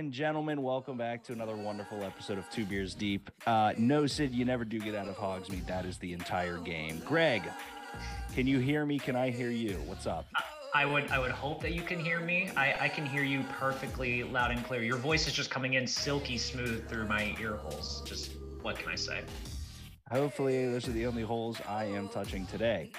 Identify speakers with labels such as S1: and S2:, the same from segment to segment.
S1: And gentlemen, welcome back to another wonderful episode of Two Beers Deep. Uh, no, Sid, you never do get out of Hogsmeade. That is the entire game. Greg, can you hear me? Can I hear you? What's up?
S2: I would I would hope that you can hear me. I, I can hear you perfectly loud and clear. Your voice is just coming in silky smooth through my ear holes. Just what can I say?
S1: Hopefully, those are the only holes I am touching today.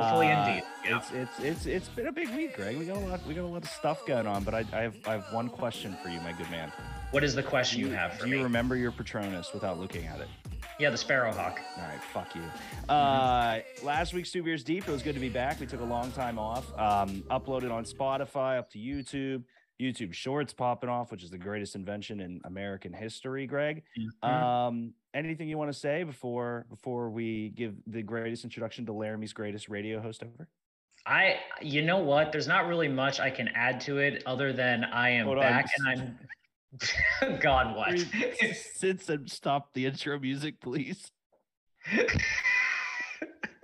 S2: Hopefully,
S1: Uh,
S2: indeed. Yeah.
S1: It's it's it's it's been a big week, Greg. We got a lot we got a lot of stuff going on, but I, I have I have one question for you, my good man.
S2: What is the question you have for
S1: do you remember your Patronus without looking at it?
S2: yeah, the Sparrowhawk.
S1: All right, fuck you. Uh, last week's Two Beers Deep, it was good to be back. We took a long time off. Um, uploaded on Spotify, up to YouTube. YouTube Shorts popping off, which is the greatest invention in American history. Greg,
S2: Mhm.
S1: um, anything you want to say before before we give the greatest introduction to Laramie's greatest radio host ever?
S2: I you know what? There's not really much I can add to it other than I am
S1: Hold on.
S2: back and I'm God what?
S1: Sid said, "Stop the intro music, please."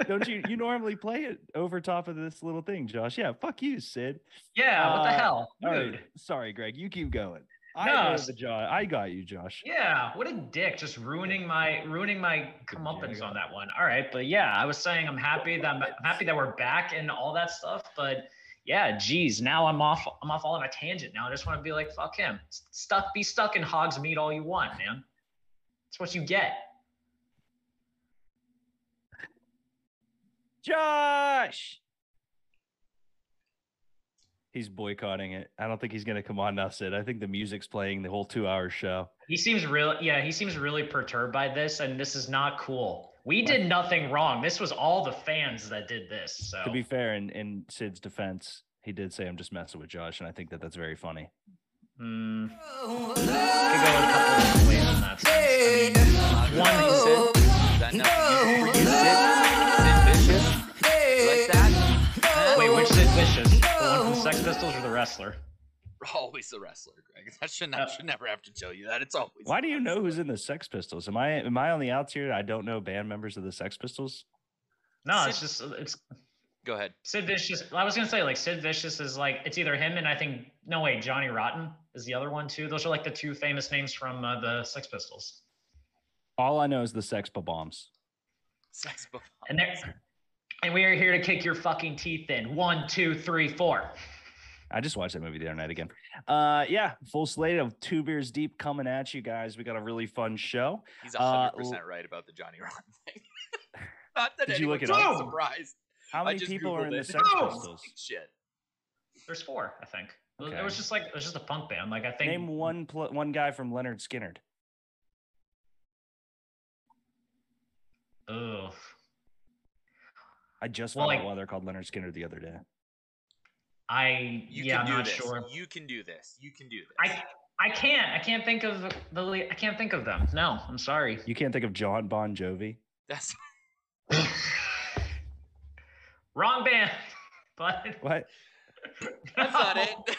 S1: Don't you? You normally play it over top of this little thing, Josh. Yeah, fuck you, Sid.
S2: yeah, what the
S1: Uh,
S2: hell?
S1: All right,
S2: Dude.
S1: sorry, Greg. You keep going. I
S2: No,
S1: the Josh. I got you, Josh.
S2: Yeah, what a dick! Just ruining my ruining my comeuppance on that one. All right, but yeah, I was saying I'm happy that I'm, I'm happy that we're back and all that stuff. But yeah, geez, now I'm off. I'm off all on a tangent. Now I just want to be like, fuck him. Stuck, be stuck in Hogsmeade all you want, man. That's what you get.
S1: Josh. He's boycotting it. I don't think he's gonna come on now, Sid. I think the music's playing the whole two-hour show.
S2: He seems real. Yeah, he seems really perturbed by this, and this is not cool. We did nothing wrong. This was all the fans that did this. So
S1: To be fair, in, in Sid's defense, he did say I'm just messing with Josh, and I think that that's very funny.
S2: Mm. Could go a couple ways in that. I mean, one,
S3: Sid? Is that enough Sid? Sid Vicious? You like that?
S2: wait, which Sid Vicious? The one from Sex Pistols or the wrestler?
S3: Always the wrestler, Greg. That should not,
S2: Uh,
S3: should never have to tell you that. It's always.
S1: Why do you know who's in the Sex Pistols? Am I am I on the outs here? I don't know band members of the Sex Pistols.
S2: No,
S3: Sid-
S2: it's just it's
S3: Go ahead.
S2: Sid Vicious. I was gonna say like Sid Vicious is like it's either him and I think no wait Johnny Rotten is the other one too. Those are like the two famous names from uh, the Sex Pistols.
S1: All I know is the Sex Bombs.
S3: Sex bomb.
S2: And there, and we are here to kick your fucking teeth in. One, two, three, four.
S1: I just watched that movie the other night again. Uh, yeah, full slate of two beers deep coming at you guys. We got a really fun show.
S3: He's
S1: Uh,
S3: 100% right about the Johnny Rotten thing. not that
S1: Did you look
S3: anyone's
S1: it
S2: up?
S3: surprised.
S1: How many
S3: just
S1: people are in
S3: Googled
S1: the. Sex
S2: Oh!
S1: Pistols?
S3: Shit.
S2: There's four, I think. It was- It was just like it was just a punk band. Like I think
S1: Name one pl- one guy from Lynyrd Skynyrd.
S2: Ugh.
S1: I just
S2: Well,
S1: found
S2: like-
S1: out why they're called Lynyrd Skynyrd the other day.
S2: I
S3: You
S2: yeah,
S3: can
S2: I'm
S3: do
S2: not
S3: this.
S2: sure.
S3: You can do this. You can do this.
S2: I I can't. I can't think of the. I can't think of them. No, I'm sorry.
S1: You can't think of John Bon Jovi.
S3: That's
S2: Wrong band. But
S1: What?
S3: that's not it.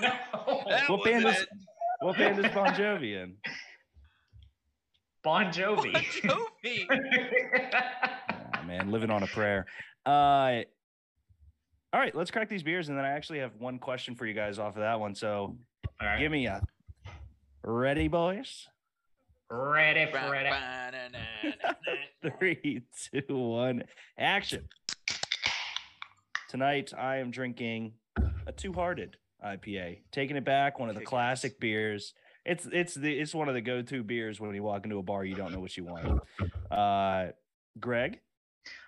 S2: no.
S3: That
S1: What band
S3: wasn't
S1: is- What band is Bon Jovi in?
S2: Bon Jovi.
S3: it. Jovi.
S1: Man, living on a prayer. Uh, all right, let's crack these beers, and then I actually have one question for you guys off of that one. So
S2: All right.
S1: give me a ready, boys.
S2: Ready for it.
S1: Three, two, one, action. Tonight I am drinking a Two Hearted IPA. Taking it back, one of the classic beers. It's it's the it's one of the go-to beers when you walk into a bar you don't know what you want. Uh, Greg.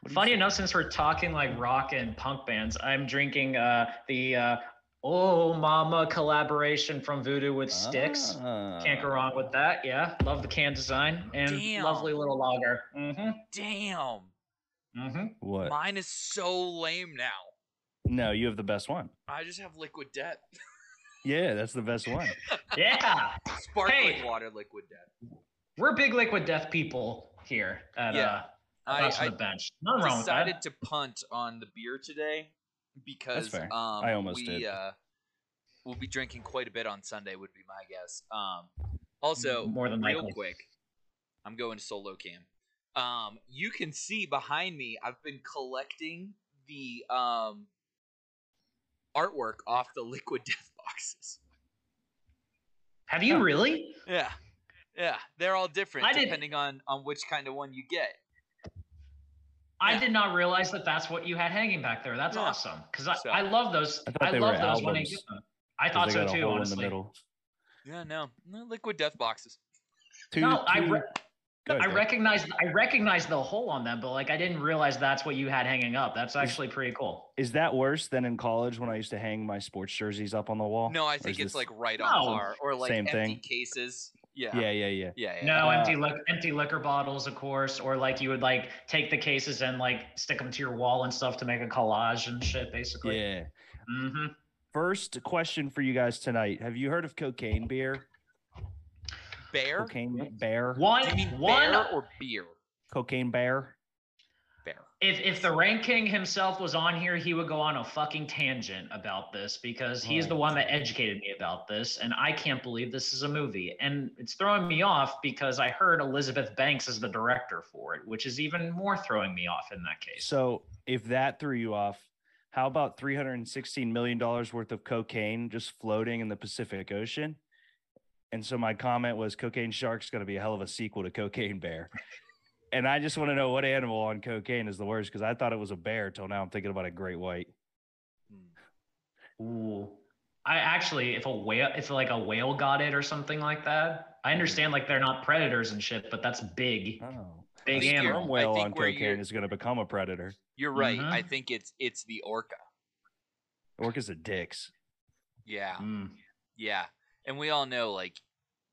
S1: What
S2: Funny enough, since we're talking like rock and punk bands, I'm drinking uh, the uh, Oh Mama collaboration from Voodoo with Styx. Can't go
S1: Ah.
S2: wrong with that. Yeah, love the can design and
S3: Damn.
S2: lovely little lager. Mm-hmm.
S3: Damn.
S2: Mm-hmm.
S1: What?
S3: Mine is so lame now.
S1: No, you have the best one.
S3: I just have liquid death.
S1: Yeah, that's the best one.
S2: Yeah,
S3: Sparkling
S2: Hey.
S3: water liquid death.
S2: we're big liquid death people here at
S3: Yeah.
S2: uh,
S3: I, I
S2: bench. Nothing wrong with that.
S3: decided to punt on the beer today because um
S1: I almost
S3: we
S1: did.
S3: uh we'll be drinking quite a bit on Sunday would be my guess. Um also
S2: More than
S3: real
S2: likely.
S3: quick, I'm going to solo cam. Um you can see behind me I've been collecting the um artwork off the liquid death boxes.
S2: Have you really?
S3: Yeah, yeah, they're all different
S2: I
S3: depending on on which kind of one you get.
S2: I
S3: Yeah.
S2: did not realize that that's what you had hanging back there. That's
S3: Yeah.
S2: awesome because I,
S3: So-
S2: I love those.
S1: I
S2: I, love
S1: were
S2: those when I
S1: albums,
S2: do them. I
S1: 'cause
S2: thought so too.
S1: hole in the
S2: Honestly,
S1: middle.
S3: Yeah, no, no liquid death boxes.
S1: Two,
S2: no, I re-
S1: go
S2: I
S1: Greg.
S2: recognize I recognize the hole on them, but like I didn't realize that's what you had hanging up. That's actually pretty cool.
S1: Is that worse than in college when I used to hang my sports jerseys up on the wall?
S3: No, I think it's
S1: this-
S3: like right on
S2: No.
S3: par, or like
S1: Same
S3: empty
S1: thing?
S3: cases. Yeah,
S1: Yeah, yeah, yeah.
S3: yeah, yeah.
S2: No
S1: Uh,
S2: empty liquor, empty liquor bottles, of course, or like you would like take the cases and like stick them to your wall and stuff to make a collage and shit, basically.
S1: Yeah.
S2: hmm
S1: First question for you guys tonight. Have you heard of cocaine beer?
S3: Bear?
S1: Cocaine bear?
S2: One,
S3: Do you mean
S2: one.
S3: bear or beer?
S1: Cocaine bear?
S2: If if the Rank King himself was on here, he would go on a fucking tangent about this because he's the one that educated me about this, and I can't believe this is a movie. And it's throwing me off because I heard Elizabeth Banks is the director for it, which is even more throwing me off in that case.
S1: So if that threw you off, how about $316 million worth of cocaine just floating in the Pacific Ocean? And so my comment was Cocaine Shark's going to be a hell of a sequel to Cocaine Bear. And I just want to know what animal on cocaine is the worst because I thought it was a bear till now I'm thinking about a great white.
S3: Hmm.
S2: Ooh. I actually, if a whale, if like a whale got it or something like that, I understand like they're not predators and shit, but that's big,
S1: Oh.
S2: big
S3: think you're-
S2: animal.
S1: Sperm whale
S3: think
S1: on cocaine is going to become a predator.
S3: You're right. I
S2: Mhm.
S3: think it's it's the orca.
S1: Orcas are dicks.
S3: Yeah,
S2: Mm.
S3: yeah. And we all know, like,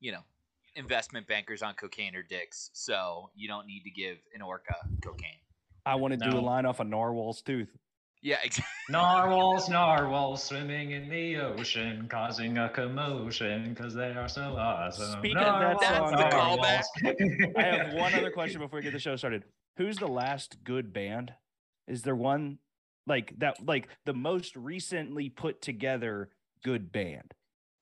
S3: you know, investment bankers on cocaine are dicks, so you don't need to give an orca cocaine.
S1: I want to do a line off a narwhal's tooth.
S3: Yeah, exactly.
S2: Narwhals, narwhals swimming in the ocean, causing a commotion because they are so awesome.
S1: Speaking of that
S2: Narwhals,
S1: That's the
S2: narwhals.
S1: I have one other question before we get the show started. Who's the last good band? Is there one like that, like the most recently put together good band?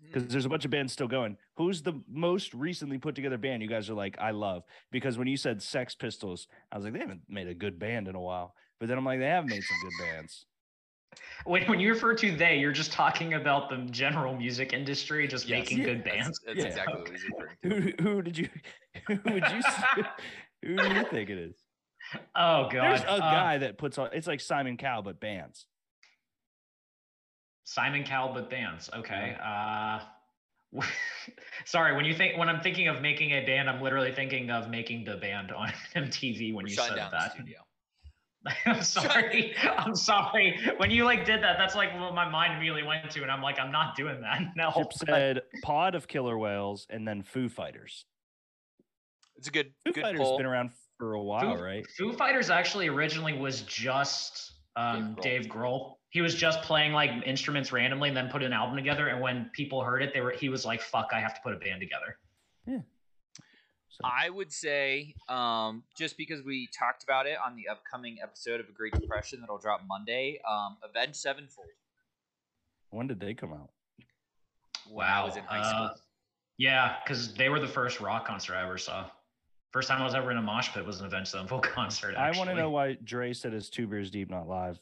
S1: Because there's a bunch of bands still going. Who's the most recently put together band you guys are like, I love? Because when you said Sex Pistols, I was like, they haven't made a good band in a while. But then I'm like, they have made some good bands.
S2: When, when you refer to they, you're just talking about the general music industry, just
S3: Yes.
S2: making
S1: Yeah,
S2: good bands.
S3: that's
S1: Yeah.
S3: exactly what he's referring to.
S1: Who who did you who would you who do you think it is?
S2: Oh god,
S1: There's a
S2: Uh,
S1: guy that puts on it's like Simon Cowell, but bands.
S2: Simon Cowell, but bands. Okay. Uh, sorry, when you think when I'm thinking of making a band, I'm literally thinking of making the band on MTV when
S3: We're
S2: you said
S3: down
S2: that. I'm sorry. I'm sorry. When you like did that, that's like what my mind immediately went to, and I'm like, I'm not doing that. No.
S1: Chip said Pod of Killer Whales and then Foo Fighters.
S3: It's a good
S1: Foo
S3: good
S1: Fighters
S3: poll.
S1: been around for a while,
S2: Foo,
S1: right?
S2: Foo Fighters actually originally was just um,
S3: Dave Grohl.
S2: Dave Grohl. He was just playing like instruments randomly and then put an album together. And when people heard it, they were he was like, "Fuck, I have to put a band together." Yeah.
S1: So,
S3: I would say, um, just because we talked about it on the upcoming episode of A Great Depression that'll drop Monday, um, Avenged Sevenfold.
S1: when did they come out?
S3: Wow, I was in high school.
S2: Uh, yeah, because they were the first rock concert I ever saw. First time I was ever in a mosh pit was an Avenged Sevenfold concert.
S1: I want to know why Dre said it's two beers deep, not live.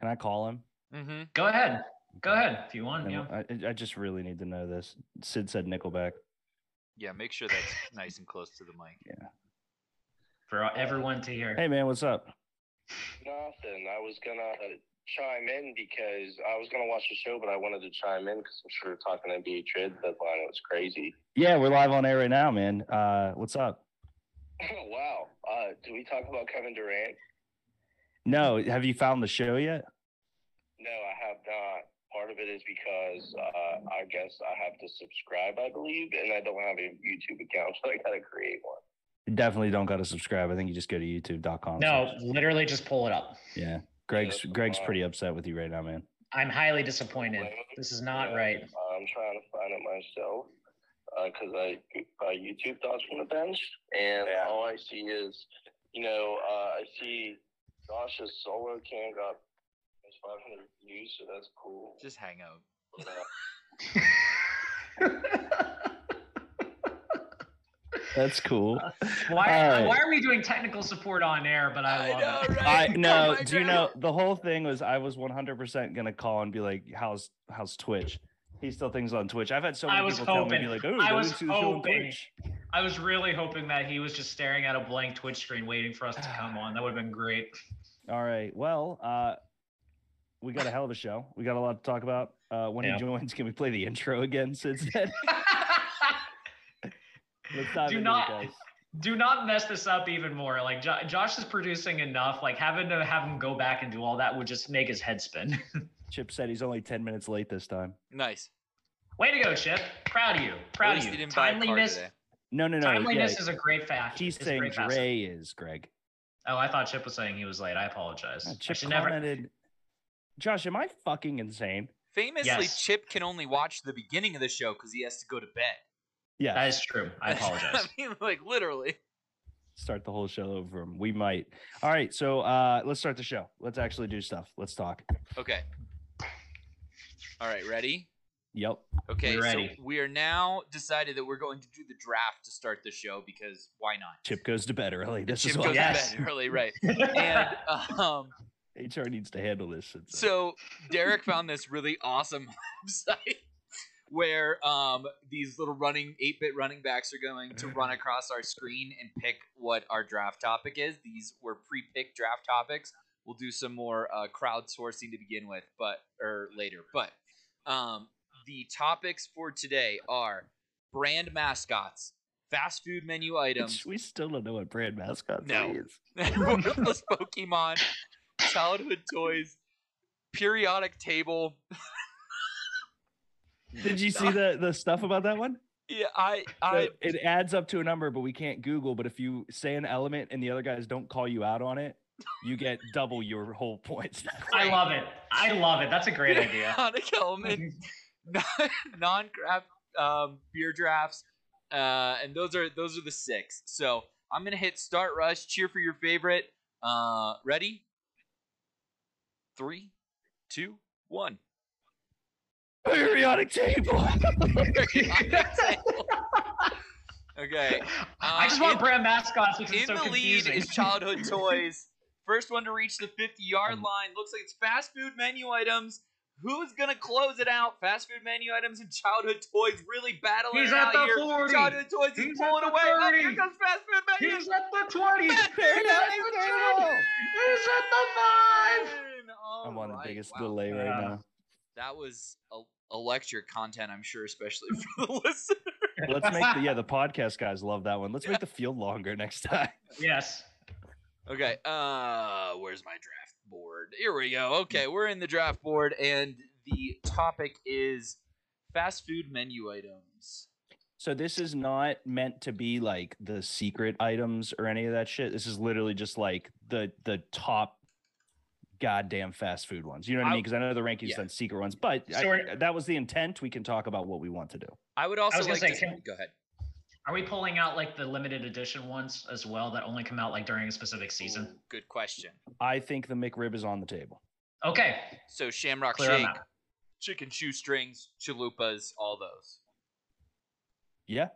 S1: Can I call him?
S3: Mm-hmm.
S2: Go ahead. Go ahead if you want.
S1: And
S2: Yeah.
S1: I, I just really need to know this. Sid said Nickelback.
S3: Yeah, make sure that's nice and close to the mic. Yeah.
S2: For everyone to hear.
S1: Hey man, what's up?
S4: Nothing. I was gonna chime in because I was gonna watch the show, but I wanted to chime in because I'm sure talking NBA trade deadline it was crazy.
S1: Yeah, we're live on air right now, man. Uh, what's up?
S4: wow. Uh, do we talk about Kevin Durant?
S1: No, have you found the show yet?
S4: No, I have not. Part of it is because uh, I guess I have to subscribe, I believe, and I don't have a YouTube account, so I gotta create one.
S1: You definitely don't got to subscribe. I think you just go to youtube.com.
S2: No, literally just pull it up.
S1: Yeah. Greg's
S4: that's
S1: Greg's
S4: fine.
S1: pretty upset with you right now, man.
S2: I'm highly disappointed. This is not
S4: Yeah,
S2: right.
S4: I'm trying to find it myself because I uh, YouTube thoughts from the bench, and
S1: Yeah.
S4: all I see is, you know, uh, I see Josh's solo can got 500 views, so that's cool.
S3: Just hang out.
S1: That's cool.
S2: why,
S1: All right.
S2: why are we doing technical support on air? But I love it.
S1: I
S3: oh
S1: no,
S3: on,
S1: do you know the whole thing was I was 100% gonna call and be like, "How's how's Twitch?" He still thinks on Twitch. I've had so
S2: I
S1: many
S2: was
S1: people tell me, be like, "Oh,
S2: I
S1: go
S2: was
S1: to the show on
S2: hoping.
S1: Twitch."
S2: I was really hoping that he was just staring at a blank Twitch screen waiting for us to come on. That would have been great.
S1: All right. Well, uh, we got a hell of a show. We got a lot to talk about. Uh, when
S2: Yeah.
S1: he joins, can we play the intro again? Since then, let's dive
S2: Do
S1: into
S2: not-
S1: it, guys.
S2: Do not mess this up even more. Like jo- Josh is producing enough. Like having to have him go back and do all that would just make his head spin.
S1: Chip said he's only ten minutes late this time.
S3: Nice.
S2: Way to go, Chip. Proud of you. Proud of you.
S3: didn't buy a car
S2: Timeliness.
S3: today.
S1: No, no, no. yeah,
S2: Timeliness is a great fact.
S1: he's
S2: is
S1: saying
S2: great facet.
S1: Dre is Greg.
S2: Oh, I thought Chip was saying he was late. I apologize.
S1: Uh,
S2: I
S1: Chip
S2: never.
S1: Josh, am I fucking insane?
S3: Famously,
S2: Yes.
S3: Chip can only watch the beginning of the show because he has to go to bed.
S1: Yeah.
S2: That is true. I apologize.
S3: I mean, like literally.
S1: start the whole show over. from- We might. All right, so uh let's start the show. Let's actually do stuff. Let's talk.
S3: Okay. All right, ready?
S1: Yep.
S3: Okay,
S2: We're ready.
S3: so we are now decided that we're going to do the draft to start the show because why not?
S1: Chip goes to bed early. This is what.
S3: Chip
S1: is
S3: goes
S1: what
S3: to bed early, right? And um,
S1: HR needs to handle this. It's, uh,
S3: so Derek found this really awesome website where um, these little running 8-bit running backs are going to run across our screen and pick what our draft topic is. These were pre-picked draft topics. We'll do some more uh, crowdsourcing to begin with, but or later. But um, the topics for today are brand mascots, fast food menu items,
S1: we still don't know what brand mascot
S3: No.
S1: is.
S3: worthless Pokemon, childhood toys, periodic table.
S1: Did you see the the stuff about that one?
S3: Yeah, I,
S1: So
S3: I,
S1: it adds up to a number, but we can't Google. But if you say an element and the other guys don't call you out on it, you get double your whole points.
S2: I love it. I love it. That's a great idea.
S3: periodic element, non-craft um, beer drafts, uh, and those are those are the six. So I'm gonna hit start rush. Cheer for your favorite. Uh, ready? Three, two, one.
S1: Periodic table.
S3: okay.
S2: I
S3: Uh,
S2: just want
S3: in-
S2: brand mascots because
S3: In
S2: it's so
S3: the lead is childhood toys. First one to reach the 50 yard
S1: Um,
S3: line. Looks like it's fast food menu items. Who's gonna close it out? Fast food menu items and childhood toys really battling
S2: He's
S3: it
S2: at
S3: out
S2: the
S3: here.
S2: 40.
S3: Childhood toys
S2: He's at
S3: pulling
S2: the
S3: away. Oh, here
S2: 30.
S3: comes fast food menu.
S2: He's at the 20. He's at the
S1: table.
S2: 20. He's at the 5.
S1: I'm on the biggest
S3: wow.
S1: delay right
S2: Uh,
S1: now.
S3: That was a, electric content, I'm sure, especially for the listener.
S1: Let's make the yeah the podcast guys love that one. Let's make the field longer next time.
S2: Yes.
S3: Okay, uh, where's my draft board? Here we go. Okay, we're in the draft board, and the topic is fast food menu items.
S1: So this is not meant to be like the secret items or any of that shit. This is literally just like the the top goddamn fast food ones. You know what I
S3: I-
S1: mean? Because I know the rankings
S3: yeah.
S1: done secret ones, but
S2: So we're-
S1: that was the intent. We can talk about what we want to do.
S3: I would also
S2: was
S3: like
S2: say,
S3: to
S2: can-
S3: go ahead.
S2: Are we pulling out like the limited edition ones as well that only come out like during a specific season?
S3: Ooh, good question.
S1: I think the McRib is on the table.
S2: Okay.
S3: So Shamrock
S2: Clear
S3: Shake, chicken shoestrings, chalupas, all those.
S1: Yeah,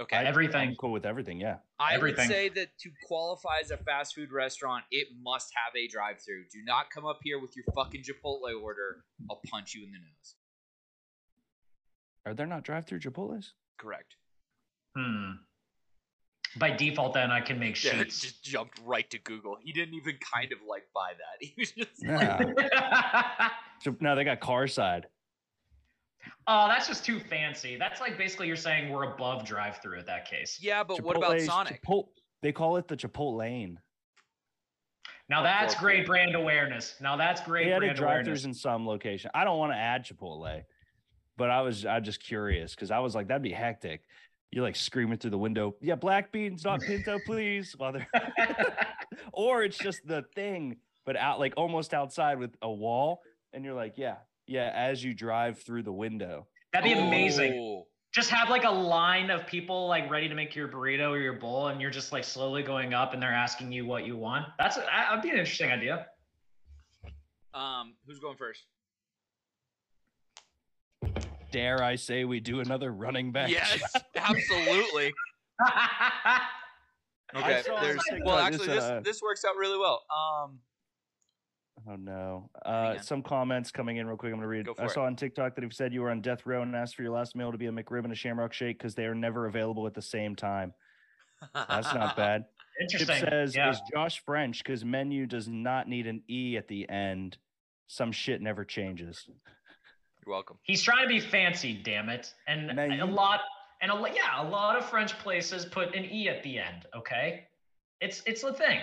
S3: Okay.
S1: I-
S2: Everything.
S1: I'm cool with everything. Yeah,
S3: I
S2: Everything.
S3: would say that to qualify as a fast food restaurant, it must have a drive-through. Do not come up here with your fucking Chipotle order. I'll punch you in the nose.
S1: are there not drive-through Chipotle's?
S3: Correct.
S2: Hmm. By default, then I can make
S3: Derek
S2: sheets.
S3: just jumped right to Google. He didn't even kind of like buy that. He was just
S1: Nah. so now they got car side.
S2: oh, that's just too fancy. That's like basically you're saying we're above drive-through at that case.
S3: yeah, but what about Sonic?
S1: Chipotle- they call it the Chipotlane.
S2: Now that's great brand awareness. Now that's great
S1: They added
S2: brand
S1: drive-throughs
S2: awareness.
S1: in some location. I don't want to add Chipotle, but I was I'm just curious because I was like that'd be hectic. You're like screaming through the window, yeah, black beans, not pinto, please. While they're or it's just the thing, but out like almost outside with a wall, and you're like, yeah, yeah, as you drive through the window.
S2: That'd be amazing.
S3: Oh,
S2: Just have like a line of people like ready to make your burrito or your bowl, and you're just like slowly going up, and they're asking you what you want. That's that'd be an interesting idea.
S3: Um, who's going first?
S1: Dare I say we do another running back?
S3: Yes, absolutely. Okay, there's well, actually, this
S1: uh,
S3: this works out really well. Um,
S1: Oh no. Uh, some comments coming in real quick. I'm gonna read.
S3: Go
S1: I
S3: for
S1: saw on TikTok that he said you were on death row and asked for your last meal to be a McRib and a Shamrock Shake because they are never available at the same time. That's not bad.
S2: Interesting.
S1: Chip says,
S2: yeah.
S1: "Is Josh French? Because menu does not need an e at the end. Some shit never changes."
S3: You're welcome.
S2: He's trying to be fancy, damn it. And
S1: Now
S2: a lot and a lo- yeah, a lot of French places put an e at the end. Okay, it's it's the thing.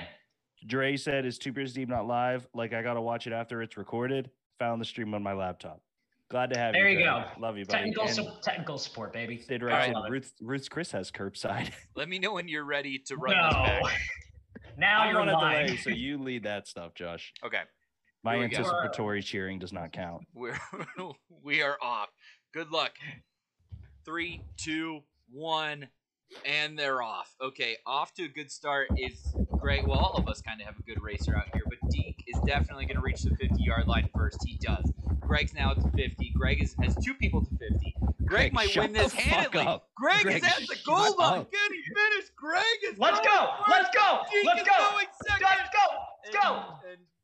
S1: Dre said, "Is Two Beers Deep not live? Like I gotta watch it after it's recorded. Found the stream on my laptop. Glad to have
S2: There
S1: you.
S2: There
S1: you
S2: go.
S1: Love you, buddy."
S2: Technical su- technical support, baby.
S1: Sid
S3: All right.
S1: in, Ruth, Ruth's Chris has curbside.
S3: Let me know when you're ready to run
S2: No.
S3: this back.
S2: Now
S1: I'm
S2: you're
S1: on a
S2: lying.
S1: delay, so you lead that stuff, Josh.
S3: Okay,
S1: My
S3: go.
S1: anticipatory cheering does not count.
S3: we're we are off. Good luck. Three, two, one, and they're off. Okay, off to a good start is great. Well, all of us kind of have a good racer out here, but Deke is definitely going to reach the 50 yard line first. He does. Greg's now at the 50. Greg is, has two people to 50. Greg,
S1: Greg,
S3: might win this
S1: the fuck
S3: handedly.
S1: up.
S3: Greg,
S1: Greg,
S3: is at the goal line.
S1: up.
S3: Can he finish? Greg is
S2: Let's go. Let's go. Let's go.
S3: going second.
S2: Let's go. Let's go.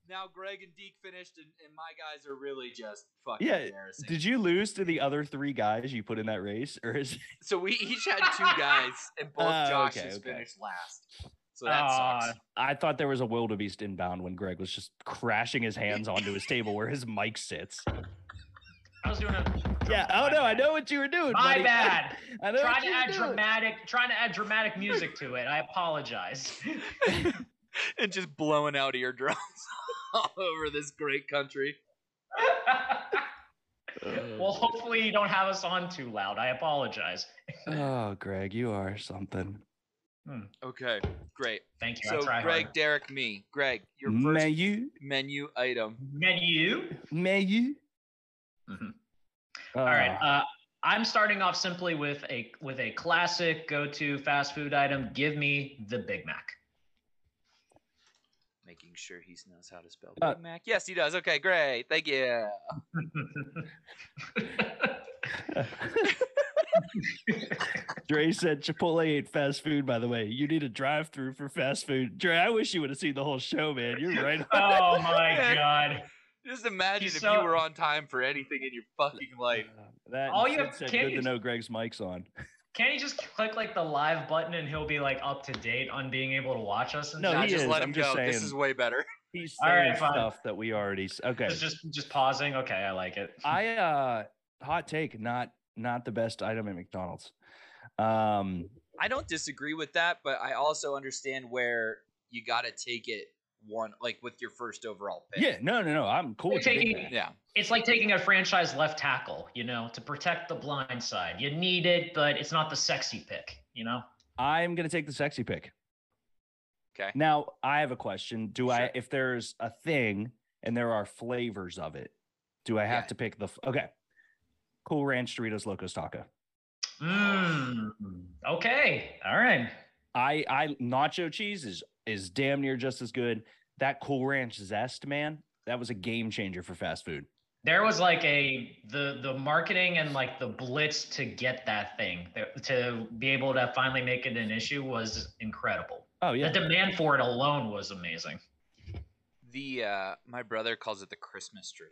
S3: And, and now Greg and Deke finished, and, and my guys are really just fucking
S1: Yeah,
S3: embarrassing.
S1: Did you lose to the other three guys you put in that race, or is
S3: So we each had two guys, and both
S1: Oh,
S3: Josh's
S1: okay, okay.
S3: finished last. So that
S2: Aw.
S3: sucks.
S1: I thought there was a wildebeest inbound when Greg was just crashing his hands onto his table where his mic sits.
S2: I was doing a.
S1: Yeah. Oh
S2: my
S1: no, I know what you were doing.
S2: My
S1: buddy.
S2: bad.
S1: I know.
S2: Trying
S1: what
S2: to add
S1: doing.
S2: dramatic, trying to add dramatic music to it. I apologize.
S3: and just blowing out eardrums all over this great country.
S2: well, hopefully you don't have us on too loud. I apologize.
S1: Oh, Greg, you are something.
S3: Okay, great.
S2: Thank you.
S3: So Greg,
S2: hard.
S3: Derek, me. Greg, your first
S1: Menu,
S3: menu item.
S2: Menu.
S1: menu.
S2: Mhm. All right. Uh, I'm starting off simply with a with a classic go-to fast food item. Give me the Big Mac.
S3: Making sure he knows how to spell
S1: Uh,
S3: Big Mac. Yes, he does. Okay, great. Thank you.
S1: Dre said Chipotle ain't fast food. By the way, you need a drive-through for fast food. Dre, I wish you would have seen the whole show, man. You're right.
S2: oh my god.
S3: Just imagine
S2: He's
S3: if
S2: so-
S3: you were on time for anything in your fucking life.
S1: That
S2: All you
S1: Sid
S2: have-
S1: said
S2: can't
S1: good to know Greg's mic's on.
S2: Can't he just click like the live button and he'll be like up to date on being able to watch us? And
S1: No,
S2: stuff?
S3: Nah,
S1: he
S3: just
S1: is.
S3: let
S1: I'm
S3: him
S1: just
S3: go. This is way better.
S1: He's
S2: All
S1: saying
S2: right, fine.
S1: stuff that we already. Okay.
S2: Just, just just pausing. Okay, I like it.
S1: I uh hot take, not not the best item at McDonald's. Um
S3: I don't disagree with that, but I also understand where you got to take it one like with your first overall pick.
S1: yeah, no, no, no. I'm cool with
S2: Taking-
S3: Yeah.
S2: It's like taking a franchise left tackle, you know, to protect the blind side. You need it, but it's not the sexy pick, you know.
S1: I'm gonna take the sexy pick.
S3: Okay.
S1: Now I have a question. Do I if there's a thing and there are flavors of it, do I have
S3: Yeah.
S1: to pick the okay. Cool Ranch Doritos Locos Taco.
S2: Mm, okay. All right.
S1: I I nacho cheese is is damn near just as good. That Cool Ranch zest, man, that was a game changer for fast food.
S2: There was like a the the marketing and like the blitz to get that thing th- to be able to finally make it an issue was incredible.
S1: Oh yeah.
S2: The demand for it alone was amazing.
S3: The uh my brother calls it the Christmas tree.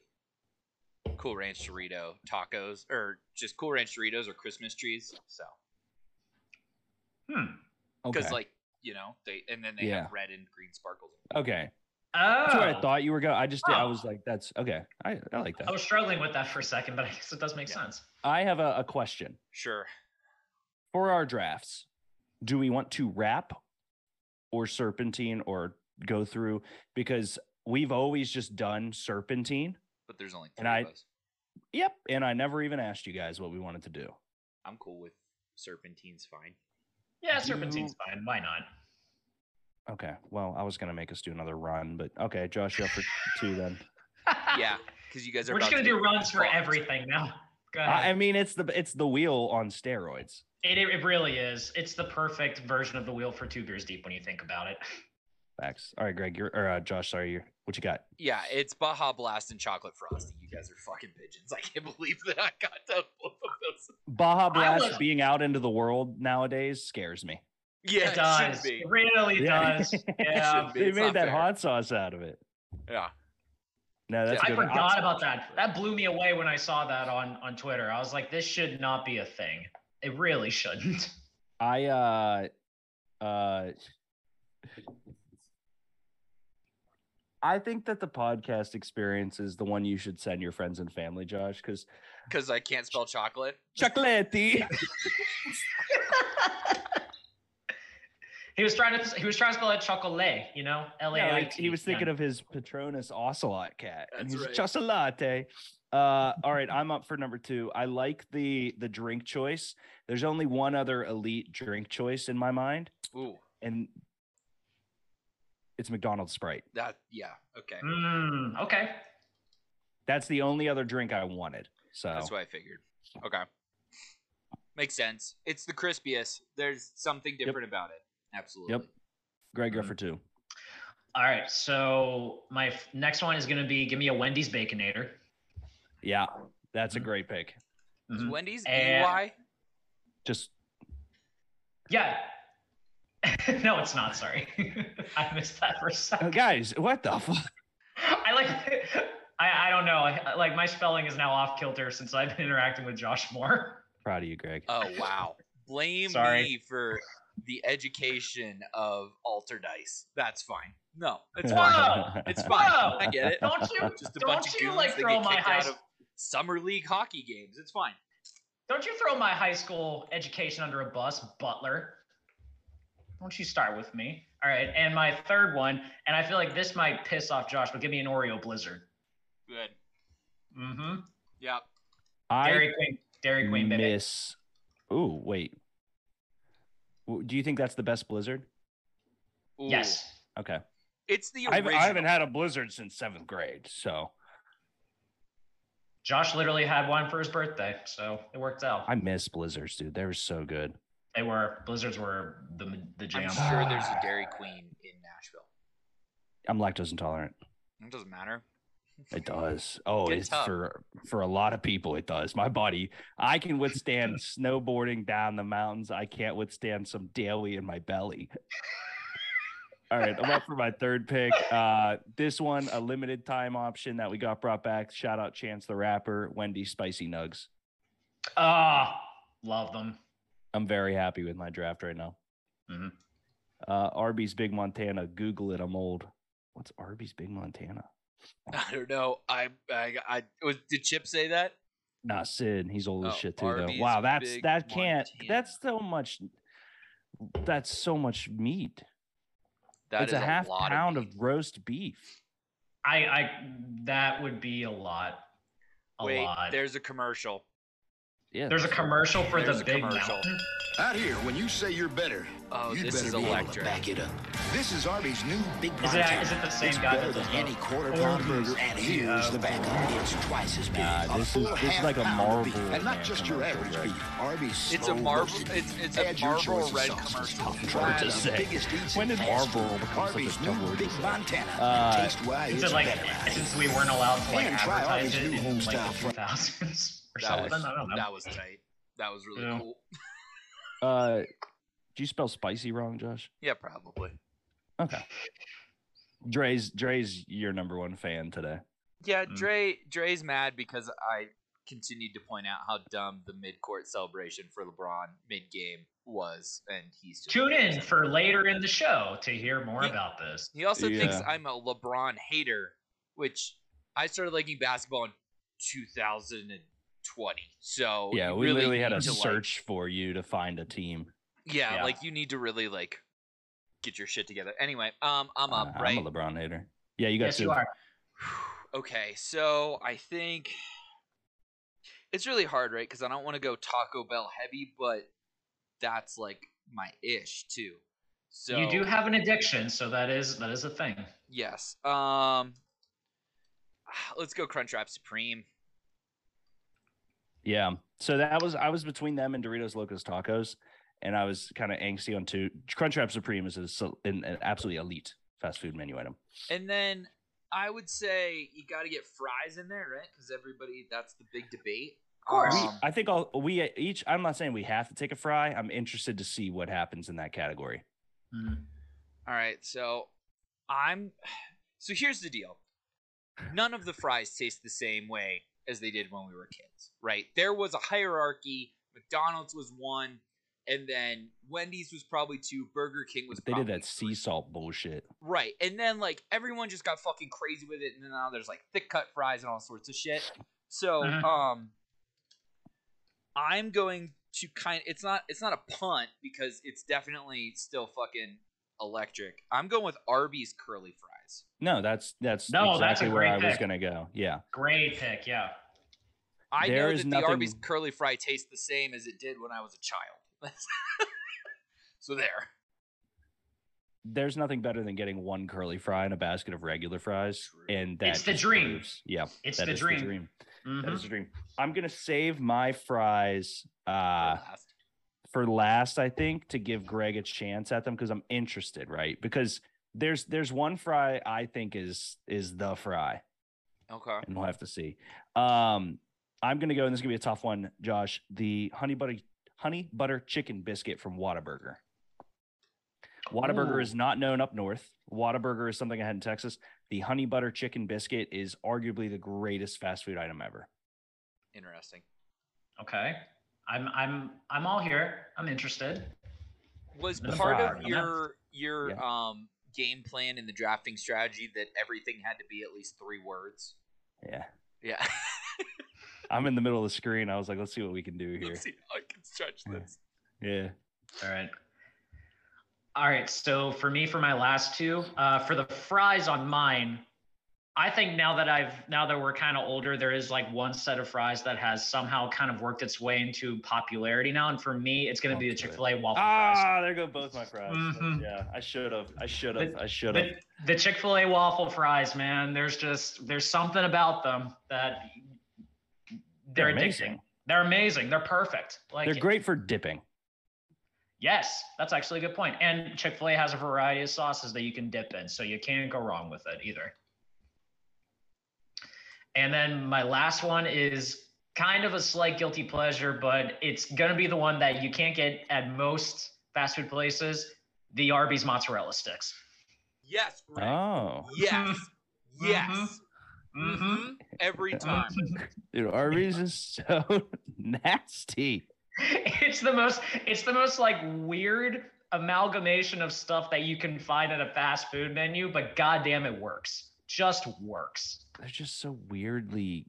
S3: Cool Ranch Dorito tacos or just Cool Ranch Doritos or Christmas trees. So
S2: Hmm.
S3: because
S1: okay.
S3: like you know they and then they
S1: Yeah.
S3: have red and green sparkles.
S1: okay.
S2: Oh,
S1: That's where I oh. thought you were going. I just I
S2: Oh.
S1: was like, that's okay. I, I like that.
S2: I was struggling with that for a second, but I guess it does make
S3: Yeah.
S2: sense.
S1: I have a, a question.
S3: Sure.
S1: For our drafts, do we want to wrap or serpentine or go through? Because we've always just done serpentine.
S3: But there's only
S1: And
S3: three
S1: I-
S3: of us.
S1: Yep. And I never even asked you guys what we wanted to do.
S3: I'm cool with serpentine's fine.
S2: Yeah,
S1: Do-
S2: serpentine's fine. Why not?
S1: Okay. Well, I was gonna make us do another run, but okay, Josh, you up for two then.
S3: Yeah, because you guys are.
S2: We're just gonna
S3: to
S2: do runs for
S3: fucked.
S2: everything now. Go
S1: I,
S2: ahead.
S1: I mean, it's the it's the wheel on steroids.
S2: it, it really is. It's the perfect version of the wheel for two beers deep when you think about it.
S1: Facts. All right, Greg, you're or uh, Josh, sorry, you're what you got?
S3: Yeah, it's Baja Blast and Chocolate Frosty. You guys are fucking pigeons. I can't believe that I got to both of those.
S1: Baja Blast
S2: was-
S1: being out into the world nowadays scares me.
S3: Yeah,
S2: it does.
S3: should be.
S2: It really
S1: Yeah.
S2: does. Yeah.
S3: should.
S1: They
S3: It's
S1: made that
S3: fair.
S1: hot sauce out of it.
S3: Yeah.
S1: No, that's
S2: I
S1: good.
S2: forgot about that. That blew me away when I saw that on on Twitter. I was like, this should not be a thing. It really shouldn't.
S1: I uh uh I think that the podcast experience is the one you should send your friends and family, Josh, because
S3: Because I can't spell chocolate.
S1: chocolatey.
S2: he was trying to he was trying to spell it chocolat, you know, L A
S1: Yeah,
S2: I
S1: like,
S2: T.
S1: he was thinking of his Patronus ocelot cat, and
S3: That's
S1: he's
S3: right.
S1: chocolate. Uh, all right, I'm up for number two. I like the the drink choice. There's only one other elite drink choice in my mind,
S3: Ooh,
S1: and it's McDonald's Sprite.
S3: that yeah. Okay,
S2: Mm, okay.
S1: That's the only other drink I wanted. So
S3: that's what I figured. Okay, makes sense. It's the crispiest. There's something different about it. Absolutely.
S1: Yep. Greg, you're
S2: Mm.
S1: for two.
S2: All right. So my f- next one is gonna be give me a Wendy's Baconator.
S1: Yeah, that's a
S2: Mhm.
S1: great pick.
S3: Is
S2: Mhm.
S3: Wendy's
S2: And-
S3: EY?
S1: Just
S2: Yeah. no, it's not. Sorry, I missed that for a
S1: uh,
S2: second.
S1: guys, what the fuck?
S2: I like. I, I don't know. I, like my spelling is now off kilter since I've been interacting with Josh more.
S1: Proud of you, Greg.
S3: Oh wow. Blame
S2: Sorry.
S3: me for the education of alter dice. That's fine. No, it's fine. It's fine. I get it.
S2: Don't you?
S3: Just a
S2: don't
S3: bunch
S2: you
S3: goons
S2: like throw my high?
S3: out of summer league hockey games. It's fine.
S2: Don't you throw my high school education under a bus, Butler? Don't you start with me? All right. And my third one, and I feel like this might piss off Josh, but give me an Oreo Blizzard.
S3: Good.
S2: Mm-hmm.
S3: Yep.
S1: I
S2: Dairy Queen. Dairy Queen, baby.
S1: miss. Ooh, wait. Do you think that's the best Blizzard?
S3: Ooh.
S2: Yes.
S1: Okay.
S3: It's the
S1: I've, I haven't had a Blizzard since seventh grade, so
S2: Josh literally had one for his birthday, so it worked out.
S1: I miss Blizzards, dude. They were so good.
S2: They were Blizzards were the the jam.
S3: I'm sure there's a Dairy Queen in Nashville.
S1: I'm lactose intolerant.
S3: It doesn't matter.
S1: It does. Oh,
S3: Get
S1: it's
S3: tough.
S1: for for a lot of people. It does. My body, I can withstand snowboarding down the mountains. I can't withstand some daily in my belly. All right, I'm up for my third pick. Uh, this one, a limited time option that we got brought back. Shout out Chance the Rapper, Wendy Spicy Nugs.
S2: Ah, love them.
S1: I'm very happy with my draft right now.
S2: Mhm.
S1: Uh, Arby's Big Montana. Google it. I'm old. What's Arby's Big Montana?
S3: I don't know. I I, I was. Did Chip say that?
S1: Nah, Sid. He's old as
S3: Oh,
S1: shit too.
S3: Arby's
S1: though. Wow, that's
S3: Big
S1: that can't.
S3: Montana.
S1: That's so much. That's so much meat.
S3: That
S1: it's
S3: is
S1: a half
S3: lot
S1: pound
S3: of,
S1: of, roast beef.
S2: I I that would be a lot. A
S3: Wait,
S2: lot.
S3: there's a commercial.
S1: Yeah,
S2: There's a commercial for the big
S3: commercial.
S2: mountain.
S5: Out here, when you say you're better,
S3: Oh,
S5: you'd
S3: this
S5: better
S3: is
S5: be able to back it up. This is Arby's new Big
S2: Is it-
S5: Montana.
S2: is it the same
S5: it's
S2: guy
S5: better
S2: that does
S5: than any quarter pound burger, and here's
S2: Uh,
S5: the backup. It's twice as big.
S1: Nah, this is- this is like a
S5: pound beef,
S1: Marvel
S5: and not just your average
S1: right?
S5: beef. Arby's
S3: It's a
S5: slow
S3: Marvel. It's it's a
S5: Add
S3: Marvel red commercial.
S5: Try
S1: to say.
S5: biggest eats
S1: When
S5: in
S1: did
S5: fast
S1: become such a
S5: Arby's new
S1: word?
S5: Big Montana.
S1: Uh,
S5: Taste why
S2: Is
S5: it's
S2: it like since we weren't allowed to like advertise it in like the 2000s or
S3: That
S2: something?
S3: was,
S2: I don't know.
S3: that was tight. That was really
S2: Yeah.
S3: cool.
S1: Uh, do you spell spicy wrong, Josh?
S3: Yeah, probably.
S1: Okay. Dre's Dre's your number one fan today.
S3: Yeah,
S2: Mm.
S3: Dre Dre's mad because I continued to point out how dumb the mid-court celebration for LeBron mid-game was, and he's just
S2: Tune in for later in the show to hear more
S3: He-
S2: about this.
S3: He also thinks I'm a LeBron hater, which I started liking basketball in 2020. So
S1: Yeah,
S3: you
S1: we
S3: really
S1: literally had
S3: need
S1: to
S3: to, like-
S1: search for you to find a team.
S3: yeah,
S2: Yeah.
S3: like you need to really like get your shit together. Anyway, um, I'm up,
S1: Uh,
S3: right?
S1: I'm a LeBron hater. Yeah, you got
S2: Yes,
S1: two.
S2: you are.
S3: okay, so I think it's really hard, right? Because I don't want to go Taco Bell heavy, but that's like my ish too. So
S2: You do have an addiction, so that is that is a thing.
S3: yes. Um, let's go Crunchwrap Supreme.
S1: Yeah. So that was I was between them and Doritos Locos Tacos, and I was kind of angsty on two. Crunchwrap Supreme is a, an, an absolutely elite fast food menu item.
S3: And then I would say you got to get fries in there, right? Because everybody, that's the big debate.
S2: Of course.
S1: We,
S3: Um,
S1: I think I'll, we each. I'm not saying we have to take a fry. I'm interested to see what happens in that category.
S2: Mm.
S3: all right, so I'm. So here's the deal. none of the fries taste the same way as they did when we were kids, right? There was a hierarchy. McDonald's was one, and then Wendy's was probably two. Burger King was.
S1: They did
S3: probably
S1: that sea salt bullshit.
S3: Right. And then like everyone just got fucking crazy with it and then now there's like thick cut fries and all sorts of shit. So,
S2: Mhm.
S3: um I'm going to kind it's not it's not a punt because it's definitely still fucking electric. I'm going with Arby's curly fries.
S1: No, that's that's
S2: No, that's
S1: exactly where
S2: great
S1: I was gonna go. Yeah.
S2: Great pick. Yeah.
S3: I
S1: There
S3: know
S1: is
S3: that the Arby's curly fry tastes the same as it did when I was a child. so there.
S1: There's nothing better than getting one curly fry and a basket of regular fries,
S3: True.
S1: and
S2: that's the
S1: just
S2: dream.
S1: proves- Yeah,
S2: It's
S1: that
S2: the
S1: is
S2: dream.
S1: That
S2: Mhm.
S1: is the dream. I'm gonna save my fries uh,
S3: last.
S1: For last, I think, to give Greg a chance at them because I'm interested, right? Because there's there's one fry I think is is the fry,
S3: Okay.
S1: and we'll have to see. Um, I'm gonna go, and this is gonna be a tough one, Josh. The honey butter honey butter chicken biscuit from Whataburger. Whataburger
S2: Ooh.
S1: is not known up north. Whataburger is something I had in Texas. The honey butter chicken biscuit is arguably the greatest fast food item ever.
S3: Interesting.
S2: Okay. I'm I'm I'm all here. I'm interested.
S3: Was
S2: The
S3: part of your your
S1: Yeah.
S3: um game plan in the drafting strategy that everything had to be at least three words?
S1: Yeah.
S3: Yeah.
S1: I'm in the middle of the screen. I was like, let's see what we can do here.
S3: Let's see how I can stretch this.
S1: Yeah.
S2: All right. All right. So for me, for my last two, uh, for the fries on mine, I think now that I've now that we're kind of older, there is like one set of fries that has somehow kind of worked its way into popularity now. And for me, it's going to be the Chick Fil A waffle fries.
S1: Ah, there go both my fries.
S2: Mhm.
S1: Yeah, I should have. I should have. I should have.
S2: The, the Chick Fil A waffle fries, man. There's just there's something about them that they're,
S1: They're
S2: addicting.
S1: amazing.
S2: They're amazing. They're perfect. Like
S1: They're great for dipping.
S2: Yes, that's actually a good point. And Chick fil A has a variety of sauces that you can dip in, so you can't go wrong with it either. And then my last one is kind of a slight guilty pleasure, but it's going to be the one that you can't get at most fast food places the Arby's mozzarella sticks.
S3: Yes, Greg.
S1: Oh,
S3: Yes. Yes.
S2: Mhm.
S3: hmm Every time.
S1: dude, Arby's is so nasty.
S2: it's the most it's the most like weird amalgamation of stuff that you can find at a fast food menu, but goddamn it works. Just works.
S1: They're just so weirdly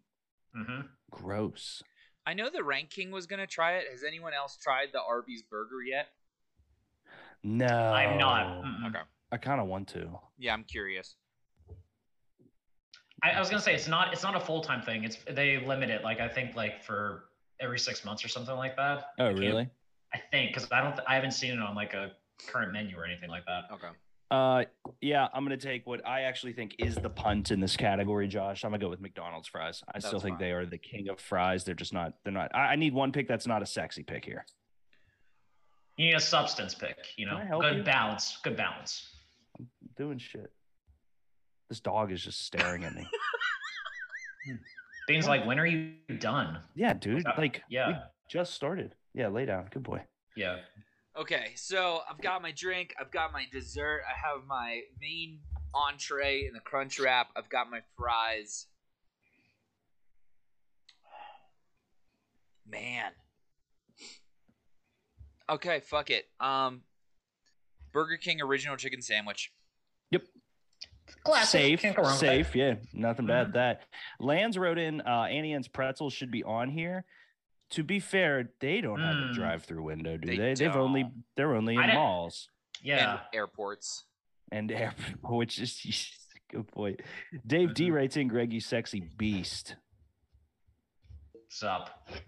S2: hmm
S1: gross.
S3: I know the ranking was gonna try it. Has anyone else tried the Arby's burger yet?
S1: No,
S2: I'm not. Mm-mm.
S3: Okay.
S1: I kind of want to.
S3: Yeah, I'm curious.
S2: I, I was gonna say it's not it's not a full time thing. It's they limit it like I think like for every six months or something like that.
S1: Oh,
S2: I
S1: really?
S2: I think because I don't I haven't seen it on like a current menu or anything like that.
S3: Okay.
S1: Uh, yeah, I'm gonna take what I actually think is the punt in this category, Josh. I'm gonna go with McDonald's fries. I still think
S3: fine.
S1: they are the king of fries. They're just not. They're not. I, I need one pick that's not a sexy pick here.
S2: You need a substance pick. You know,
S1: Can I help
S2: good
S1: you?
S2: balance. Good balance.
S1: I'm doing shit. This dog is just staring at me.
S2: Things like, when are you done?
S1: Yeah, dude.
S2: that?
S1: Like, we
S2: Yeah.
S1: just started. Yeah, lay down. Good boy.
S2: Yeah.
S3: Okay, so I've got my drink, I've got my dessert, I have my main entree in the crunch wrap, I've got my fries. Man. Okay, fuck it. Um Burger King original chicken sandwich. Yep.
S2: Classic.
S1: Safe,
S2: Can't go wrong with that.
S1: safe. Yeah, nothing bad.
S2: Mhm.
S1: That Lands wrote in uh, Auntie Anne's pretzels should be on here. To be fair, they don't have a
S2: Mm.
S1: drive-through window, do
S3: They
S1: they? They've only they're only in malls
S2: Yeah.
S3: And airports.
S1: and air, which is good point. Dave D
S2: Mhm.
S1: writes in, "Greg, you sexy beast."
S2: What's up?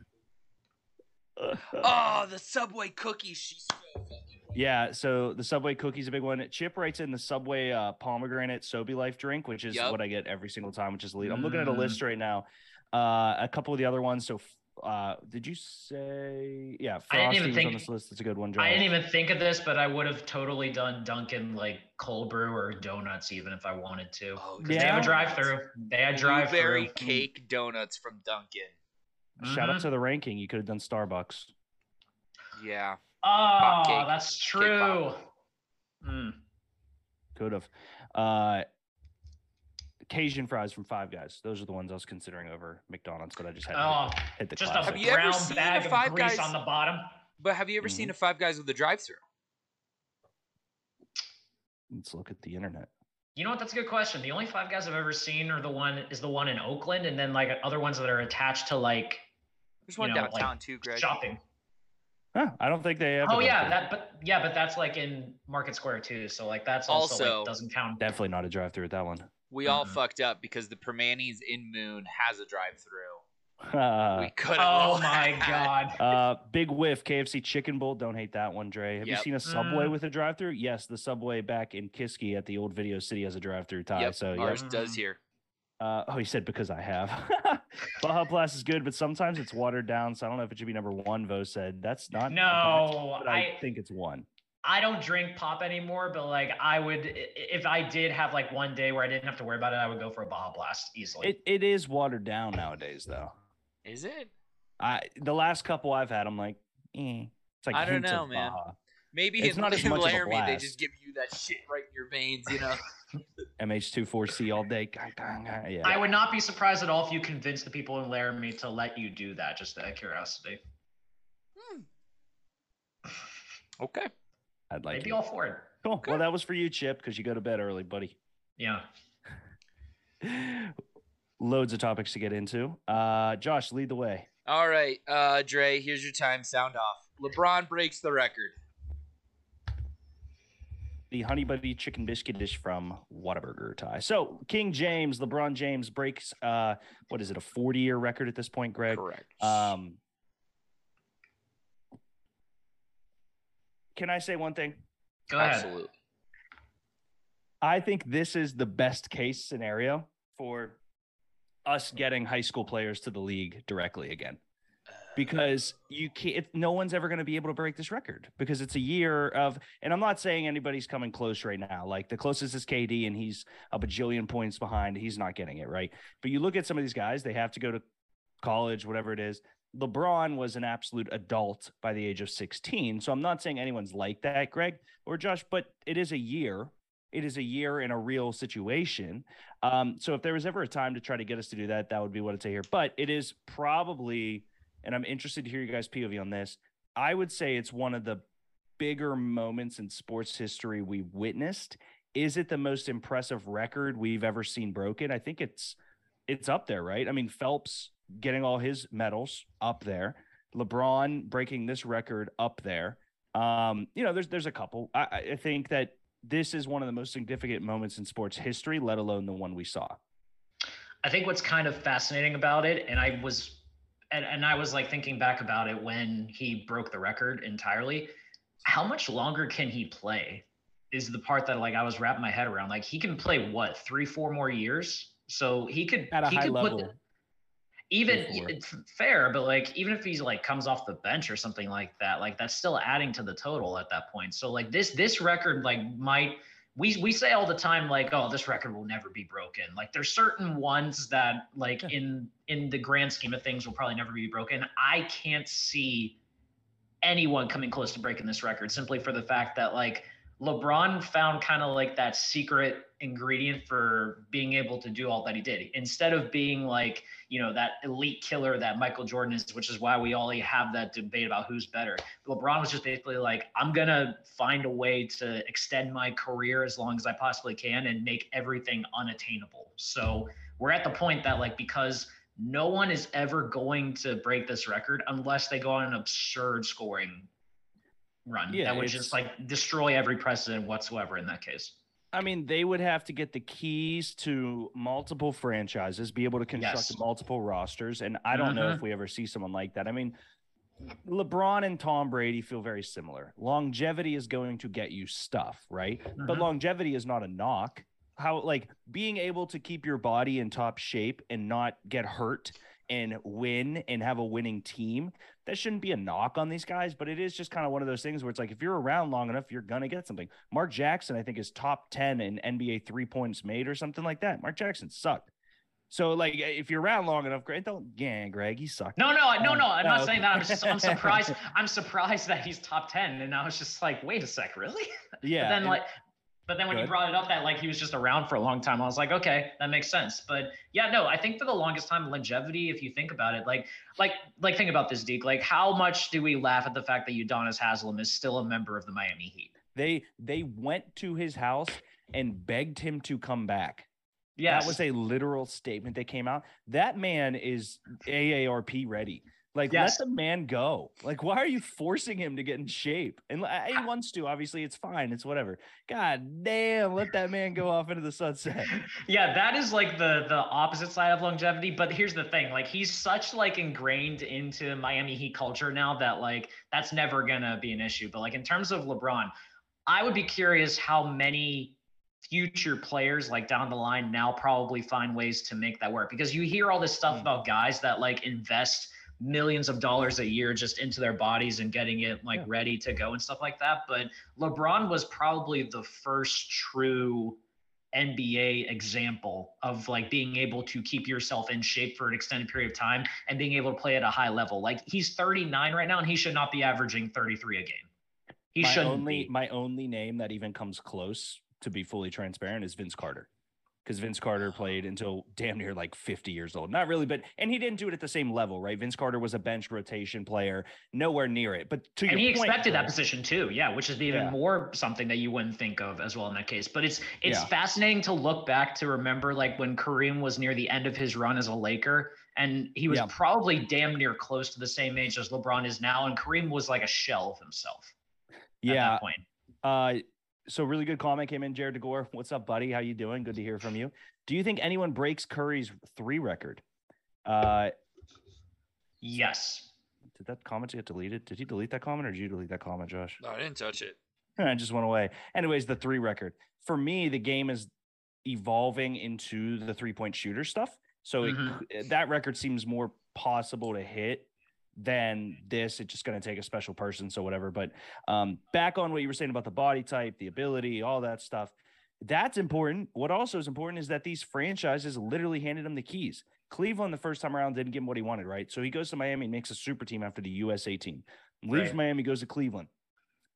S3: Oh, the Subway cookie. She's so fucking.
S1: Yeah, so the Subway cookie's a big one. Chip writes in the Subway uh, pomegranate Sobe Life drink, which is
S3: Yup.
S1: what I get every single time, which is elite. I'm looking at a
S2: Mm.
S1: list right now. Uh, a couple of the other ones. So, uh, did you say? Yeah,
S2: I didn't
S1: Frosty
S2: even
S1: was on
S2: think-
S1: this list. It's a good one. Josh.
S2: I didn't even think of this, but I would have totally done Dunkin' like cold brew or donuts even if I wanted to.
S3: Oh,
S2: 'Cause They have a drive through. They had drive
S3: Blueberry
S2: through.
S3: cake donuts from Dunkin'.
S1: Shout out to the ranking. You could have done Starbucks.
S3: Yeah.
S2: Oh,
S3: cake.
S2: that's true. Mm.
S1: Could have. Uh, Cajun fries from Five Guys. Those are the ones I was considering over McDonald's, but I just had to
S2: Oh,
S1: hit, hit the
S2: just
S1: classic.
S2: a
S3: Have you ever
S2: brown
S3: seen a
S2: bag of
S3: Five
S2: grease
S3: Guys-
S2: on the bottom.
S3: But have you ever
S1: Mm-hmm.
S3: seen a Five Guys with a drive-through?
S1: Let's look at the internet.
S2: You know what? That's a good question. The only five guys I've ever seen are the one is the one in Oakland, and then like other ones that are attached to like
S3: There's one
S2: know, like,
S3: downtown too, Greg.
S2: shopping.
S1: Huh, I don't think they have.
S2: Oh yeah,
S1: drive-thru.
S2: that but yeah, but that's like in Market Square too. So like that's also,
S3: Also-
S2: like, doesn't count.
S1: definitely not a drive-through at that one.
S3: We all
S2: Mhm.
S3: fucked up because the Primanti's in Moon has a drive-through.
S1: Uh,
S3: we could.
S2: Oh my god.
S1: uh, big whiff. KFC chicken bowl. Don't hate that one, Dre. Have you seen a Subway
S2: Mm.
S1: with a drive-through? Yes, the Subway back in Kiski at the old Video City has a drive-through. Tie.
S3: Yep,
S1: So yeah.
S3: ours
S2: yep.
S3: does here.
S1: Uh, oh, he said because I have. Baja Blast is good, but sometimes it's watered down. So I don't know if it should be number one. Vo said that's not. a
S2: No,
S1: but I,
S2: I
S1: think it's one.
S2: I don't drink pop anymore, but like I would if I did have like one day where I didn't have to worry about it, I would go for a Baja Blast easily.
S1: It it is watered down nowadays, though.
S3: Is it?
S1: I the last couple I've had, I'm like, eh. It's like
S3: I don't know, man.
S1: Baja.
S3: Maybe
S1: It's
S3: in,
S1: not as
S3: in
S1: much of a
S3: Laramie they just give you that shit right in your veins, you know.
S1: MH24C all day. Yeah.
S2: I would not be surprised at all if you convinced the people in Laramie to let you do that, just out of curiosity.
S3: okay.
S1: I'd like
S2: They'd be all for it.
S1: Cool. Well, that was for you, Chip, because you go to bed early, buddy.
S2: Yeah.
S1: Loads of topics to get into. Uh, Josh, lead the way.
S3: All right, uh, Dre. Here's your time. Sound off. LeBron breaks the record.
S1: The Honey Butter chicken biscuit dish from Whataburger Tie. So King James, LeBron James breaks uh what is it, a 40 year record at this point, Greg?
S3: Correct.
S1: Um Can I say one thing?
S2: Go ahead.
S3: Absolutely.
S1: I think this is the best case scenario for us getting high school players to the league directly again. Because you can't, it- no one's ever going to be able to break this record because it's a year of, and I'm not saying anybody's coming close right now. Like the closest is KD, and he's a bajillion points behind. He's not getting it right. But you look at some of these guys; they have to go to college, whatever it is. LeBron was an absolute adult by the age of 16. So I'm not saying anyone's like that, Greg or Josh, but it is a year. It is a year in a real situation. Um, so if there was ever a time to try to get us to do that, that would be what I'd say here. But it is probably, and I'm interested to hear you guys' POV on this. I would say it's one of the bigger moments in sports history we witnessed. Is it the most impressive record we've ever seen broken? I think it's it's up there, right? I mean, Phelps getting all his medals up there, LeBron breaking this record up there. Um, you know, there's there's a couple. I, I- I think that this is one of the most significant moments in sports history, let alone the one we saw.
S2: I think what's kind of fascinating about it, and I was, and, and I was like thinking back about it when he broke the record entirely. How much longer can he play? Is the part that like I was wrapping my head around. Like he can play what three, four more years. So he could
S1: At a
S2: he
S1: high
S2: could
S1: level.
S2: put even it's fair, but like even if he's like comes off the bench or something like that, like that's still adding to the total at that point. So like this this record like might we we say all the time like oh this record will never be broken. Like there's certain ones that like
S1: Yeah.
S2: in in the grand scheme of things will probably never be broken. I can't see anyone coming close to breaking this record simply for the fact that like LeBron found kind of like that secret ingredient for being able to do all that he did. Instead of being like, you know, that elite killer that Michael Jordan is, which is why we all have that debate about who's better. LeBron was just basically like, I'm going to find a way to extend my career as long as I possibly can and make everything unattainable. So we're at the point that, like, because no one is ever going to break this record unless they go on an absurd scoring run
S1: Yeah,
S2: that would just like destroy every precedent whatsoever in that case.
S1: I mean, they would have to get the keys to multiple franchises, be able to construct
S2: Yes.
S1: multiple rosters. And I don't know if we ever see someone like that. I mean, LeBron and Tom Brady feel very similar. Longevity is going to get you stuff, right? But
S2: Mhm.
S1: longevity is not a knock. How, like, being able to keep your body in top shape and not get hurt and win and have a winning team, that shouldn't be a knock on these guys. But it is just kind of one of those things where it's like, if you're around long enough, you're to get something. Mark Jackson, I think, is top 10 in NBA three points made or something like that. Mark Jackson sucked. So, like, if you're around long enough, Greg, don't, yeah, Greg, he sucked.
S2: No, no, no,
S1: Um,
S2: no. I'm
S1: no,
S2: not
S1: okay.
S2: saying that. I'm just I'm surprised. I'm surprised that he's top ten, and I was just like, wait a sec, really?
S1: Yeah.
S2: but then
S1: and-
S2: like, But then when you brought it up that like he was just around for a long time, I was like, okay, that makes sense. But yeah, no, I think for the longest time, longevity, if you think about it, like, like, like, think about this, Deke. Like, how much do we laugh at the fact that Udonis Haslem is still a member of the Miami Heat?
S1: They they went to his house and begged him to come back.
S2: Yeah,
S1: That was a literal statement that came out. That man is AARP ready. Like,
S2: Yes.
S1: let the man go. Like, why are you forcing him to get in shape? And he wants to. Obviously, it's fine. It's whatever. God damn, let that man go off into the sunset.
S2: yeah that is like the the opposite side of longevity but here's the thing like he's such like ingrained into miami heat culture now that like that's never gonna be an issue but like in terms of lebron i would be curious how many future players like down the line now probably find ways to make that work because you hear all this stuff
S1: Mm.
S2: about guys that like invest millions of dollars a year just into their bodies and getting it like
S1: Yeah.
S2: ready to go and stuff like that but lebron was probably the first true NBA example of like being able to keep yourself in shape for an extended period of time and being able to play at a high level. Like he's 39 right now and he should not be averaging 33 a game. He
S1: my
S2: shouldn't
S1: only
S2: be.
S1: my only name that even comes close to be fully transparent is Vince Carter. Because Vince Carter played until damn near like 50 years old. Not really, but and he didn't do it at the same level, right? Vince Carter was a bench rotation player, nowhere near it. But to
S2: and
S1: your
S2: he
S1: point,
S2: expected that position too, yeah, which is even
S1: Yeah.
S2: more something that you wouldn't think of as well in that case. But it's it's
S1: Yeah.
S2: fascinating to look back to remember like when Kareem was near the end of his run as a Laker, and he was
S1: Yeah.
S2: probably damn near close to the same age as LeBron is now, and Kareem was like a shell of himself at
S1: Yeah.
S2: that point.
S1: Uh, so really good comment came in, Jared DeGore. What's up, buddy? How you doing? Good to hear from you. Do you think anyone breaks Curry's three record? Uh,
S2: Yes.
S1: did that comment get deleted? Did he delete that comment or did you delete that comment, Josh?
S3: No, I didn't touch it.
S1: I just went away. Anyways, the three record. For me, the game is evolving into the three point shooter stuff. So it
S2: Mhm.
S1: c- that record seems more possible to hit than this. It's just going to take a special person. So whatever. But um, back on what you were saying about the body type, the ability, all that stuff. That's important. What also is important is that these franchises literally handed him the keys. Cleveland, the first time around, didn't give him what he wanted, right? So he goes to Miami and makes a super team after the USA team. Leaves
S2: Right.
S1: Miami, goes to Cleveland,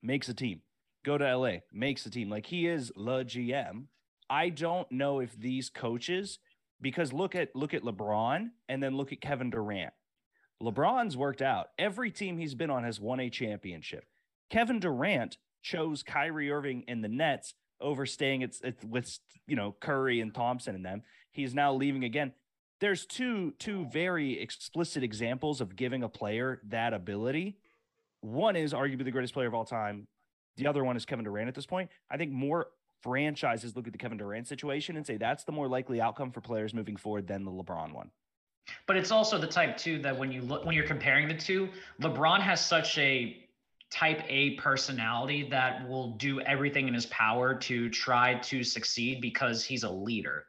S1: makes a team go to LA, makes a team. Like he is the GM. I don't know if these coaches, because look at look at LeBron and then look at Kevin Durant. LeBron's worked out. Every team he's been on has won a championship. Kevin Durant chose Kyrie Irving and the Nets over staying at, at with you know Curry and Thompson and them. He's now leaving again. There's two two very explicit examples of giving a player that ability. One is arguably the greatest player of all time. The other one is Kevin Durant at this point. I think more franchises look at the Kevin Durant situation and say that's the more likely outcome for players moving forward than the LeBron one.
S2: But it's also the type too that when you look when you're comparing the two, LeBron has such a type A personality that will do everything in his power to try to succeed because he's a leader.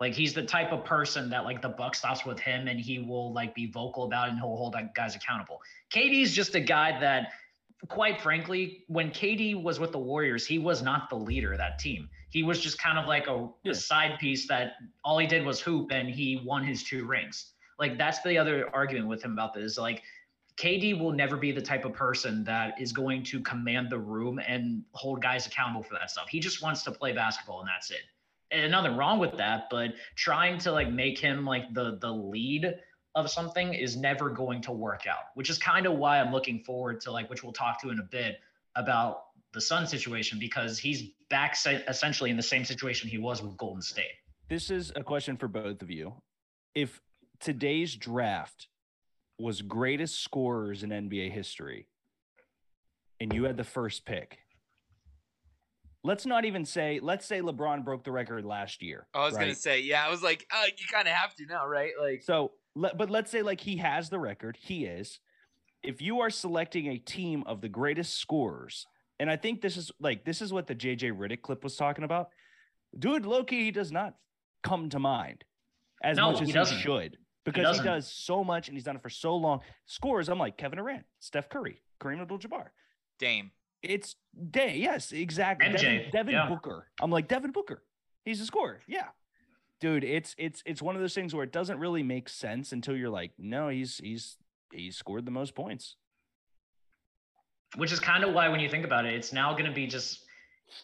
S2: Like he's the type of person that like the buck stops with him and he will like be vocal about it and he'll hold that guys accountable. KD's just a guy that quite frankly, when KD was with the Warriors, he was not the leader of that team. He was just kind of like a,
S1: Yeah.
S2: a side piece that all he did was hoop and he won his two rings. Like that's the other argument with him about this. Like KD will never be the type of person that is going to command the room and hold guys accountable for that stuff. He just wants to play basketball and that's it. And nothing wrong with that, but trying to like make him like the the lead of something is never going to work out, which is kind of why I'm looking forward to like which we'll talk to in a bit about the Sun situation because he's back se- essentially in the same situation he was with Golden State.
S1: This is a question for both of you. If today's draft was greatest scorers in NBA history and you had the first pick, let's not even say, let's say LeBron broke the record last year.
S3: I was gonna say, yeah, I was like, uh, you kind of have to now, right? Like,
S1: So, let, but let's say like he has the record. He is. If you are selecting a team of the greatest scorers, and I think this is like this is what the JJ Redick clip was talking about. Dude, Loki, he does not come to mind as
S2: No,
S1: much as
S2: he
S1: he, should because he,
S2: doesn't.
S1: does so much and he's done it for so long. Scores, I'm like Kevin Durant, Steph Curry, Kareem Abdul-Jabbar.
S3: Dame.
S1: It's day, yes, exactly.
S2: MJ,
S1: Devin, Devin
S2: yeah.
S1: Booker. I'm like Devin Booker. He's a scorer. Yeah. Dude, it's it's it's one of those things where it doesn't really make sense until you're like, no, he's he's he's scored the most points.
S2: which is kind of why when you think about it it's now going to be just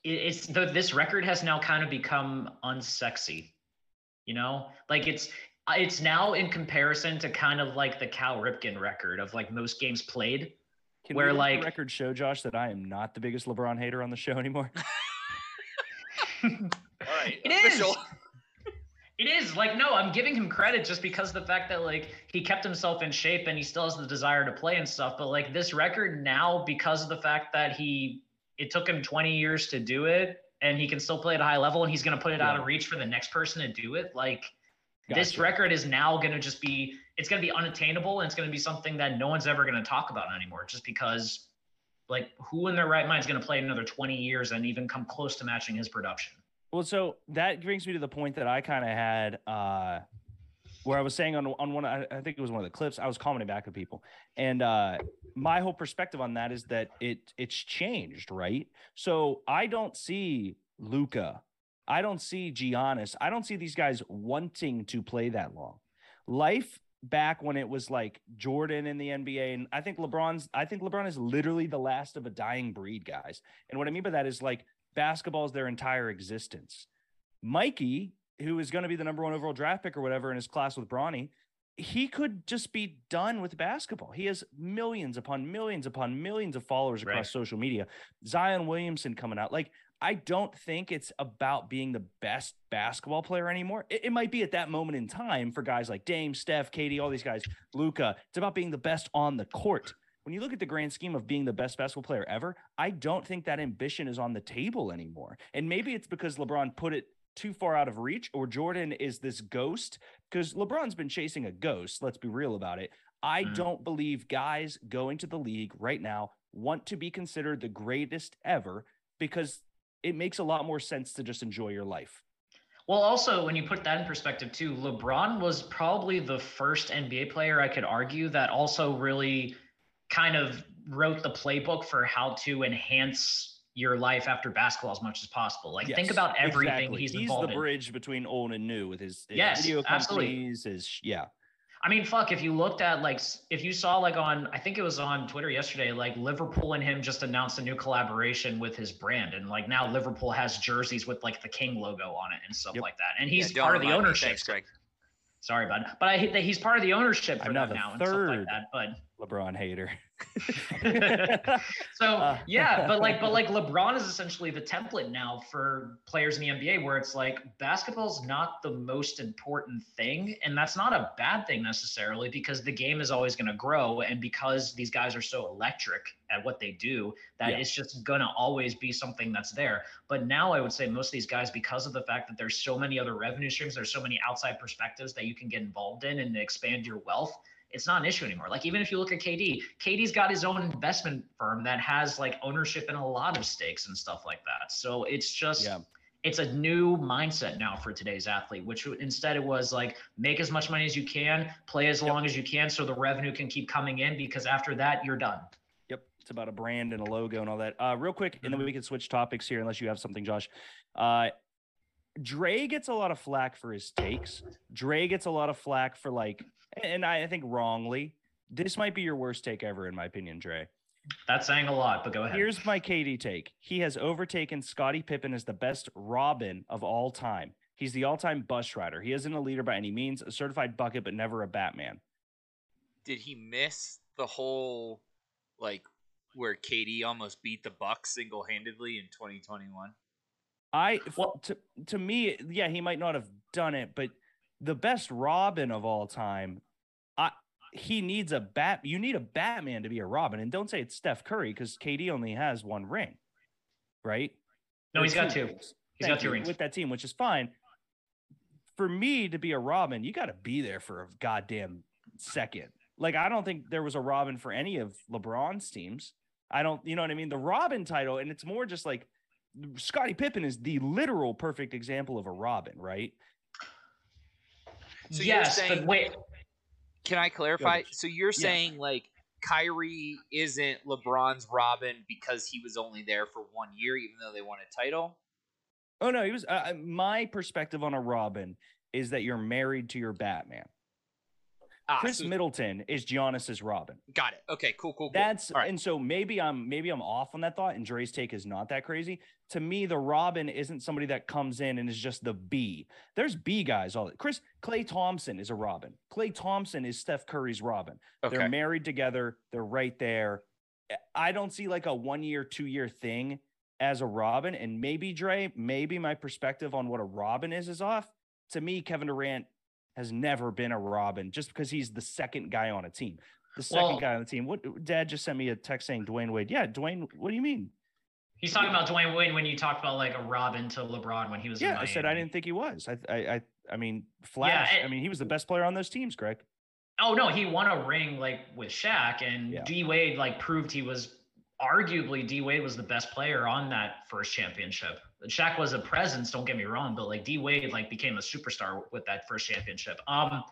S2: it's the, this record has now kind of become unsexy. You know, like it's it's now in comparison to kind of like the Cal Ripken record of like most games played.
S1: Can
S2: Where,
S1: we
S2: like-
S1: the record show Josh that I am not the biggest LeBron hater on the show anymore?
S3: All right,
S2: It is.
S3: official.
S2: It is like no, I'm giving him credit just because the fact that like he kept himself in shape and he still has the desire to play and stuff. But like this record now, because of the fact that he it took him 20 years to do it, and he can still play at a high level, and he's gonna put it out of reach for the next person to do it. Like this record is now gonna just be it's gonna be unattainable and it's gonna be something that no one's ever gonna talk about anymore, just because like who in their right mind is gonna play another 20 years and even come close to matching his production?
S1: Well, so that brings me to the point that I kind of had, uh, where I was saying on on one, I, I think it was one of the clips, I was commenting back to people, and uh, my whole perspective on that is that it it's changed, right? So I don't see Luka, I don't see Giannis, I don't see these guys wanting to play that long. Life back when it was like Jordan in the NBA, and I think LeBron's, I think LeBron is literally the last of a dying breed, guys. And what I mean by that is like basketball is their entire existence. Mikey, who is going to be the number one overall draft pick or whatever in his class with Bronny, he could just be done with basketball. He has millions upon millions upon millions of followers across
S2: Right.
S1: social media. Zion Williamson coming out. Like, I don't think it's about being the best basketball player anymore. It, it might be at that moment in time for guys like Dame, Steph, KD, all these guys, Luka. It's about being the best on the court. When you look at the grand scheme of being the best basketball player ever, I don't think that ambition is on the table anymore. And maybe it's because LeBron put it too far out of reach, or Jordan is this ghost. Because LeBron's been chasing a ghost. Let's be real about it. I
S2: Mhm.
S1: don't believe guys going to the league right now want to be considered the greatest ever because it makes a lot more sense to just enjoy your life.
S2: Well, also, when you put that in perspective, too, LeBron was probably the first NBA player I could argue that also really kind of wrote the playbook for how to enhance your life after basketball as much as possible. Like, think about everything
S1: exactly.
S2: he's
S1: He's
S2: involved
S1: the
S2: in.
S1: bridge between old and new with his, his
S2: Yes,
S1: video
S2: absolutely.
S1: His yeah,
S2: I mean, fuck, if you looked at like, if you saw like on, I think it was on Twitter yesterday, like Liverpool and him just announced a new collaboration with his brand. And like now Liverpool has jerseys with like the King logo on it and stuff
S1: Yep.
S2: like that. And he's
S3: don't
S2: part of the ownership.
S3: Thanks, Greg.
S2: Sorry, bud. But I hate that he's part of the ownership for
S1: I'm now
S2: them now and stuff like
S1: third.
S2: that. But
S1: LeBron hater.
S2: so
S1: Uh,
S2: yeah, but like but like LeBron is essentially the template now for players in the NBA where it's like basketball's not the most important thing and that's not a bad thing necessarily because the game is always going to grow and because these guys are so electric at what they do that
S1: Yeah.
S2: it's just going to always be something that's there. But now I would say most of these guys because of the fact that there's so many other revenue streams, there's so many outside perspectives that you can get involved in and expand your wealth it's not an issue anymore. Like even if you look at KD, KD's got his own investment firm that has like ownership in a lot of stakes and stuff like that. So it's just
S1: Yeah.
S2: it's a new mindset now for today's athlete, which instead it was like make as much money as you can, play as long as you can so the revenue can keep coming in because after that you're done.
S1: Yep, it's about a brand and a logo and all that. Uh, real quick, and then we can switch topics here, unless you have something, Josh. Uh, Dre gets a lot of flack for his takes. Dre gets a lot of flack for like, and I think wrongly. This might be your worst take ever, in my opinion, Dre.
S2: That's saying a lot, but go ahead.
S1: Here's my KD take. He has overtaken Scottie Pippen as the best Robin of all time. He's the all-time bus rider. He isn't a leader by any means, a certified bucket, but never a Batman.
S3: Did he miss the whole like where KD almost beat the Bucks single handedly in 2021?
S1: I
S2: Well-
S1: to to me, yeah, he might not have done it, but the best Robin of all time, I he needs a bat. You need a Batman to be a Robin, and don't say it's Steph Curry because KD only has one ring, right?
S2: no, he's got two.
S1: rings.
S2: He's
S1: Thank
S2: got two rings.
S1: with that team, which is fine. For me to be a Robin, you got to be there for a goddamn second. Like I don't think there was a Robin for any of LeBron's teams. I don't, you know what I mean? The Robin title, and it's more just like Scottie Pippen is the literal perfect example of a Robin, right?
S3: So you're
S2: yes,
S3: saying-
S2: but wait.
S3: Can I clarify? So you're
S1: Yeah.
S3: saying like Kyrie isn't LeBron's Robin because he was only there for one year, even though they won a title?
S1: Oh no, he was. Uh, my perspective on a Robin is that you're married to your Batman.
S3: Ah,
S1: Chris
S3: so-
S1: Middleton is Giannis's Robin.
S3: got it. Okay, cool, cool, cool.
S1: That's
S3: right.
S1: and so maybe I'm maybe I'm off on that thought, and Dre's take is not that crazy. To me, the Robin isn't somebody that comes in and is just the B. There's B guys. All Chris Klay Thompson is a Robin. Klay Thompson is Steph Curry's Robin.
S3: okay.
S1: They're married together. They're right there. I don't see like a one year, two year thing as a Robin. And maybe Dre, maybe my perspective on what a Robin is is off. To me, Kevin Durant has never been a Robin just because he's the second guy on a team. The second
S2: Well-
S1: guy on the team. What Dad just sent me a text saying Dwyane Wade. Yeah, Dwyane. What do you mean?
S2: He's talking about Dwyane Wade when you talked about like a Robin to LeBron when he was. in
S1: Yeah, I said I didn't think he was. I, I, I, I mean, Flash. I
S2: and-
S1: mean, he was the best player on those teams, Greg.
S2: Oh no, he won a ring like with Shaq, and
S1: Yeah.
S2: D Wade like proved he was arguably D Wade was the best player on that first championship. Shaq was a presence, don't get me wrong, but like D Wade like became a superstar with that first championship. Um,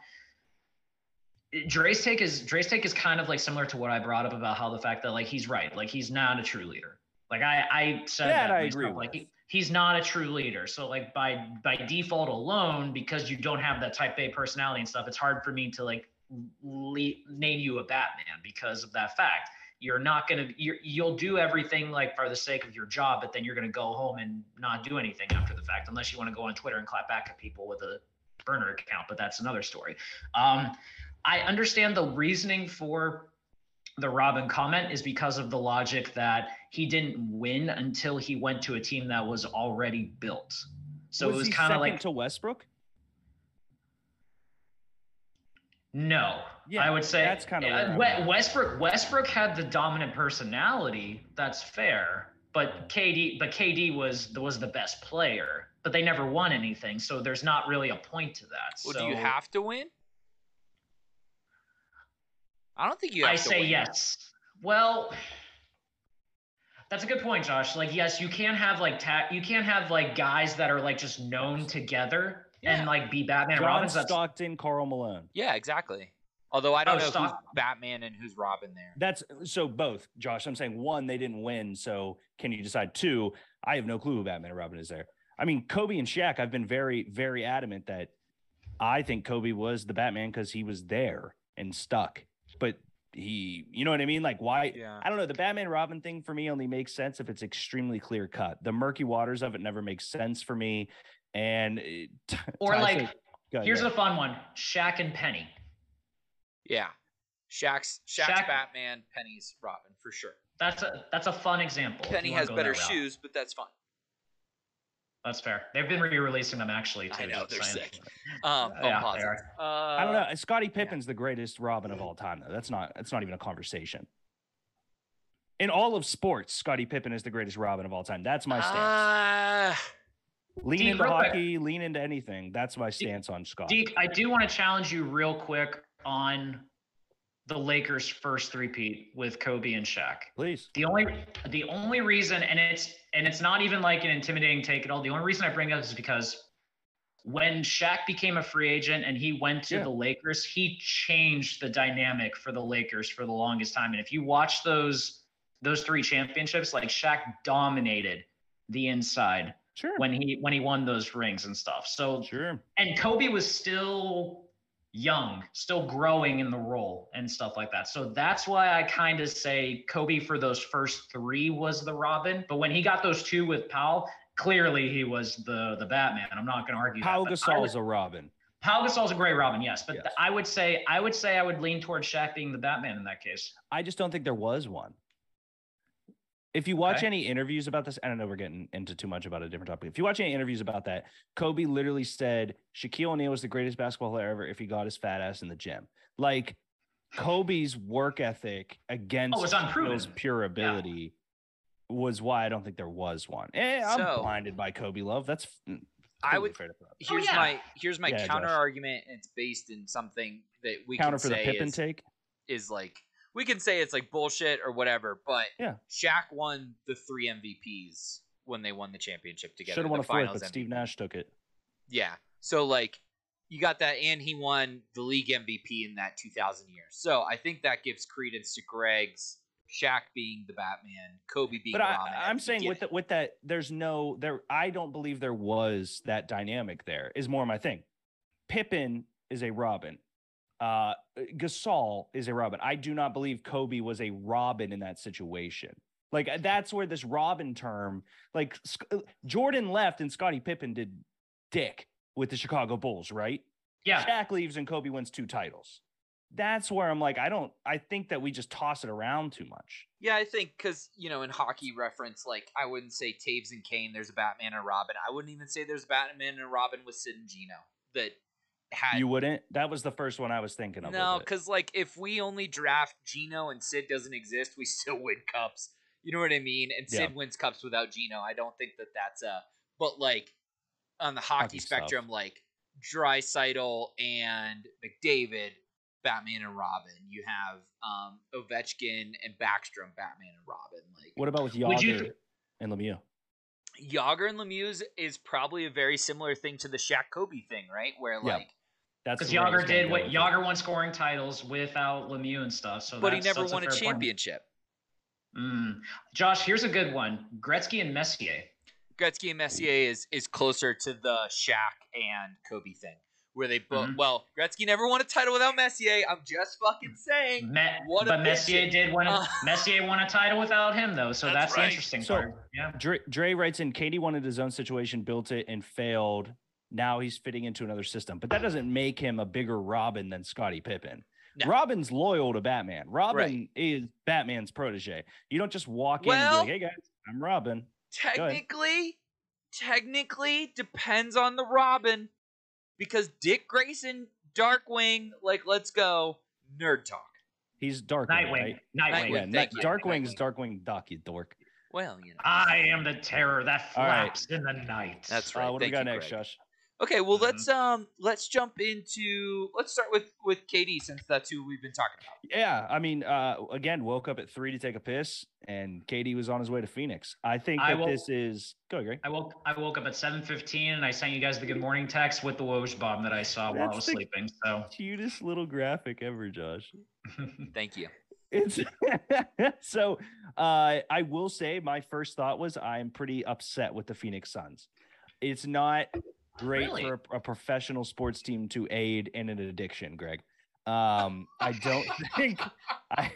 S2: Dre's take is Dre's take is kind of like similar to what I brought up about how the fact that like he's right, like he's not a true leader. Like I I said
S1: That
S2: that,
S1: I agree
S2: Like he, he's not a true leader. So like by by default alone, because you don't have that type A personality and stuff, it's hard for me to like le- name you a Batman because of that fact. You're not gonna you're, you'll do everything like for the sake of your job, but then you're gonna go home and not do anything after the fact, unless you want to go on Twitter and clap back at people with a burner account. But that's another story. Um, I understand the reasoning for the Robin comment is because of the logic that he didn't win until he went to a team that was already built. So
S1: was
S2: it was kind of like
S1: to Westbrook.
S2: No.
S1: Yeah,
S2: I would say
S1: that's kinda
S2: uh,
S1: where I'm
S2: We-
S1: at.
S2: Westbrook. Westbrook had the dominant personality. That's fair. But KD, but KD was was the best player. But they never won anything, so there's not really a point to that.
S3: Well,
S2: so
S3: do you have to win? I don't think you have
S2: I
S3: to
S2: say
S3: win.
S2: yes. Well, that's a good point, Josh. Like, yes, you can't have like ta- you can't have like guys that are like just known together
S3: Yeah.
S2: and like be Batman and
S1: John
S2: Robins. That's
S1: Stockton, Karl Malone.
S3: Yeah, exactly. Although I don't
S2: Oh,
S3: know who's. Batman and who's Robin there.
S1: That's so both, Josh. I'm saying one, they didn't win. So can you decide? Two, I have no clue who Batman and Robin is there. I mean, Kobe and Shaq, I've been very, very adamant that I think Kobe was the Batman because he was there and stuck. But he, you know what I mean? Like, why?
S3: Yeah.
S1: I don't know. The Batman Robin thing for me only makes sense if it's extremely clear cut. The murky waters of it never makes sense for me. And it,
S2: or
S1: Ty
S2: like
S1: said- Go ahead,
S2: here's
S1: yeah.
S2: a fun one: Shaq and Penny.
S3: Yeah. Shaq's Shaq's
S2: Shaq-
S3: Batman, Penny's Robin for sure.
S2: That's a that's a fun example.
S3: Penny has better
S2: that route.
S3: shoes, but that's fine.
S2: That's fair. They've been re-releasing them actually. Too,
S3: I know, they're
S2: so-
S3: sick. Um,
S2: Yeah,
S3: I'm
S2: they
S3: positive. Uh,
S1: I don't know. Scottie Pippen's the greatest Robin of all time, though. That's not. That's not even a conversation. In all of sports, Scottie Pippen is the greatest Robin of all time. That's my stance.
S3: Uh,
S1: lean
S2: Deke,
S1: into
S2: real quick.
S1: hockey, lean into anything. That's my stance on Scott.
S2: Deke, I do want to challenge you real quick on the Lakers' first three-peat with Kobe and Shaq.
S1: Please.
S2: The only the only reason, and it's and it's not even like an intimidating take at all. The only reason I bring it up is because when Shaq became a free agent and he went to
S1: Yeah.
S2: the Lakers, he changed the dynamic for the Lakers for the longest time. And if you watch those those three championships, like Shaq dominated the inside
S1: Sure.
S2: when he when he won those rings and stuff. So
S1: sure.
S2: and Kobe was still young, still growing in the role and stuff like that. So that's why I kind of say Kobe for those first three was the Robin, but when he got those two with Powell, clearly he was the the Batman. I'm not going to argue
S1: Pau
S2: that. but I
S1: Gasol's a Robin.
S2: Pau Gasol's a great Robin, yes, but
S1: Yes.
S2: th- I would say I would say I would lean towards Shaq being the Batman in that case.
S1: I just don't think there was one. If you watch
S2: Okay.
S1: any interviews about this, I don't know we're getting into too much about a different topic. If you watch any interviews about that, Kobe literally said Shaquille O'Neal was the greatest basketball player ever if he got his fat ass in the gym. Like Kobe's work ethic against
S2: Oh, it's unproven.
S1: Shaquille's pure ability was why I don't think there was one. Eh, I'm
S3: So-
S1: blinded by Kobe love. That's mm,
S3: I would-
S1: fair to put up.
S3: here's
S2: yeah.
S3: my here's my
S1: Yeah,
S3: counter
S1: Josh.
S3: argument, it's based in something that we
S1: counter
S3: can
S1: for the
S3: say
S1: Pippen
S3: is,
S1: take.
S3: is like we can say it's like bullshit or whatever, but
S1: Yeah.
S3: Shaq won the three MVPs when they won the championship together.
S1: Should have won
S3: the
S1: a fourth,
S3: finals
S1: but Steve Nash took it.
S3: Yeah. So like you got that and he won the league MVP in that 2000 years. So I think that gives credence to Greg's Shaq being the Batman, Kobe being
S1: But I, I'm saying with the, with that, there's no there. I don't believe there was that dynamic. There is more my thing. Pippen is a Robin. Uh, Gasol is a Robin. I do not believe Kobe was a Robin in that situation. Like uh, that's where this Robin term, like Sc- uh, Jordan left and Scottie Pippen did dick with the Chicago Bulls, right?
S2: Yeah.
S1: Shaq leaves and Kobe wins two titles. That's where I'm like, I don't. I think that we just toss it around too much.
S3: Yeah, I think because you know in hockey reference, like I wouldn't say Toews and Kane. There's a Batman and Robin. I wouldn't even say there's a Batman and a Robin with Sid and Gino that had.
S1: You wouldn't. That was the first one I was thinking of.
S3: no, because like if we only draft Gino and Sid doesn't exist, we still win cups. You know what I mean? And Sid
S1: Yeah.
S3: wins cups without Gino. I don't think that that's a. But like on the hockey,
S1: Hockey stuff.
S3: spectrum, like Draisaitl and McDavid, Batman and Robin. You have um, Ovechkin and Backstrom, Batman and Robin. Like
S1: what about with
S2: Would you-
S1: Jagr and Lemieux?
S3: Jagr and Lemieux is probably a very similar thing to the Shaq Kobe thing, right? Where like,
S1: That's
S2: Because
S1: where I was Jagr
S2: did what
S1: with.
S2: Jagr won scoring titles without Lemieux and stuff. So
S3: but he never
S2: that's
S3: won a
S2: fair point.
S3: championship.
S2: Mm. Josh, here's a good one: Gretzky and Messier.
S3: Gretzky and Messier is is closer to the Shaq and Kobe thing, where they both.
S2: Mhm.
S3: Well, Gretzky never won a title without Messier. I'm just fucking saying.
S2: Me-
S3: What a
S2: but Messier
S3: bitch.
S2: did win. A,
S3: Uh.
S2: Messier won a title without him, though. So
S3: That's
S2: that's, the
S3: right.
S2: interesting
S1: So-
S2: part. Yeah.
S1: Dre, Dre writes in, KD wanted his own situation, built it, and failed. Now he's fitting into another system, but that doesn't make him a bigger Robin than Scottie Pippen.
S3: No.
S1: Robin's loyal to Batman. Robin is Batman's protege. You don't just walk
S3: Well-
S1: in and be like, "Hey guys, I'm Robin."
S3: Technically, technically depends on the Robin, because Dick Grayson, Darkwing, like let's go nerd talk.
S1: He's Darkwing,
S2: Nightwing.
S1: right?
S2: Nightwing.
S3: Nightwing.
S1: Yeah, Night- Darkwing's Darkwing Duck, you dork.
S3: Well, you know.
S2: I am the terror that
S1: All right.
S2: flaps in the night.
S3: That's
S1: Uh,
S3: right.
S1: what do we got
S3: you,
S1: next,
S3: Craig.
S1: Josh?
S3: Okay, well
S2: Mhm.
S3: let's um let's jump into let's start with with KD since that's who we've been talking about.
S1: Yeah, I mean, uh, again, woke up at three to take a piss, and KD was on his way to Phoenix. I think
S2: I
S1: that
S2: will-
S1: this is go, Greg.
S2: I woke I woke up at 7:15 and I sent you guys the good morning text with the Woj bomb that I saw while I was
S1: the-
S2: sleeping. So
S1: Cutest little graphic ever, Josh.
S3: Thank you.
S1: It's so uh I will say my first thought was I'm pretty upset with the Phoenix Suns. It's not great
S2: Really?
S1: for a, a professional sports team to aid in an addiction, Greg. Um, I don't think I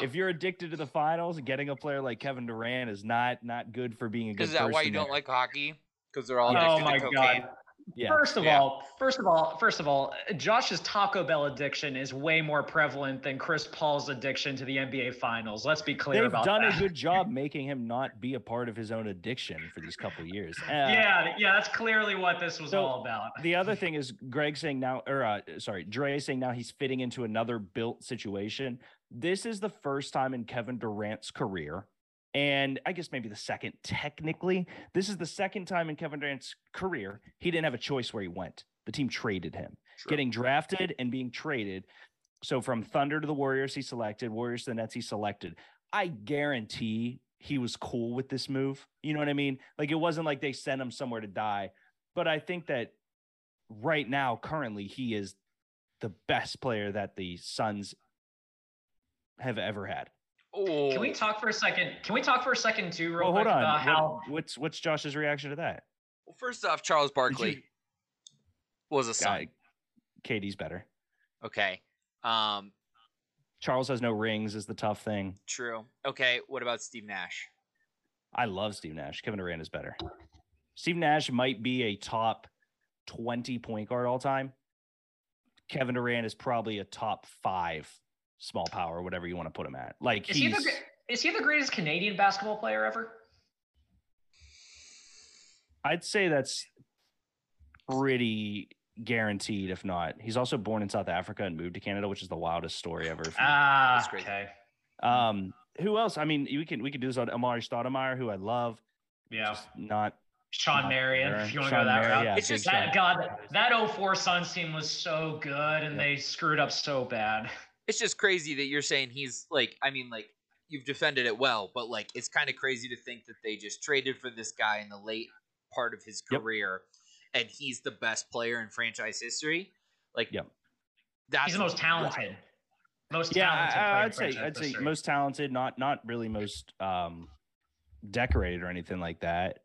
S1: if you're addicted to the finals, getting a player like Kevin Durant is not not good for being a good
S3: Is that why
S1: person
S3: you don't like hockey? Because they're all
S2: Oh
S3: addicted
S2: my
S3: to cocaine.
S2: god.
S1: Yeah.
S2: First of
S3: Yeah.
S2: all, first of all, first of all, Josh's Taco Bell addiction is way more prevalent than Chris Paul's addiction to the NBA Finals. Let's be clear
S1: They've
S2: about
S1: done
S2: that.
S1: a good job making him not be a part of his own addiction for these couple years. Uh,
S2: yeah, yeah, that's clearly what this was
S1: So,
S2: all about.
S1: the other thing is Greg saying now, or uh, sorry, Dre saying now he's fitting into another built situation. This is the first time in Kevin Durant's career, and I guess maybe the second technically. This is the second time in Kevin Durant's career he didn't have a choice where he went. The team traded him, getting drafted and being traded. So from Thunder to the Warriors, he selected. Warriors to the Nets, he selected. I guarantee he was cool with this move. You know what I mean? Like it wasn't like they sent him somewhere to die. But I think that right now, currently, he is the best player that the Suns have ever had.
S3: Oh,
S2: Can we talk for a second? Can we talk for a second too, real
S1: Well, hold
S2: quick
S1: on.
S2: about
S1: What-
S2: how
S1: what's what's Josh's reaction to that?
S3: Well, first off, Charles Barkley
S1: you-
S3: was a son.
S1: Guy, KD's better.
S3: Okay. Um,
S1: Charles has no rings is the tough thing.
S3: true. Okay. What about Steve Nash?
S1: I love Steve Nash. Kevin Durant is better. Steve Nash might be a top 20 point guard all time. Kevin Durant is probably a top five small power, whatever you want to put him at. Like
S2: is he the is he the greatest Canadian basketball player ever?
S1: I'd say that's pretty guaranteed, if not. He's also born in South Africa and moved to Canada, which is the wildest story ever.
S2: Ah,
S3: That's crazy.
S2: okay.
S1: Um, who else? I mean, we can we can do this on Amar'e Stoudemire, who I love.
S2: Yeah.
S1: Just not
S2: Shawn
S1: not
S2: Marion,
S1: there.
S2: if you want to go that
S1: Marion,
S2: route.
S1: yeah,
S3: It's
S1: big
S3: just
S1: Shawn.
S2: That God, that 04 Suns team was so good, and
S1: Yep.
S2: they screwed up so bad.
S3: It's just crazy that you're saying he's like. I mean, like you've defended it well, but like it's kind of crazy to think that they just traded for this guy in the late part of his
S1: Yep.
S3: career, and he's the best player in franchise history. Like,
S1: yeah,
S3: That's
S2: He's the most
S3: wild.
S2: talented. Most
S1: yeah,
S2: talented.
S1: I, I'd say I'd say
S2: history.
S1: most talented, not not really most um decorated or anything like that.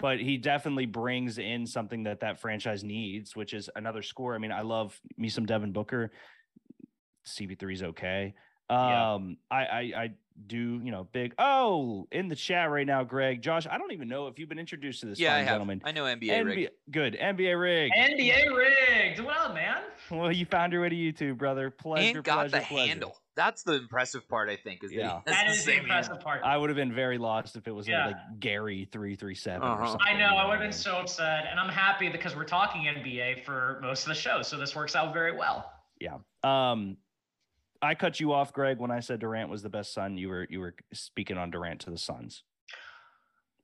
S1: But he definitely brings in something that that franchise needs, which is another score. I mean, I love me some Devin Booker. CP3's okay.
S2: Yeah.
S1: Um, I, I I do you know big. Oh, in the chat right now, Greg, Josh. I don't even know if you've been introduced to this
S3: yeah, I have.
S1: gentleman.
S3: I know NBA,
S1: NBA,
S3: rig.
S1: good NBA rig.
S2: NBA rigged. Well, man.
S1: well, you found your way to YouTube, brother. Pleasure,
S3: and got
S1: pleasure,
S3: the
S1: pleasure.
S3: handle. That's the impressive part, I think. Is
S1: Yeah.
S3: that, he has
S2: That
S3: the
S2: the
S3: same
S2: impressive
S3: handle.
S2: part.
S1: I would have been very lost if it was
S2: Yeah.
S1: like Gary three three seven.
S3: Uh-huh.
S2: I know. I would have been so upset, and I'm happy because we're talking NBA for most of the show, so this works out very well. Yeah.
S1: Um, I cut you off, Greg, when I said Durant was the best son. You were you were speaking on Durant to the Suns.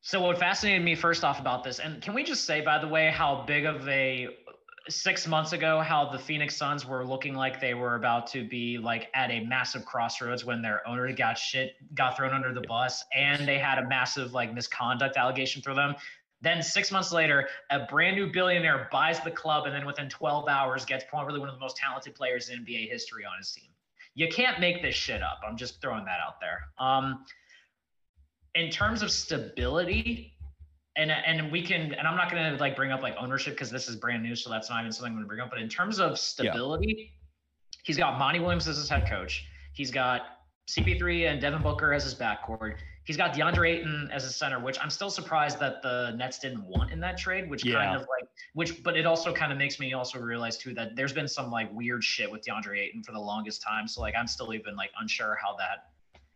S2: So what fascinated me first off about this, and can we just say, by the way, how big of a six months ago, how the Phoenix Suns were looking like they were about to be like at a massive crossroads when their owner got shit got thrown under the bus, and they had a massive like misconduct allegation for them. Then six months later, a brand new billionaire buys the club, and then within 12 hours gets probably one of the most talented players in NBA history on his team. You can't make this shit up. I'm just throwing that out there. Um, in terms of stability, and and we can, and I'm not gonna like bring up like ownership because this is brand new, so that's not even something I'm gonna bring up. But in terms of stability, he's got Monty Williams as his head coach. He's got CP3 and Devin Booker as his backcourt. He's got DeAndre Ayton as a center, which I'm still surprised that the Nets didn't want in that trade, which
S1: Yeah.
S2: kind of like which but it also kind of makes me also realize too that there's been some like weird shit with DeAndre Ayton for the longest time. So like I'm still even like unsure how that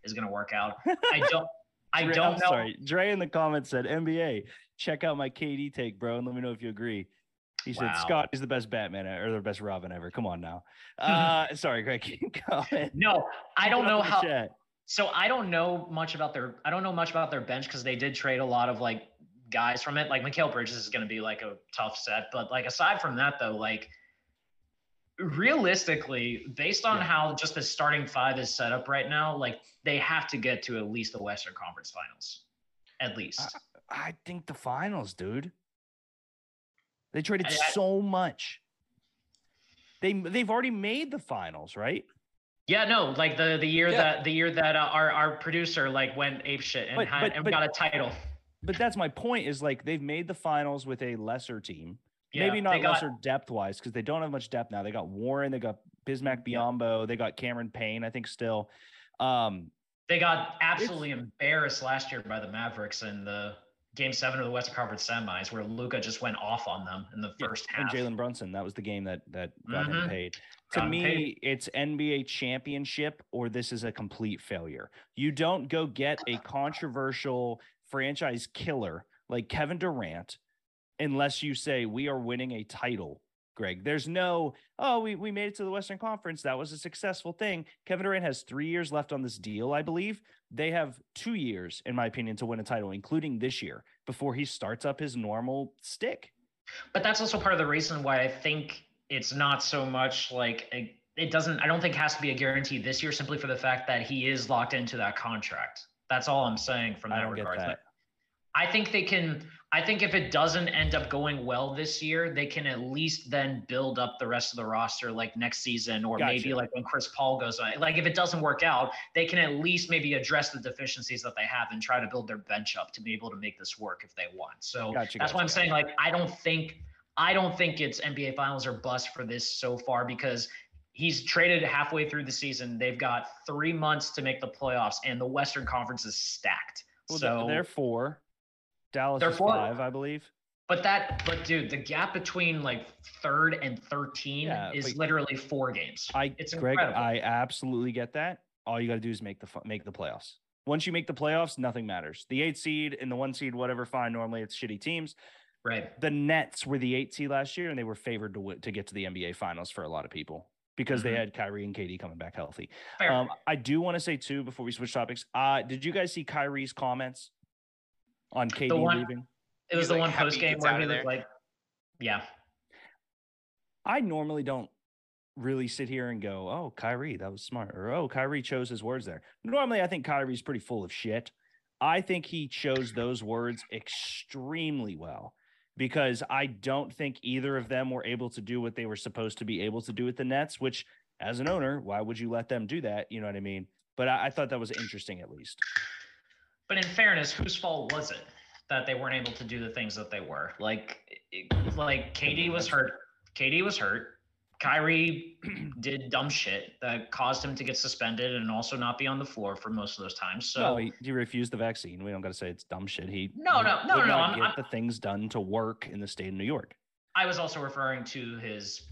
S2: is gonna work out. I don't I
S1: Dre-
S2: don't
S1: I'm
S2: know.
S1: Sorry, Dre in the comments said NBA. Check out my KD take, bro, and let me know if you agree. He said Scott is the best Batman or the best Robin ever. Come on now. Uh, sorry, Greg. Keep going.
S2: No, I don't know
S1: up in the
S2: how
S1: chat.
S2: So I don't know much about their I don't know much about their bench because they did trade a lot of like guys from it. Like Mikal Bridges is gonna be like a tough set. But like aside from that though, like realistically, based on
S1: Yeah.
S2: how just the starting five is set up right now, like they have to get to at least the Western Conference Finals. At least.
S1: I think the finals, dude. They traded
S2: I- I-
S1: so much. They they've already made the finals, right?
S2: Yeah, no, like the the year
S3: Yeah.
S2: that the year that uh, our our producer like went ape shit and
S1: But-
S2: had
S1: but-
S2: and
S1: but-
S2: got a title.
S1: But that's my point. Is like they've made the finals with a lesser team.
S2: Yeah,
S1: Maybe not
S2: got-
S1: lesser depth wise because they don't have much depth now. They got Warren, they got Bismack. Biyombo, they got Cameron Payne. I think still. Um,
S2: They got absolutely embarrassed last year by the Mavericks and the game seven of the Western Conference semis, where Luka just went off on them in the
S1: Yeah,
S2: first
S1: and
S2: half.
S1: Jalen Brunson. That was the game that that got him
S2: Mhm.
S1: paid.
S2: Got
S1: To
S2: him
S1: me,
S2: paid.
S1: it's NBA championship or this is a complete failure. You don't go get a controversial franchise killer like Kevin Durant unless you say we are winning a title. Greg, there's no, oh, we, we made it to the Western Conference. That was a successful thing. Kevin Durant has three years left on this deal, I believe. They have two years, in my opinion, to win a title, including this year, before he starts up his normal stick.
S2: But that's also part of the reason why I think it's not so much like a, it doesn't. I don't think has to be a guarantee this year, simply for the fact that he is locked into that contract. That's all I'm saying from that regard.
S1: that.
S2: I think they can. I think if it doesn't end up going well this year, they can at least then build up the rest of the roster like next season, or maybe like when Chris Paul goes on. Like if it doesn't work out, they can at least maybe address the deficiencies that they have and try to build their bench up to be able to make this work if they want. So
S1: Gotcha,
S2: that's why I'm
S1: gotcha,
S2: saying like I don't think I don't think it's NBA Finals or bust for this so far because he's traded halfway through the season. They've got three months to make the playoffs, and the Western Conference is stacked.
S1: Well,
S2: so
S1: they're four. Dallas
S2: They're
S1: is
S2: four.
S1: five, I believe.
S2: But that, but dude, the gap between like third and thirteen
S1: Yeah,
S2: is literally four games.
S1: I
S2: It's
S1: Greg,
S2: incredible.
S1: I absolutely get that. All you got to do is make the make the playoffs. Once you make the playoffs, nothing matters. The eight seed and the one seed, whatever, fine. Normally, it's shitty teams.
S2: right.
S1: The Nets were the eight seed last year, and they were favored to to get to the NBA Finals for a lot of people because
S2: Mhm.
S1: they had Kyrie and KD coming back healthy. Um, I do want to say too before we switch topics. Uh, did you guys see Kyrie's comments on KD
S2: one-
S1: leaving?
S2: it was
S3: he's,
S2: the
S3: like,
S2: one post game where he was
S3: there.
S2: like, yeah,
S1: I normally don't really sit here and go, "Oh, Kyrie, that was smart," or "Oh, Kyrie chose his words there." Normally, I think Kyrie's pretty full of shit. I think he chose those words extremely well because I don't think either of them were able to do what they were supposed to be able to do with the Nets. Which, as an owner, why would you let them do that? You know what I mean? But I, I thought that was interesting, at least.
S2: But in fairness, whose fault was it that they weren't able to do the things that they were? Like, like KD was hurt. KD was hurt. Kyrie did dumb shit that caused him to get suspended and also not be on the floor for most of those times. So
S1: no, he, he refused the vaccine. We don't got to say it's dumb shit. He
S2: No, no, no, no, no, I'm-
S1: get
S2: I'm-
S1: the things done to work in the state of New York.
S2: I was also referring to his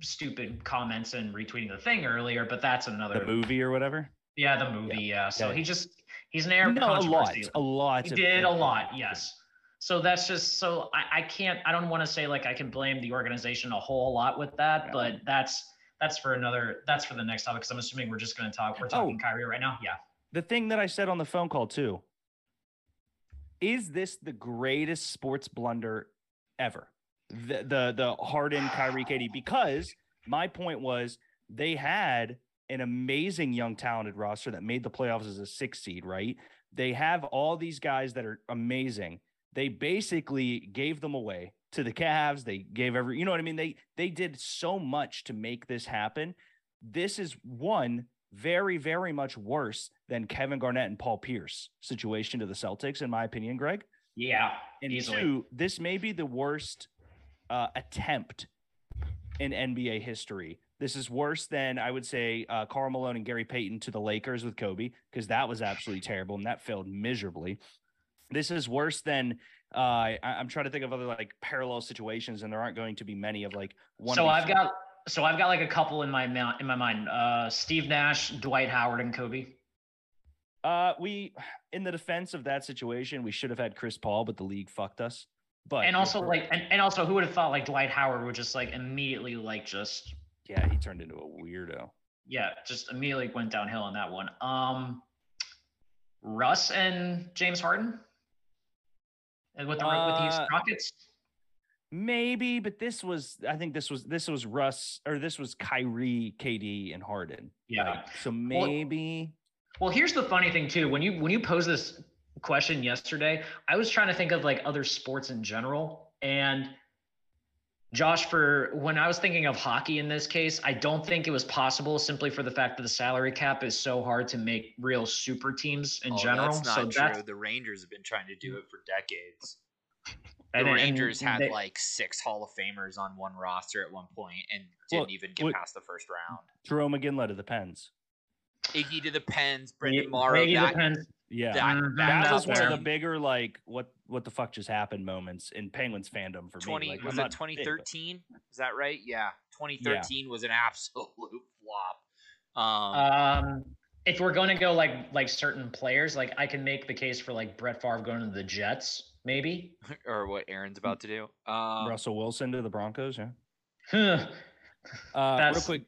S2: stupid comments and retweeting the thing earlier, but that's another
S1: The movie or whatever.
S2: Yeah, the movie. Yeah. So
S1: Yeah.
S2: he just he's an air
S1: No, a lot, a lot.
S2: He
S1: of-
S2: did a lot, yes. So that's just so I, I can't I don't want to say like I can blame the organization a whole lot with that,
S1: Yeah.
S2: but that's that's for another that's for the next topic because I'm assuming we're just gonna talk we're talking oh. Kyrie right now. Yeah.
S1: the thing that I said on the phone call too. Is this the greatest sports blunder ever? The the the Harden Kyrie KD because my point was they had an amazing young talented roster that made the playoffs as a six seed, right? They have all these guys that are amazing. They basically gave them away to the Cavs. They gave every, you know what I mean? They they did so much to make this happen. This is one very, very much worse than Kevin Garnett and Paul Pierce situation to the Celtics, in my opinion, Greg.
S2: Yeah.
S1: And
S2: Easily.
S1: two, this may be the worst uh, attempt in NBA history. This is worse than I would say uh, Karl Malone and Gary Payton to the Lakers with Kobe because that was absolutely terrible and that failed miserably. This is worse than uh, I, I'm trying to think of other like parallel situations, and there aren't going to be many of like one.
S2: so I've got so I've got like a couple in my mount in my mind. Uh Steve Nash, Dwight Howard, and Kobe.
S1: Uh, we in the defense of that situation, we should have had Chris Paul, but the league fucked us. But
S2: and also like and, and also who would have thought like Dwight Howard would just like immediately like just
S1: yeah, he turned into a weirdo.
S2: yeah, just immediately went downhill on that one. Um, Russ and James Harden, and with the with these
S1: Uh,
S2: Rockets.
S1: Maybe, but this was I think this was this was Russ or this was Kyrie, KD, and Harden.
S2: Yeah.
S1: Like, so maybe
S2: Well, here's the funny thing too. When you when you pose this question yesterday, I was trying to think of like other sports in general, and Josh, for when I was thinking of hockey in this case, I don't think it was possible simply for the fact that the salary cap is so hard to make real super teams in
S3: Oh,
S2: general.
S3: That's not
S2: so
S3: true.
S2: that's
S3: The Rangers have been trying to do it for decades. The
S2: and- and
S3: Rangers had
S2: they-
S3: like six Hall of Famers on one roster at one point and didn't
S1: Well,
S3: even get
S1: what-
S3: past the first round.
S1: Jarome Iginla to the Pens.
S3: Iggy to the Pens, Brenden Morrow.
S2: Iggy
S3: that,
S2: depends.
S1: Yeah.
S3: that,
S2: Mhm.
S3: that,
S1: that was one of the bigger like what what the fuck just happened moments in Penguins fandom for
S3: 20
S1: me. Like,
S3: was
S1: I'm
S3: it
S1: not big, but-
S3: 2013? Is that right? Yeah, 2013 was an absolute flop. Um,
S2: Um, if we're going to go like like certain players, like I can make the case for like Brett Favre going to the Jets, maybe.
S3: or what Aaron's about to do. Um,
S1: Russell Wilson to the Broncos. Yeah. Uh, real
S2: That's
S1: quick,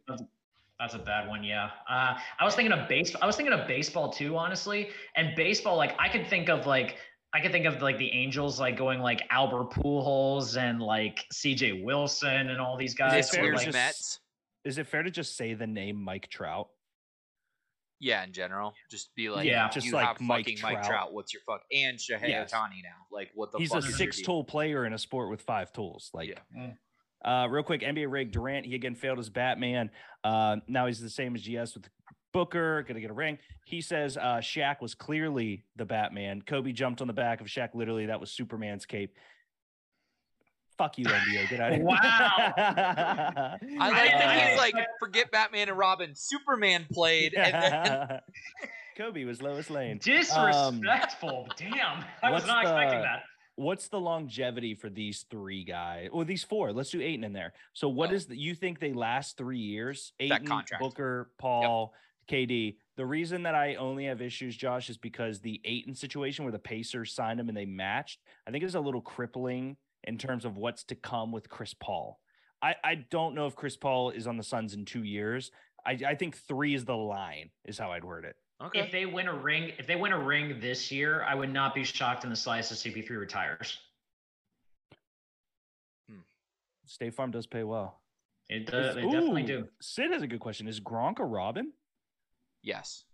S2: That's, that's a bad one. Yeah. Uh, I was thinking of base. I was thinking of baseball too, honestly. And baseball, like I could think of like I could think of like the Angels, like going like Albert Pujols and like C.J. Wilson and all these guys.
S1: Is it fair to
S2: like,
S1: just-
S3: Mets.
S1: is it fair to just say the name Mike Trout?
S3: Yeah, in general, just be like,
S2: Yeah,
S1: just
S3: you
S1: like
S3: have
S1: Mike
S3: fucking Mike
S1: Trout.
S3: Trout. What's your fuck? And Shohei
S1: Yes.
S3: Ohtani now. Like, what the
S1: He's
S3: fuck?
S1: a six-tool player in a sport with five tools. Like,
S3: Yeah.
S1: Uh, real quick, NBA rig Durant. He again failed as Batman. Uh, now he's the same as GS with Booker. Gonna get a ring. He says uh, Shaq was clearly the Batman. Kobe jumped on the back of Shaq. Literally, that was Superman's cape. Fuck you, NBA. Get out of here.
S2: Wow.
S3: I like
S2: I
S3: that he's like, forget Batman and Robin. Superman played, and then
S1: Kobe was Lois Lane.
S2: disrespectful. Damn, I was
S1: what's
S2: not expecting that.
S1: What's the longevity for these three guys? Or these four? Let's do Ayton in there. So, what
S3: Oh.
S1: is the, you think they last three years?
S3: That
S1: Ayton,
S3: contract.
S1: Booker, Paul, KD. The reason that I only have issues, Josh, is because the Ayton situation where the Pacers signed him and they matched, I think is a little crippling in terms of what's to come with Chris Paul. I, I don't know if Chris Paul is on the Suns in two years. I, I think three is the line, is how I'd word it.
S3: Okay.
S2: If they win a ring, if they win a ring this year, I would not be shocked in the slice if CP3 retires. Hmm.
S1: State Farm does pay well.
S2: It does.
S1: Is-
S2: They definitely
S1: Ooh,
S2: do.
S1: Sid has a good question. Is Gronk a Robin?
S3: yes.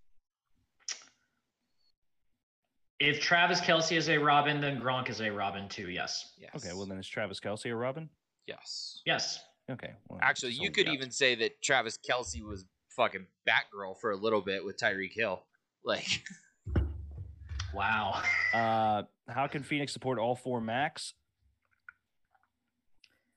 S2: If Travis Kelce is a Robin, then Gronk is a Robin too. Yes.
S3: Yes.
S1: Okay, well then is Travis Kelce a Robin?
S3: yes.
S2: Yes.
S1: Okay. Well,
S3: Actually,
S1: so
S3: you could
S1: yeah.
S3: even say that Travis Kelce was fucking Batgirl for a little bit with Tyreek Hill. Like,
S2: Wow.
S1: Uh, how can Phoenix support all four Max?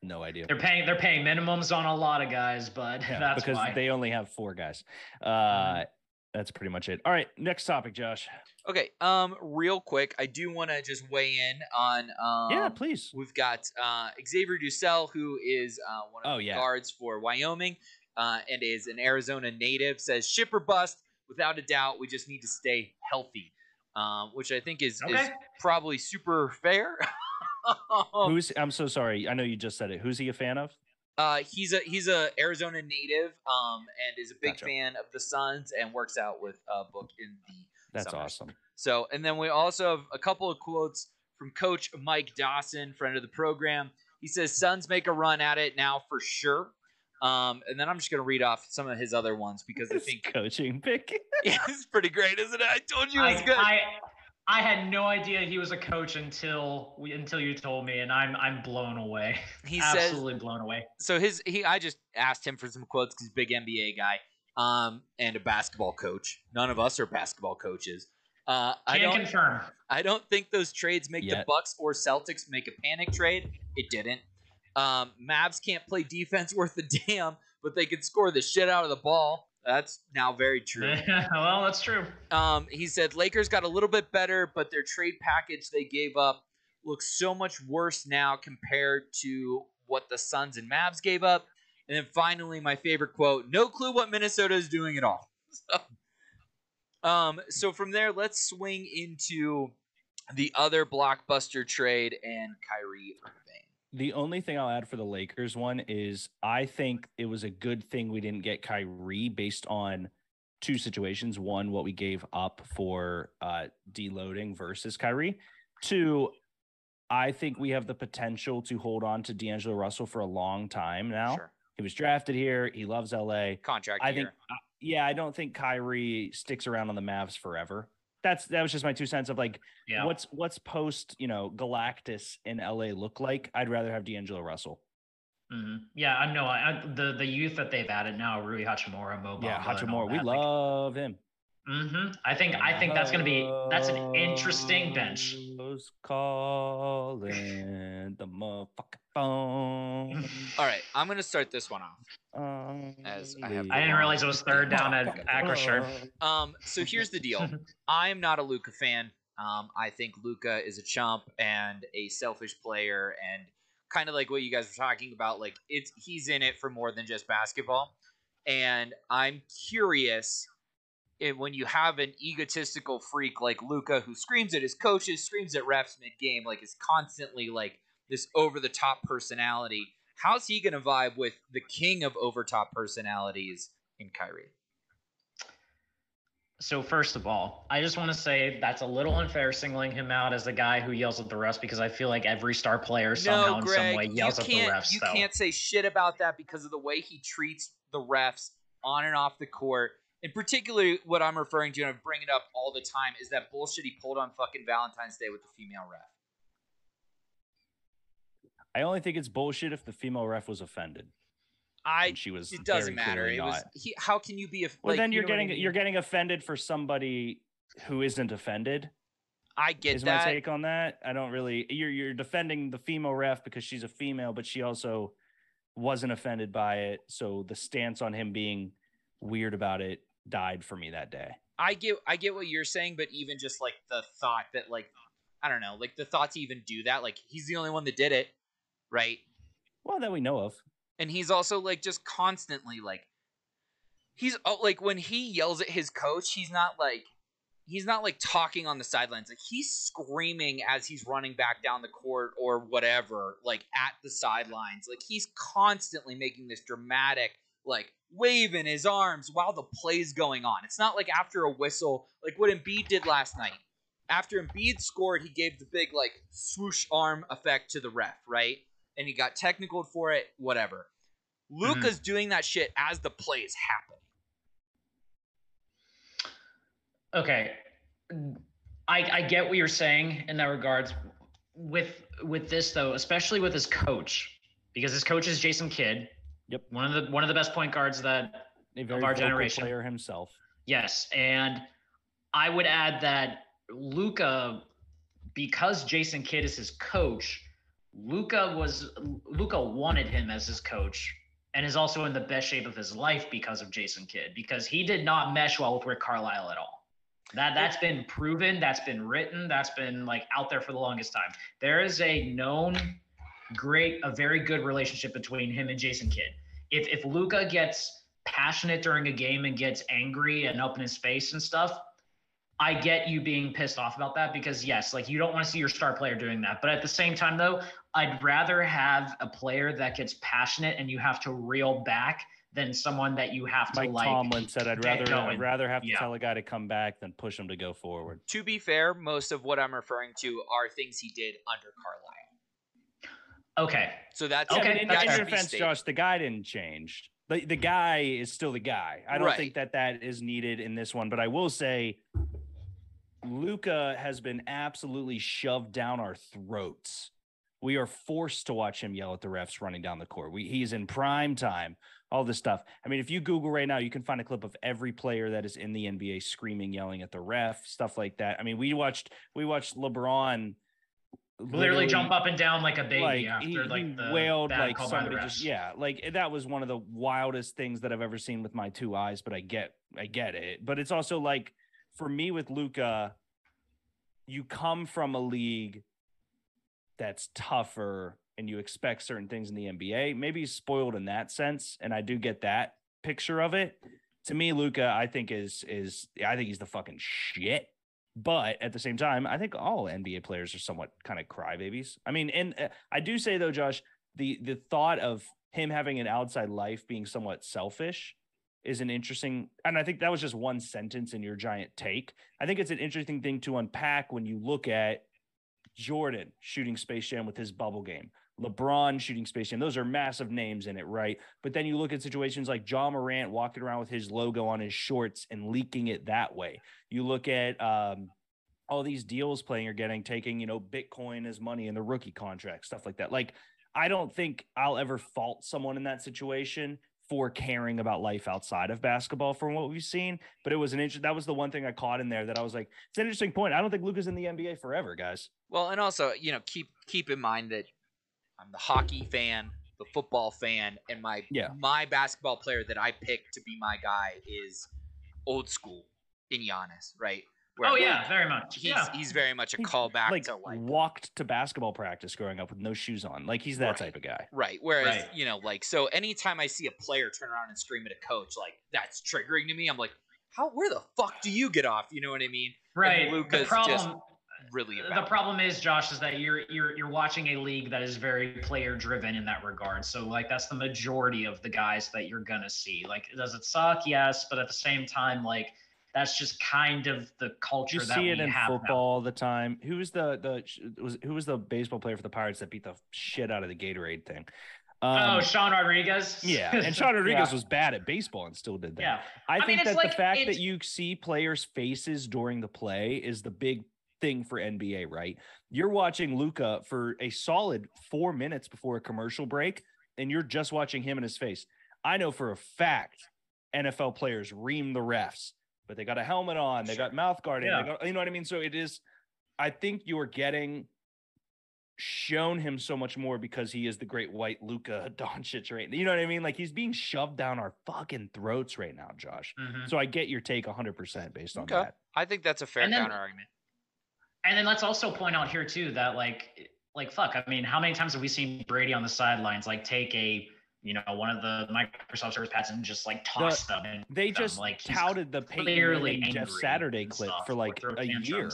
S1: No idea.
S2: They're paying they're paying minimums on a lot of guys, but
S1: Yeah,
S2: that's
S1: because
S2: why.
S1: they only have four guys. Uh,
S2: Mhm.
S1: that's pretty much it. All right, next topic, Josh.
S3: Okay, um, real quick, I do want to just weigh in on um,
S1: yeah, please.
S3: We've got uh, Xavier DuSell, who is uh, one of
S1: Oh,
S3: the
S1: yeah.
S3: guards for Wyoming uh, and is an Arizona native. Says ship or bust. Without a doubt, we just need to stay healthy, um, which I think is, is probably super fair.
S1: Who's? I'm so sorry. I know you just said it. Who's he a fan of?
S3: uh, he's a he's a Arizona native um, and is a big
S1: Gotcha.
S3: fan of the Suns and works out with uh, Book in the
S1: That's
S3: summers.
S1: awesome.
S3: So, and then we also have a couple of quotes from Coach Mike Dawson, friend of the program. He says, "Suns make a run at it now for sure." Um, and then I'm just gonna read off some of his other ones because I think
S1: coaching pick.
S3: yeah, it's pretty great, isn't it? I told you it
S2: I,
S3: good.
S2: I I had no idea he was a coach until we, until you told me, and I'm I'm blown away.
S3: he says
S2: Absolutely blown away.
S3: so. His he I just asked him for some quotes because he's a big NBA guy, um, and a basketball coach. None of us are basketball coaches. Uh, I don't.
S2: confirm.
S3: I don't think those trades make the Bucks or Celtics make a panic trade. It didn't. Um, Mavs can't play defense worth a damn, but they can score the shit out of the ball. That's now very true.
S2: well, that's true.
S3: Um, he said Lakers got a little bit better, but their trade package they gave up looks so much worse now compared to what the Suns and Mavs gave up. And then finally, my favorite quote: "No clue what Minnesota is doing at all." So, um, so from there, let's swing into the other blockbuster trade and Kyrie.
S1: The only thing I'll add for the Lakers one is I think it was a good thing we didn't get Kyrie based on two situations. One, what we gave up for uh, deloading versus Kyrie. Two, I think we have the potential to hold on to D'Angelo Russell for a long time now.
S3: Sure.
S1: He was drafted here. He loves LA.
S3: Contract
S1: I
S3: year.
S1: think, uh, yeah, I don't think Kyrie sticks around on the Mavs forever. That's that was just my two cents of like
S2: Yeah.
S1: what's what's post you know Galactus in LA look like. I'd rather have D'Angelo Russell.
S2: Mhm. Yeah, I know. I, the the youth that they've added now, Rui Hachimura, Mo
S1: yeah, Hachimura, we
S2: like-
S1: love him.
S2: Mm-hmm. I think I think that's gonna be that's an interesting bench.
S1: Who's calling the motherfucking phone?
S3: All right, I'm gonna start this one off. As I have-
S2: I didn't realize it was third down at Acrisure.
S3: Um, so here's the deal. I am not a Luka fan. Um, I think Luka is a chump and a selfish player, and kind of like what you guys were talking about. Like it's he's in it for more than just basketball. And I'm curious if when you have an egotistical freak like Luka who screams at his coaches, screams at refs mid game, like is constantly like this over the top personality. How's he gonna vibe with the king of over top personalities in Kyrie?
S2: So first of all, I just want to say that's a little unfair singling him out as the guy who yells at the refs because I feel like every star player somehow
S3: no,
S2: in some way yells at the refs.
S3: You
S2: though.
S3: can't say shit about that because of the way he treats the refs on and off the court. In particular, what I'm referring to, and I bring it up all the time, is that bullshit he pulled on fucking Valentine's Day with the female ref.
S1: I only think it's bullshit if the female ref was offended.
S3: I.
S1: and she was.
S3: It doesn't matter. It was. He, how can you be a?
S1: Well,
S3: like,
S1: then
S3: you
S1: you're
S3: know what I
S1: getting
S3: mean?
S1: you're getting offended for somebody who isn't offended.
S3: I get
S1: is
S3: that.
S1: my take on that. I don't really. You're you're defending the female ref because she's a female, but she also wasn't offended by it. So the stance on him being weird about it died for me that day.
S3: I get I get what you're saying, but even just like the thought that like I don't know, like the thought to even do that, like he's the only one that did it, right?
S1: Well, that we know of.
S3: And he's also like just constantly like he's oh, like when he yells at his coach, he's not like he's not like talking on the sidelines. Like he's screaming as he's running back down the court or whatever, like at the sidelines. Like he's constantly making this dramatic like waving his arms while the play's going on. It's not like after a whistle, like what Embiid did last night. After Embiid scored, he gave the big like swoosh arm effect to the ref, right? And he got technical for it, whatever. Luka's mm-hmm. doing that shit as the play is happening.
S2: Okay, I I get what you're saying in that regards. With with this though, especially with his coach, because his coach is Jason Kidd.
S1: Yep.
S2: One of the one of the best point guards that
S1: A very
S2: our generation.
S1: player himself.
S2: Yes, and I would add that Luka, because Jason Kidd is his coach, Luka was Luka wanted him as his coach and is also in the best shape of his life because of Jason Kidd because he did not mesh well with Rick Carlisle at all. That that's been proven, that's been written, that's been like out there for the longest time. There is a known great a very good relationship between him and Jason Kidd. If if Luka gets passionate during a game and gets angry and up in his face and stuff, I get you being pissed off about that because yes, like you don't want to see your star player doing that. But at the same time though, I'd rather have a player that gets passionate and you have to reel back than someone that you have to
S1: Mike
S2: like
S1: Tomlin said, "I'd
S2: get
S1: rather I'd rather have to
S2: Yeah.
S1: tell a guy to come back than push him to go forward."
S3: To be fair, most of what I'm referring to are things he did under Carlisle.
S2: Okay.
S3: So that's
S2: Okay,
S1: Yeah, in,
S2: that's
S1: in your defense, Josh, the guy didn't change. The the guy is still the guy. I don't
S3: Right.
S1: think that that is needed in this one, but I will say, Luka has been absolutely shoved down our throats. We are forced to watch him yell at the refs running down the court. We, he's in prime time. All this stuff. I mean, if you Google right now, you can find a clip of every player that is in the NBA screaming, yelling at the ref, stuff like that. I mean, we watched we watched LeBron
S2: Literally, jump up and down like a baby
S1: like
S2: after
S1: he,
S2: like
S1: he
S2: the
S1: wailed like
S2: call by the
S1: somebody just yeah like that was one of the wildest things that i've ever seen with my two eyes but i get i get it. But it's also like for me with luka you come from a league that's tougher and you expect certain things in the nba maybe he's spoiled in that sense and i do get that picture of it. To me luka i think is is i think he's the fucking shit but at the same time, I think all NBA players are somewhat kind of crybabies. I mean, and uh, I do say though, Josh, the the thought of him having an outside life being somewhat selfish is an interesting, and I think that was just one sentence in your giant take. I think it's an interesting thing to unpack when you look at Jordan shooting Space Jam with his bubble game, LeBron shooting Space Jam. Those are massive names in it, right? But then you look at situations like Ja Morant walking around with his logo on his shorts and leaking it that way. You look at um, all these deals playing are getting, taking, you know, Bitcoin as money in the rookie contract, stuff like that. Like, I don't think I'll ever fault someone in that situation for caring about life outside of basketball from what we've seen. But it was an interesting, that was the one thing I caught in there that I was like, it's an interesting point. I don't think Luka's in the NBA forever, guys.
S3: Well, and also, you know, keep keep in mind that I'm the hockey fan, the football fan, and my
S1: Yeah.
S3: my basketball player that I pick to be my guy is old school in Giannis, right? Where
S2: Oh yeah, very much.
S3: he's
S2: yeah.
S3: he's very much a callback
S1: like,
S3: to like
S1: walked to basketball practice growing up with no shoes on. Like he's that
S3: Right.
S1: type of guy.
S3: Right. Whereas,
S2: Right.
S3: you know, like so anytime I see a player turn around and scream at a coach, like that's triggering to me. I'm like, how where the fuck do you get off? You know what I mean?
S2: right.
S3: Luka's
S2: the
S3: just
S2: problem
S3: Really
S2: the problem is Josh is that you're you're you're watching a league that is very player driven in that regard. So like that's the majority of the guys that you're gonna see. Like does it suck? Yes, but at the same time, like that's just kind of the culture
S1: You
S2: that
S1: see
S2: we
S1: it in
S2: have
S1: football all the time. Who was the the was who was the baseball player for the Pirates that beat the shit out of the Gatorade thing?
S2: oh,
S1: Um,
S2: Sean Rodriguez.
S1: yeah, and Sean Rodriguez
S2: Yeah.
S1: was bad at baseball and still did that.
S2: Yeah.
S1: I,
S2: I
S1: think
S2: it's
S1: that
S2: like-
S1: the fact that you see players' faces during the play is the big thing for NBA, right? You're watching Luka for a solid four minutes before a commercial break, and you're just watching him in his face. I know for a fact NFL players ream the refs, but they got a helmet on, they got mouth guard in,
S2: Yeah.
S1: they got, you know what I mean? So it is, I think you're getting shown him so much more because he is the great white Luka Doncic right You know what I mean? Like he's being shoved down our fucking throats right now, Josh.
S2: Mhm.
S1: So I get your take 100% based on
S3: Okay.
S1: that.
S3: I think that's a fair
S2: then-
S3: counter argument.
S2: And then let's also point out here too that like like fuck, I mean, how many times have we seen Brady on the sidelines like take a you know one of the Microsoft Surface pads and just like toss them? And
S1: They
S2: them,
S1: just
S2: like
S1: touted the Peyton
S2: clearly
S1: Jeff Saturday clip for like
S2: throw
S1: a year.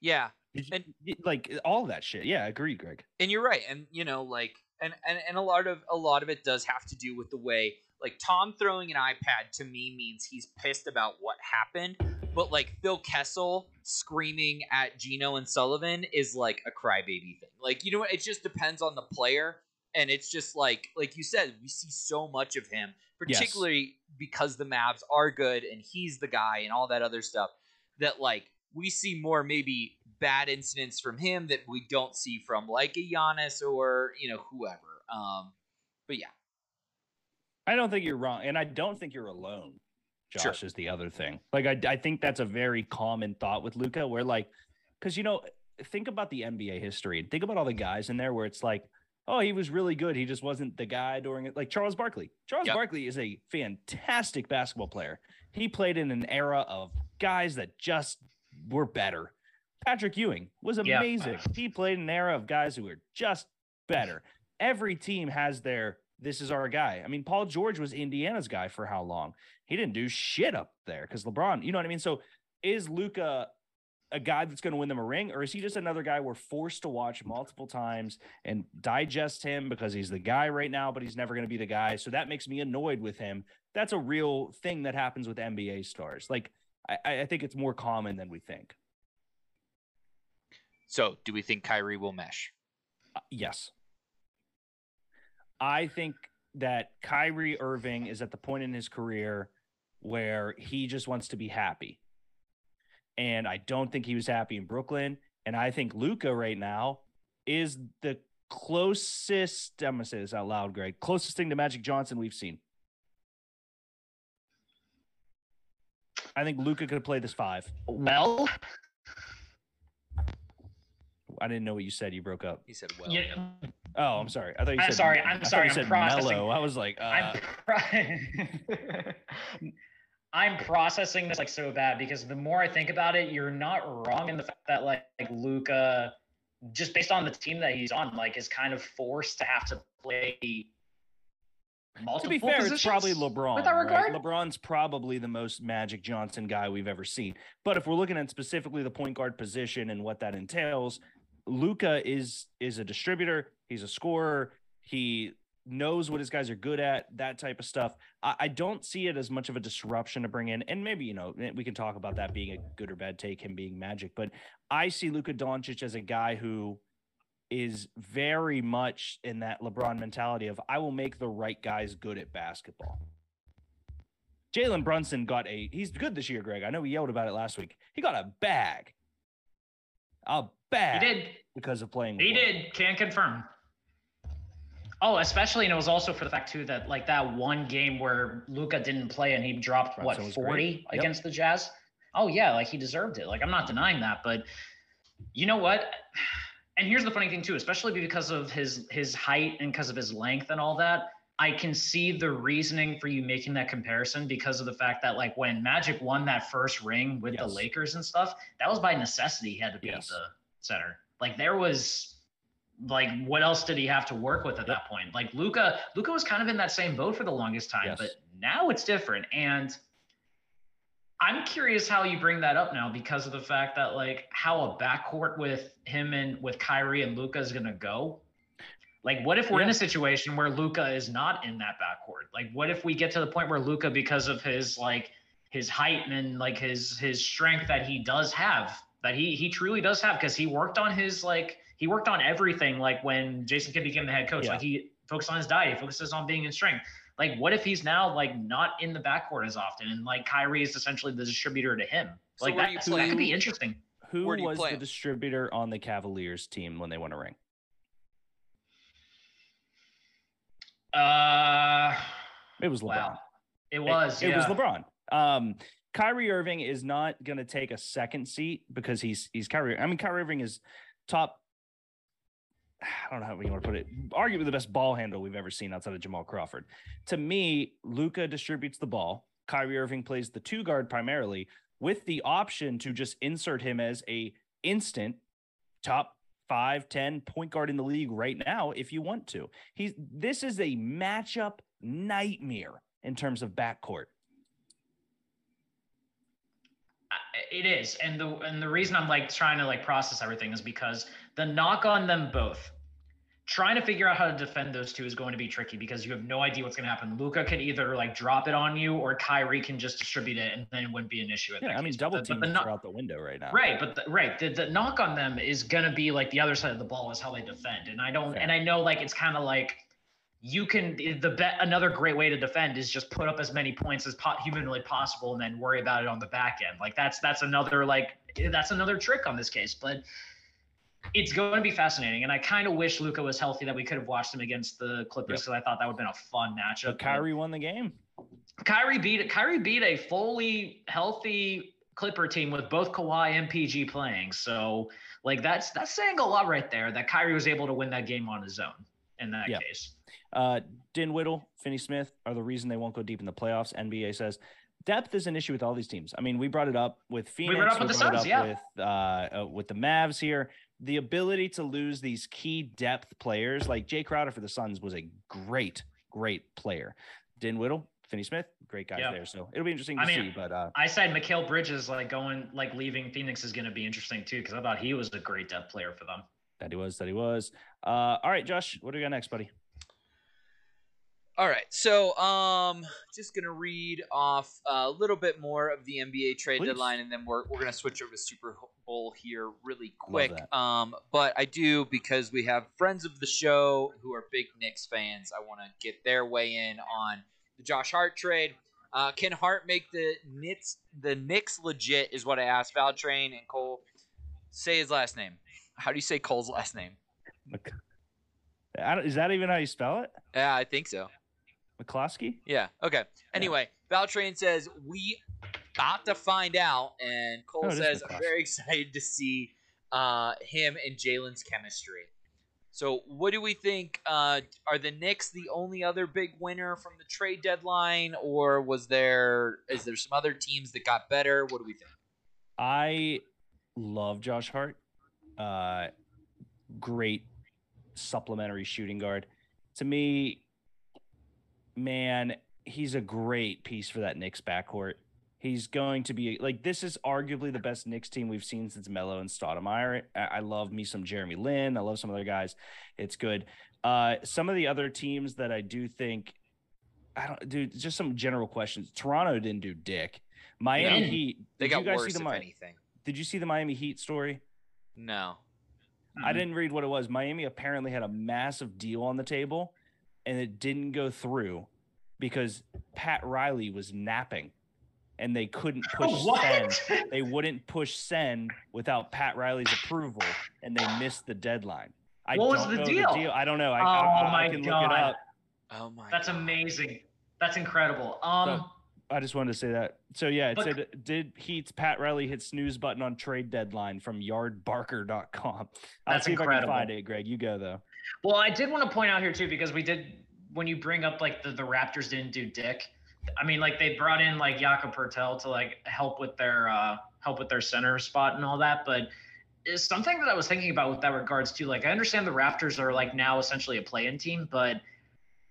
S3: Yeah, And-
S1: like all that shit. Yeah, I agree, Greg.
S3: and you're right and you know like and, and and a lot of a lot of it does have to do with the way like tom throwing an ipad to me means he's pissed about what happened but like phil kessel screaming at geno and sullivan is like a crybaby thing like you know what it just depends on the player and it's just like like you said we see so much of him
S1: Yes.
S3: particularly because the Mavs are good and he's the guy and all that other stuff that like we see more maybe bad incidents from him that we don't see from like a Giannis or you know whoever. Um, but yeah,
S1: I don't think you're wrong, and I don't think you're alone.
S3: Sure.
S1: Josh is the other thing. Like I, I think that's a very common thought with Luka, where like, because you know, think about the NBA history and think about all the guys in there where it's like, oh, he was really good. He just wasn't the guy during it. Like Charles Barkley. Charles
S3: Yep.
S1: Barkley is a fantastic basketball player. He played in an era of guys that just were better. Patrick Ewing was amazing. He played in an era of guys who were just better. Every team has their this is our guy. I mean, Paul George was Indiana's guy for how long? He didn't do shit up there because LeBron, you know what I mean? So is Luka a guy that's going to win them a ring, or is he just another guy we're forced to watch multiple times and digest him because he's the guy right now, but he's never going to be the guy? So that makes me annoyed with him. That's a real thing that happens with NBA stars. Like, I, I think it's more common than we think.
S3: So, do we think Kyrie will mesh?
S1: Uh, yes. I think that Kyrie Irving is at the point in his career where he just wants to be happy. And I don't think he was happy in Brooklyn. And I think Luka right now is the closest, I'm going to say this out loud, Greg, closest thing to Magic Johnson we've seen. I think Luka could play this five.
S2: Well,
S1: I didn't know what you said. You broke up.
S3: He said, "Well,
S2: yeah,
S1: Oh, I'm sorry. I thought you
S2: I'm
S1: said.
S2: sorry, I'm
S1: I thought
S2: sorry,
S1: You
S2: I'm
S1: said
S2: processing.
S1: mellow. I was like, uh,
S2: I'm pro- I'm processing this like so bad because the more I think about it, you're not wrong in the fact that like, like Luka, just based on the team that he's on, like is kind of forced to have to play multiple
S1: to be fair, it's probably LeBron.
S2: With that
S1: right?
S2: regard,
S1: LeBron's probably the most Magic Johnson guy we've ever seen. But if we're looking at specifically the point guard position and what that entails, Luka is is a distributor. He's a scorer. He knows what his guys are good at. That type of stuff. I, I don't see it as much of a disruption to bring in. And maybe you know we can talk about that being a good or bad take, him being Magic. But I see Luka Doncic as a guy who is very much in that LeBron mentality of I will make the right guys good at basketball. Jalen Brunson got a he's good this year, Greg. I know we yelled about it last week. He got a bag. A
S2: he did.
S1: because of playing.
S2: He did. Can't confirm. Oh, especially, and it was also for the fact too that like that one game where Luka didn't play and he dropped what forty.
S1: Yep.
S2: against the Jazz. Oh yeah, like he deserved it. Like I'm not denying that, but you know what? And here's the funny thing too, especially because of his his height and because of his length and all that. I can see the reasoning for you making that comparison because of the fact that like when Magic won that first ring with the Lakers and stuff, that was by necessity. He had to be
S1: Yes.
S2: the center. Like there was like what else did he have to work with at
S1: Yep.
S2: that point? Like Luka, Luka was kind of in that same boat for the longest time,
S1: Yes.
S2: but now it's different. And I'm curious how you bring that up now because of the fact that like how a backcourt with him and with Kyrie and Luka is gonna go. Like, what if we're in a situation where Luka is not in that backcourt? Like, what if we get to the point where Luka, because of his like his height and like his his strength that he does have, that he he truly does have, because he worked on his like he worked on everything. Like when Jason Kidd became the head coach,
S1: Yeah.
S2: like he focused on his diet, he focuses on being in strength. Like, what if he's now like not in the backcourt as often, and like Kyrie is essentially the distributor to him?
S3: So
S2: Like
S3: where do
S2: that could be interesting.
S1: Who
S3: Where do you
S1: was
S3: play
S1: the distributor on the Cavaliers team when they won a ring?
S2: Uh,
S1: It was LeBron.
S2: wow, it was.
S1: It, it was. LeBron. Um, Kyrie Irving is not going to take a second seat because he's he's Kyrie. I mean, Kyrie Irving is top. I don't know how you want to put it. Arguably the best ball handle we've ever seen outside of Jamal Crawford. To me, Luka distributes the ball. Kyrie Irving plays the two guard primarily, with the option to just insert him as a instant top five, 10 point guard in the league right now if you want to. He's this is a matchup nightmare in terms of backcourt.
S2: It is, and the and the reason I'm like trying to like process everything is because the knock on them both. Trying to figure out how to defend those two is going to be tricky because you have no idea what's going to happen. Luka can either like drop it on you, or Kyrie can just distribute it, and then it wouldn't be an issue. At
S1: Yeah, I mean
S2: case.
S1: Double
S2: the- but
S1: teams
S2: the
S1: are out the window right now.
S2: Right, but the, right, the, the knock on them is gonna be like the other side of the ball is how they defend, and I don't,
S1: Fair.
S2: and I know like it's kind of like you can the bet another great way to defend is just put up as many points as po- humanly possible and then worry about it on the back end. Like that's that's another like that's another trick on this case, but it's going to be fascinating, and I kind of wish Luka was healthy that we could have watched him against the Clippers
S1: Yep.
S2: because I thought that would have been a fun matchup.
S1: So Kyrie won the game.
S2: Kyrie beat Kyrie beat a fully healthy Clipper team with both Kawhi and PG playing. So like that's that's saying a lot right there that Kyrie was able to win that game on his own in that
S1: Yeah.
S2: case.
S1: Uh, Dinwiddie, Finney Smith are the reason they won't go deep in the playoffs. NBA says depth is an issue with all these teams. I mean, we brought it up with Phoenix.
S2: We brought it up with the Suns, yeah.
S1: With uh, uh, with the Mavs here, the ability to lose these key depth players like Jae Crowder for the Suns was a great, great player. Dinwiddie, Finney Smith, great guys
S2: Yeah.
S1: there. So it'll be interesting to
S2: I mean,
S1: see. But uh,
S2: I said Mikal Bridges like going like leaving Phoenix is going to be interesting too because I thought he was a great depth player for them.
S1: that he was, that he was. Uh, all right, Josh, what do we got next, buddy?
S3: All right, so um, just gonna read off a little bit more of the NBA trade
S1: Please.
S3: deadline, and then we're we're gonna switch over to Super Bowl here really quick. Um, but I do because we have friends of the show who are big Knicks fans. I want to get their way in on the Josh Hart trade. Uh, can Hart make the Knicks the Knicks legit? Is what I asked Valtrain and Cole. Say his last name. How do you say Cole's last name?
S1: Is that even how you spell it?
S3: Yeah, I think so.
S1: McCloskey?
S3: Yeah. Okay. Anyway, Valtrain says we about to find out, and Cole
S1: Oh, it is
S3: says I'm very excited to see uh, him and Jalen's chemistry. So, what do we think? Uh, are the Knicks the only other big winner from the trade deadline, or was there is there some other teams that got better? What do we think?
S1: I love Josh Hart. Uh, great supplementary shooting guard. To me, man, he's a great piece for that Knicks backcourt. He's going to be like this is arguably the best Knicks team we've seen since Melo and Stoudemire. I, I love me some Jeremy Lin. I love some other guys. It's good. Uh, some of the other teams that I do think, I don't, dude. Just some general questions. Toronto didn't do dick. Miami
S3: No.
S1: Heat.
S3: They got
S1: you guys
S3: worse,
S1: see the
S3: if anything.
S1: Did you see the Miami Heat story?
S3: No.
S1: I didn't read what it was. Miami apparently had a massive deal on the table and it didn't go through because Pat Riley was napping and they couldn't push send. They wouldn't push send without Pat Riley's approval and they missed the deadline. I
S2: What was
S1: don't
S2: the deal?
S1: I don't know. I,
S2: Oh
S1: I, I,
S2: my
S1: can
S2: God.
S1: look it up.
S3: Oh my.
S2: That's
S3: God.
S2: amazing. That's incredible. Um,
S1: I just wanted to say that. So yeah, it
S2: But-
S1: said did Heat's Pat Riley hit snooze button on trade deadline from yardbarker.com. I'll
S2: That's
S1: see if I can find it, Greg. You go though.
S2: Well, I did want to point out here too because we did when you bring up like the, the Raptors didn't do dick. I mean, like they brought in like Jakob Poeltl to like help with their uh help with their center spot and all that, but is something that I was thinking about with that regards too. Like I understand the Raptors are like now essentially a play-in team, but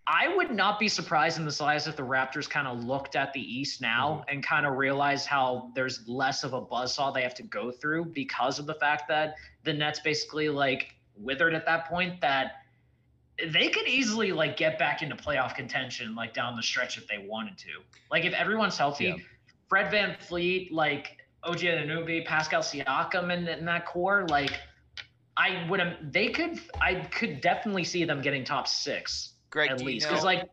S2: I would not be surprised in the size if the Raptors kind of looked at the East now and kind of realized how there's less of a buzzsaw they have to go through because of the fact that the Nets basically like withered at that point that they could easily like get back into playoff contention like down the stretch if they wanted to. Like if everyone's healthy,
S1: Yeah.
S2: Fred VanVleet, like OG Anunoby, Pascal Siakam in, in that core, like I would have they could I could definitely see them getting top six
S3: Greg,
S2: at least because like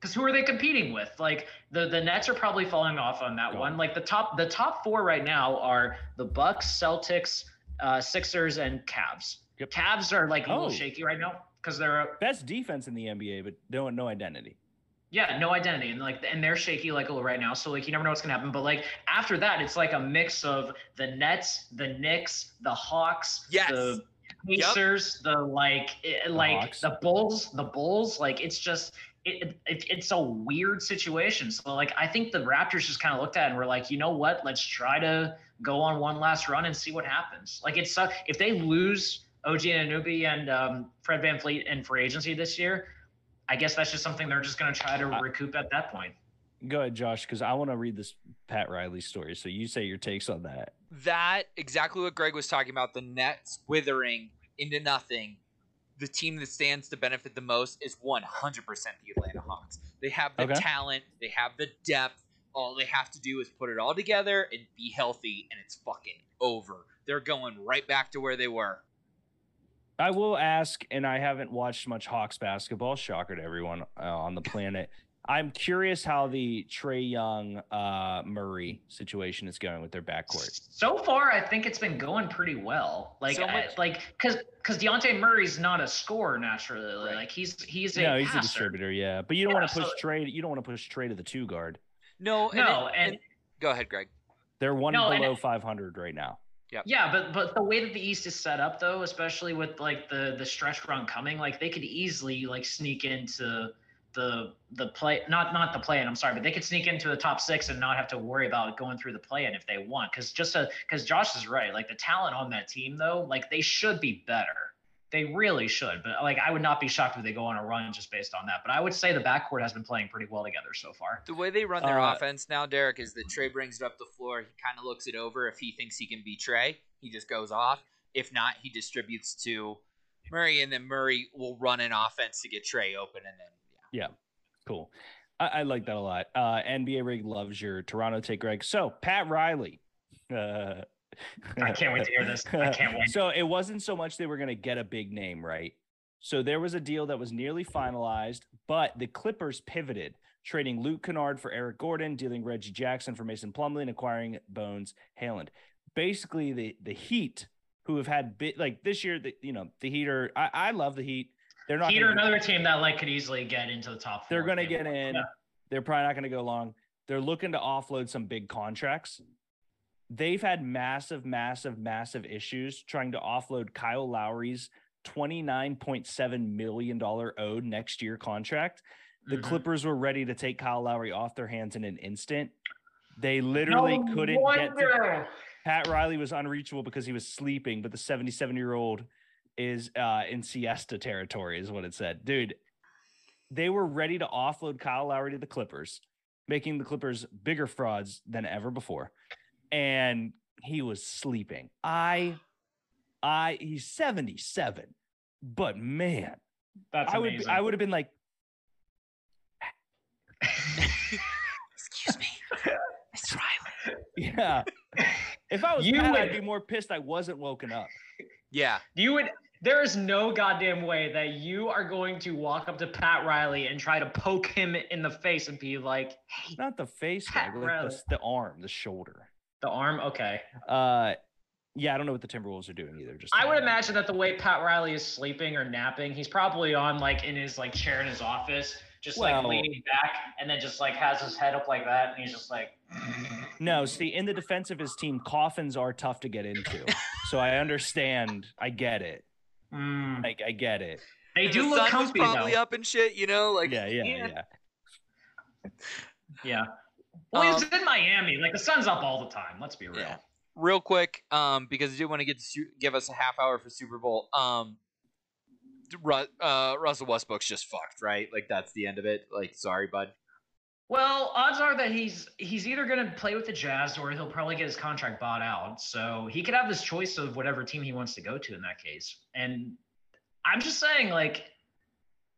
S2: because who are they competing with like the the nets are probably falling off on that
S1: Gone.
S2: one like the top the top four right now are the bucks celtics uh sixers and Cavs.
S1: Yep.
S2: Cavs are like a little
S1: Oh.
S2: shaky right now because they're a,
S1: Best defense in the NBA, but no no identity.
S2: yeah, no identity, and like, and they're shaky like a little right now. So like, you never know what's gonna happen. But like after that, it's like a mix of the Nets, the Knicks, the Hawks,
S3: Yes.
S2: the
S3: Yep.
S2: Pacers, the like, it, like
S1: Hawks.
S2: the Bulls, the Bulls. Like it's just. It, it, it's a weird situation. So, like, I think the Raptors just kind of looked at it and were like, you know what? Let's try to go on one last run and see what happens. Like, it's uh, if they lose OG Anunoby and um, Fred VanVleet in free agency this year, I guess that's just something they're just going to try to recoup at that point.
S1: Go ahead, Josh, because I want to read this Pat Riley story. So you say your takes on that.
S3: that exactly what Greg was talking about. The Nets withering into nothing. The team that stands to benefit the most is 100% the Atlanta Hawks. They have the
S1: Okay.
S3: talent, they have the depth. All they have to do is put it all together and be healthy, and it's fucking over. They're going right back to where they were.
S1: I will ask, and I haven't watched much Hawks basketball. Shocker to everyone uh, on the planet. I'm curious how the Trae Young uh, Murray situation is going with their backcourt.
S2: So far, I think it's been going pretty well. Like,
S3: So
S2: I- like, because because Dejounte Murray's not a scorer naturally.
S3: Right.
S2: Like he's he's a
S1: No, he's a distributor, yeah. But you don't
S2: Yeah,
S1: want to push
S2: so-
S1: Trae. You don't want to push Trae to the two guard.
S3: No, and,
S2: No,
S3: it-
S2: and
S3: go ahead, Greg.
S1: They're one
S2: No,
S1: below 500 right now.
S2: Yeah, Yeah, but but the way that the East is set up though, especially with like the the stretch run coming, like they could easily like sneak into the the play not not the play in, I'm sorry, but they could sneak into the top six and not have to worry about going through the play in if they want. Cause just because Josh is right, like the talent on that team though, like they should be better. They really should. But like I would not be shocked if they go on a run just based on that. But I would say the backcourt has been playing pretty well together so far.
S3: The way they run their
S1: Uh,
S3: offense now, Derek, is that Trae brings it up the floor. He kind of looks it over. If he thinks he can beat Trae, he just goes off. If not, he distributes to Murray, and then Murray will run an offense to get Trae open, and then yeah.
S1: Cool. I, I like that a lot. Uh, NBA Rig loves your Toronto take, Greg. So, Pat Riley. Uh,
S2: I can't wait to hear this. I can't wait.
S1: So, it wasn't so much they were going to get a big name, right? So, there was a deal that was nearly finalized, but the Clippers pivoted, trading Luke Kennard for Eric Gordon, dealing Reggie Jackson for Mason Plumlee, and acquiring Bones Hyland. Basically, the, the Heat, who have had bit like this year, the, you know, the Heat are, I, I love the Heat. They're not
S2: Heat are another team that like could easily get into the top.
S1: they're going to get in.
S2: Yeah.
S1: They're probably not going to go long. They're looking to offload some big contracts. They've had massive, massive, massive issues trying to offload Kyle Lowry's $29.7 million owed next year contract. The
S2: Mhm.
S1: Clippers were ready to take Kyle Lowry off their hands in an instant. They literally
S2: No
S1: couldn't get to. Pat Riley was unreachable because he was sleeping, but the 77 year old is uh, in siesta territory, is what it said. Dude, they were ready to offload Kyle Lowry to the Clippers, making the Clippers bigger frauds than ever before. And he was sleeping. I, I, he's 77, but man,
S2: That's
S1: I would,
S2: amazing.
S1: I would have been like,
S3: Excuse me, Mr. Riley.
S1: yeah. If I was
S2: You
S1: Pat,
S2: would-
S1: I'd be more pissed I wasn't woken up.
S3: Yeah,
S2: You would. There is no goddamn way that you are going to walk up to Pat Riley and try to poke him in the face and be like, "Hey,
S1: Not the face,
S2: Pat
S1: Greg, like
S2: Riley.
S1: the, the arm, the shoulder.
S2: The arm." Okay.
S1: Uh, yeah, I don't know what the Timberwolves are doing either. Just
S2: I would imagine that the way Pat Riley is sleeping or napping, he's probably on like in his like chair in his office, just
S1: Well-
S2: like leaning back, and then just like has his head up like that, and he's just like,
S1: No, see, in the defense of his team, coffins are tough to get into. so I understand. I get it.
S2: mm.
S1: Like I get it.
S2: they
S3: And
S2: do
S3: the
S2: look
S3: sun was
S2: comfy
S3: probably
S2: though.
S3: up and shit. You know, like
S1: Yeah, yeah,
S3: yeah.
S1: yeah.
S2: Yeah. Well,
S3: Um,
S2: he's in Miami. Like the sun's up all the time. Let's be real.
S3: Yeah. real quick, um, because I do want to get to Su- give us a half hour for Super Bowl. Um, uh, Russell Westbrook's just fucked, right? Like that's the end of it. Like, sorry, bud.
S2: Well, odds are that he's he's either going to play with the Jazz or he'll probably get his contract bought out. So he could have this choice of whatever team he wants to go to in that case. And I'm just saying, like,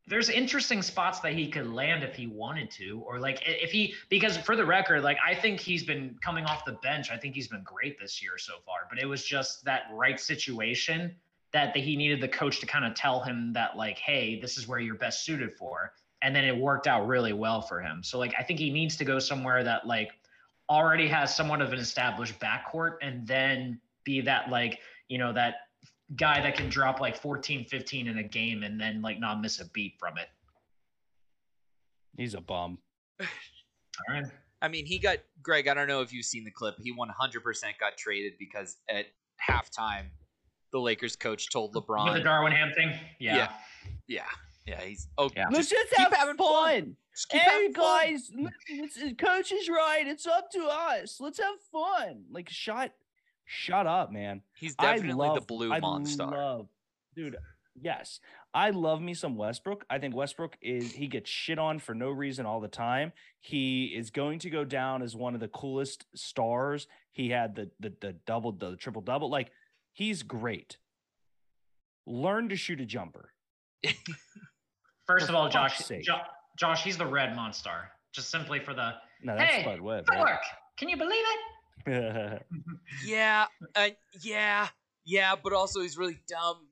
S2: there's interesting spots that he could land if he wanted to, or like if he because for the record, like I think he's been coming off the bench. I think he's been great this year so far. But it was just that right situation that, that he needed the coach to kind of tell him that like, hey, this is where you're best suited for and then it worked out really well for him. So like I think he needs to go somewhere that like already has somewhat of an established backcourt and then be that like, you know, that guy that can drop like 14 15 in a game and then like not miss a beat from it.
S1: He's a bum.
S2: All right.
S3: I mean, he got Greg. I don't know if you've seen the clip. He 100% got traded because at halftime, the Lakers coach told
S2: With the Darwin Ham thing. Yeah.
S3: Yeah. "Yeah, yeah, he's okay.
S2: Yeah.
S1: Let's just
S3: keep
S1: have
S3: having
S1: fun.
S3: fun. just keep
S1: Hey
S3: having fun."
S1: guys, look, coach is right. It's up to us. Let's have fun. Like shut, shut up, man.
S3: He's
S1: I
S3: definitely
S1: love,
S3: the blue
S1: I
S3: monster.
S1: Love, dude. Yes, I love me some Westbrook. I think Westbrook is he gets shit on for no reason all the time. He is going to go down as one of the coolest stars. He had the the the double the triple double. Like he's great. Learn to shoot a jumper.
S2: First
S1: For
S2: of all,
S1: fuck's
S2: Josh. Jo- Josh, he's the red monster. Just simply for the
S1: No, that's
S2: Hey,
S1: Spud Webb.
S2: footwork. Can you believe it?
S1: Right?
S3: Yeah, uh, yeah, yeah, but also he's really dumb.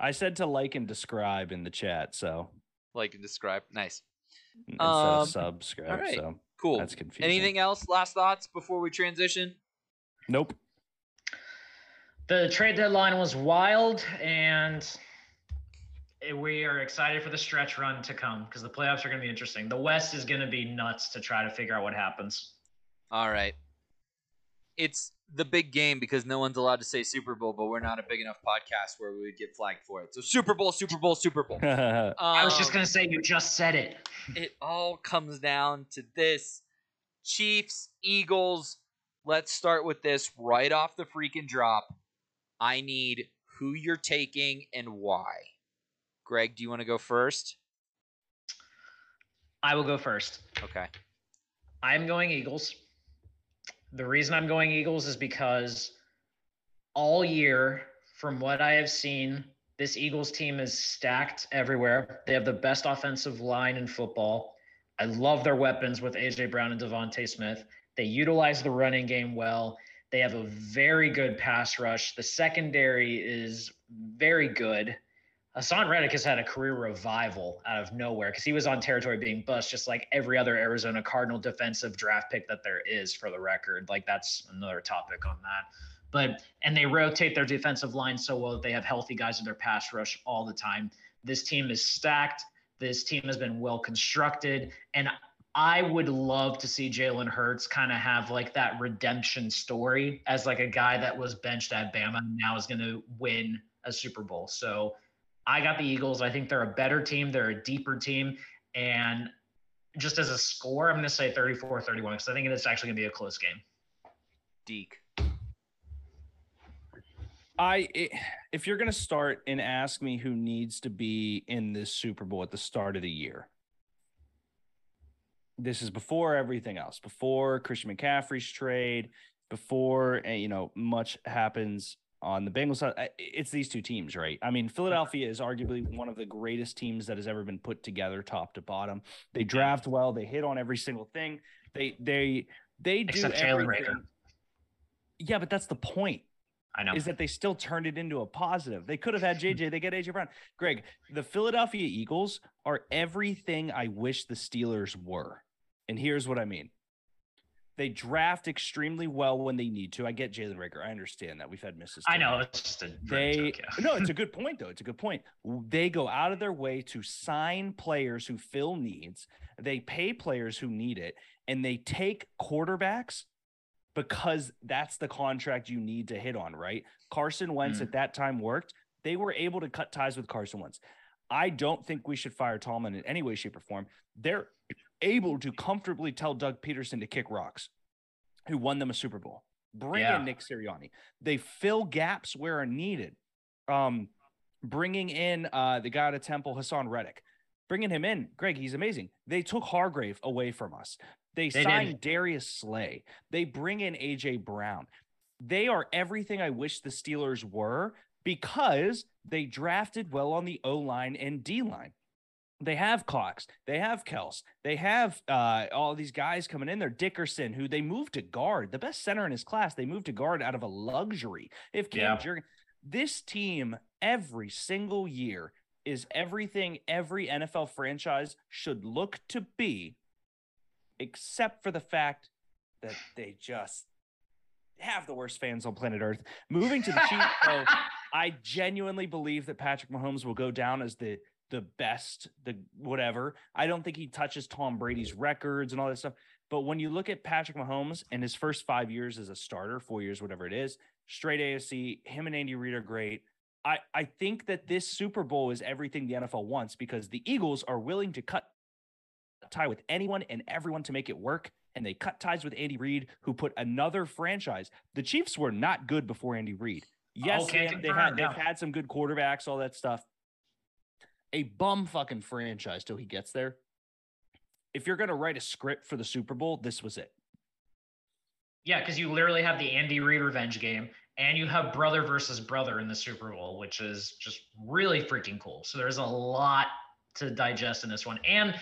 S1: I said to like and describe in the chat, so
S3: Like and describe. Nice,
S1: instead
S3: Um,
S1: of subscribe.
S3: alright.
S1: So
S3: cool.
S1: that's confusing.
S3: Anything else? Last thoughts before we transition?
S1: Nope.
S2: The trade deadline was wild, and we are excited for the stretch run to come because the playoffs are going to be interesting. The West is going to be nuts to try to figure out what happens.
S3: All right. It's the big game because no one's allowed to say Super Bowl, but we're not a big enough podcast where we would get flagged for it. So Super Bowl, Super Bowl, Super Bowl.
S2: I was just
S3: Um,
S2: gonna say you just said it.
S3: it all comes down to this Chiefs, Eagles. Let's start with this right off the freaking drop. I need who you're taking and why. Greg, do you want to go first?
S2: I will go first.
S3: Okay.
S2: I'm going Eagles. The reason I'm going Eagles is because all year, from what I have seen, this Eagles team is stacked everywhere. They have the best offensive line in football. I love their weapons with AJ Brown and DeVonta Smith. They utilize the running game well. They have a very good pass rush. The secondary is very good. Haason Reddick has had a career revival out of nowhere because he was on territory being bust, just like every other Arizona Cardinal defensive draft pick that there is for the record. Like that's another topic on that. But and they rotate their defensive line so well that they have healthy guys in their pass rush all the time. This team is stacked. This team has been well constructed, and I would love to see Jalen Hurts kind of have like that redemption story as like a guy that was benched at Bama and now is going to win a Super Bowl. So I got the Eagles. I think they're a better team. They're a deeper team. And just as a score, I'm going to say 34 31 because I think it's actually going to be a close game.
S3: Deke.
S1: I i- if you're gonna start and ask me who needs to be in this Super Bowl at the start of the year, this is before everything else, before Christian McCaffrey's trade, before uh, you know much happens on the Bengals side. It's these two teams, right? I mean, Philadelphia is arguably one of the greatest teams that has ever been put together, top to bottom. They draft well, they hit on every single thing. They they they do
S2: Except
S1: everything.
S2: Reagor.
S1: Yeah, but that's the point
S2: I know.
S1: is that they still turned it into a positive. They could have had JJ. They get AJ Brown. Greg, the Philadelphia Eagles are everything I wish the Steelers were. And here's what I mean. They draft extremely well when they need to. I get Jalen Reagor. I understand that. We've had misses.
S2: I know. It's just a
S1: They
S2: joke, yeah.
S1: no, it's a good point though. It's a good point. They go out of their way to sign players who fill needs. They pay players who need it, and they take quarterbacks because that's the contract you need to hit on, right? Carson Wentz
S2: Mm.
S1: at that time worked. They were able to cut ties with Carson Wentz. I don't think we should fire Tomlin in any way, shape, or form. They're able to comfortably tell Doug Pederson to kick rocks, who won them a Super Bowl. Bring
S2: Yeah.
S1: in Nick Sirianni. They fill gaps where are needed. Um, bringing in uh, the guy out of Temple, Haason Reddick, bringing him in, Greg, he's amazing. They took Hargrave away from us. They,
S2: They
S1: signed
S2: did.
S1: Darius Slay. They bring in AJ Brown. They are everything I wish the Steelers were because they drafted well on the O line and D line. They have Cox, they have Kels, they have uh, all these guys coming in there. Dickerson, who they moved to guard, the best center in his class, they moved to guard out of a luxury. If Cam
S2: Yeah.
S1: Jurgen, this team every single year is everything every NFL franchise should look to be, except for the fact that they just have the worst fans on planet Earth. Moving to the Chiefs, I genuinely believe that Patrick Mahomes will go down as the the best, the whatever. I don't think he touches Tom Brady's records and all that stuff. But when you look at Patrick Mahomes and his first five years as a starter, four years, whatever it is, straight AFC, him and Andy Reid are great. I, I think that this Super Bowl is everything the NFL wants because the Eagles are willing to cut tie with anyone and everyone to make it work. And they cut ties with Andy Reid, who put another franchise. The Chiefs were not good before Andy Reid. Yes,
S2: Okay,
S1: they, they had they've had some good quarterbacks, all that stuff. A bum fucking franchise till he gets there. If you're gonna write a script for the Super Bowl, this was it.
S2: Yeah, because you literally have the Andy Reid revenge game, and you have brother versus brother in the Super Bowl, which is just really freaking cool. So there's a lot to digest in this one, and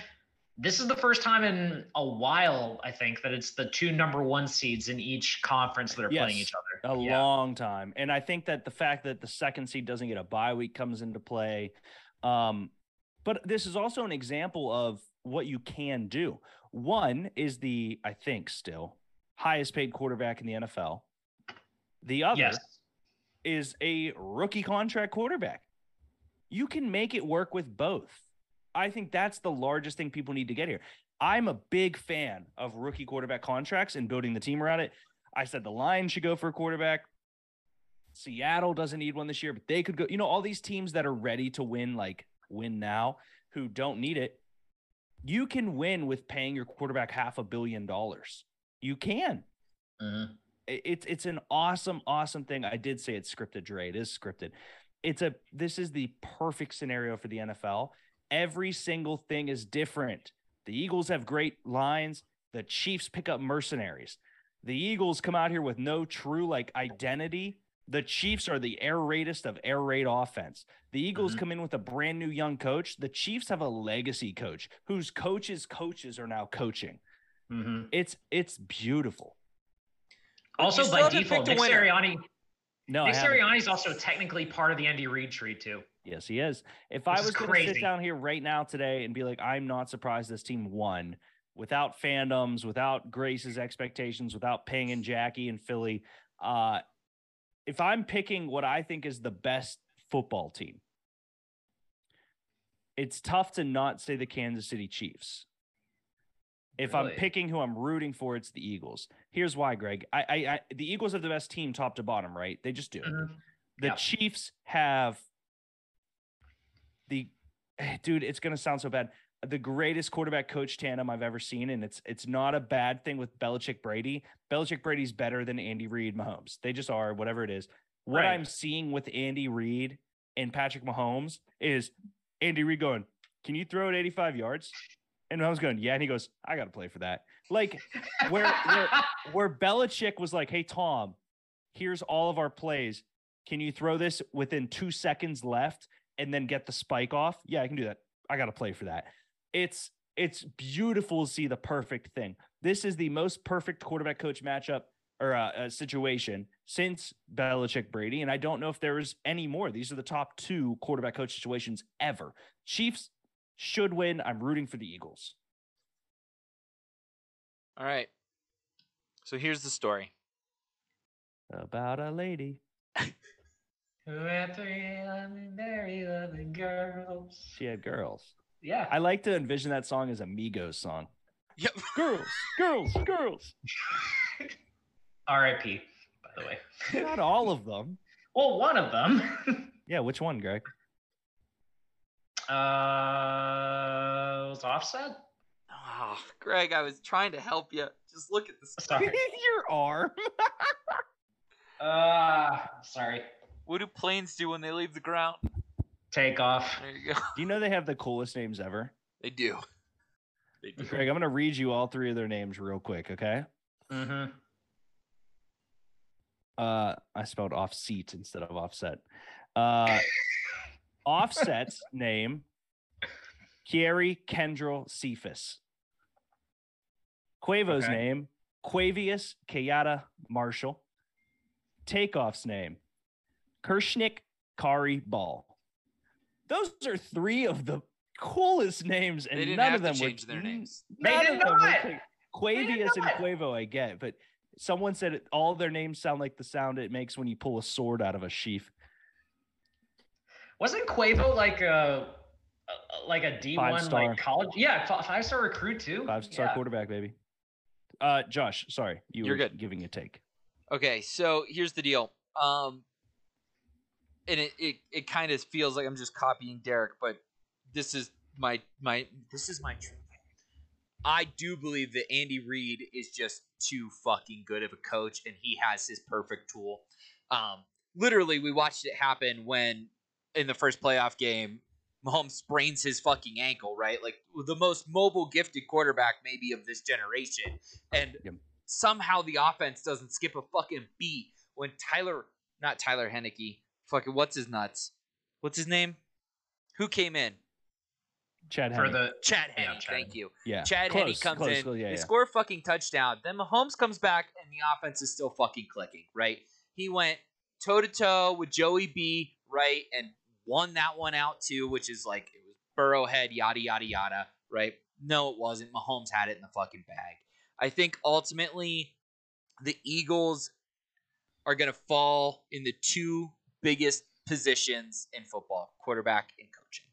S2: this is the first time in a while, I think, that it's the two number one seeds in each conference that are playing each other.
S1: A
S2: Yeah.
S1: long time. And I think that the fact that the second seed doesn't get a bye week comes into play. Um, but this is also an example of what you can do. One is the, I think, still highest paid quarterback in the NFL. The other
S2: Yes.
S1: is a rookie contract quarterback. You can make it work with both. I think that's the largest thing people need to get here. I'm a big fan of rookie quarterback contracts and building the team around it. I said the Lions should go for a quarterback. Seattle doesn't need one this year, but they could go. You know, all these teams that are ready to win, like win now, who don't need it, you can win with paying your quarterback half a billion dollars. You can.
S2: Mhm.
S1: It's it's an awesome, awesome thing. I did say it's scripted, Dre. It is scripted. It's a this is the perfect scenario for the NFL. Every single thing is different. The Eagles have great lines. The Chiefs pick up mercenaries. The Eagles come out here with no true like identity. The Chiefs are the air raidest of air raid offense. The Eagles
S2: Mhm.
S1: come in with a brand new young coach. The Chiefs have a legacy coach whose coaches' coaches are now coaching.
S2: Mhm.
S1: It's it's beautiful.
S2: Also, by default,
S3: picked a
S2: Nick
S3: winner.
S2: Sirianni.
S1: No, I
S2: Nick. Sirianni is also technically part of the Andy Reid tree too.
S1: Yes, he is. If I
S2: This is
S1: was going to sit down here right now today and be like, I'm not surprised this team won without fandoms, without Grace's expectations, without Ping and Jackie and Philly, uh, if I'm picking what I think is the best football team, it's tough to not say the Kansas City Chiefs. If I'm picking who I'm rooting for, it's the Eagles. Here's why, Greg. I, I, I the Eagles have the best team top to bottom, right? They just do.
S2: Mhm.
S1: The
S2: Yeah.
S1: Chiefs have the dude. It's gonna sound so bad. The greatest quarterback coach tandem I've ever seen, and it's it's not a bad thing with Belichick Brady. Belichick Brady's better than Andy Reid Mahomes. They just are, whatever it is. What
S2: Right.
S1: I'm seeing with Andy Reid and Patrick Mahomes is Andy Reid going, "Can you throw it 85 yards?" And Mahomes going, "Yeah," and he goes, "I got to play for that." Like where where where Belichick was like, "Hey Tom, here's all of our plays. Can you throw this within two seconds left and then get the spike off?" Yeah, I can do that. I got to play for that. It's it's beautiful to see the perfect thing. This is the most perfect quarterback coach matchup or uh, uh, situation since Belichick Brady, and I don't know if there is any more. These are the top two quarterback coach situations ever. Chiefs should win. I'm rooting for the Eagles.
S3: All right. So here's the story.
S1: About a lady.
S2: Who had three lovely, very lovely girls.
S1: She had girls.
S2: Yeah.
S1: I like to envision that song as a Migos song.
S3: Yep.
S1: Girls, girls, girls.
S2: R.I.P. By the way.
S1: Not all of them.
S2: well, one of them.
S1: Yeah, which one, Greg?
S2: uh, was Offset.
S3: Oh, Greg, I was trying to help you. Just look at this.
S2: Sorry.
S1: Your arm.
S2: Uh, sorry.
S3: What do planes do when they leave the ground?
S2: Take off.
S3: There you go.
S1: Do you know they have the coolest names ever?
S3: They do. They do.
S1: Greg, I'm going to read you all three of their names real quick, okay?
S2: Mm-hmm.
S1: Uh, I spelled offseat instead of offset. Uh, offset's name, Kiari Kendrell Cephus. Quavo's
S2: Okay.
S1: name, Quavious Keyate Marshall. Takeoff's name, Kirsnick Khari Ball. Those are three of the coolest names, and
S3: They didn't
S1: none
S3: have
S1: of them
S3: to change
S1: were,
S3: their names.
S2: They
S1: none
S2: did
S1: of them were
S2: not.
S1: ta-
S2: did
S1: Quavious and. Quavo, I get, but someone said it, all their names sound like the sound it makes when you pull a sword out of a sheath.
S2: Wasn't Quavo like a, a like a D one like college? Yeah, five star recruit too.
S1: Five star
S2: yeah.
S1: quarterback, baby. Uh, Josh, sorry, you
S3: You're
S1: were
S3: good.
S1: giving a take.
S3: Okay, so here's the deal. Um, and it, it, it kind of feels like I'm just copying Derek, but this is my my this is my truth. I do believe that Andy Reid is just too fucking good of a coach, and he has his perfect tool. Um, literally, we watched it happen when in the first playoff game, Mahomes sprains his fucking ankle. Right, like the most mobile, gifted quarterback maybe of this generation, and
S1: Yep.
S3: somehow the offense doesn't skip a fucking beat when Tyler, not Tyler Henneke, fucking what's his nuts, what's his name, who came in?
S1: Chad
S2: for
S1: Henne.
S2: the
S3: Chad
S2: Yeah,
S3: Henne,
S2: Chad
S3: thank
S2: Henne.
S3: you.
S1: yeah,
S3: Chad
S1: close,
S3: Henne comes
S1: close,
S3: in,
S1: close, yeah,
S3: they
S1: yeah.
S3: score a fucking touchdown. Then Mahomes comes back, and the offense is still fucking clicking, right? He went toe to toe with Joey B, right, and won that one out too, which is like it was Burrowhead, yada yada yada, right? No, it wasn't. Mahomes had it in the fucking bag. I think ultimately the Eagles are going to fall in the two biggest positions in football quarterback and coaching.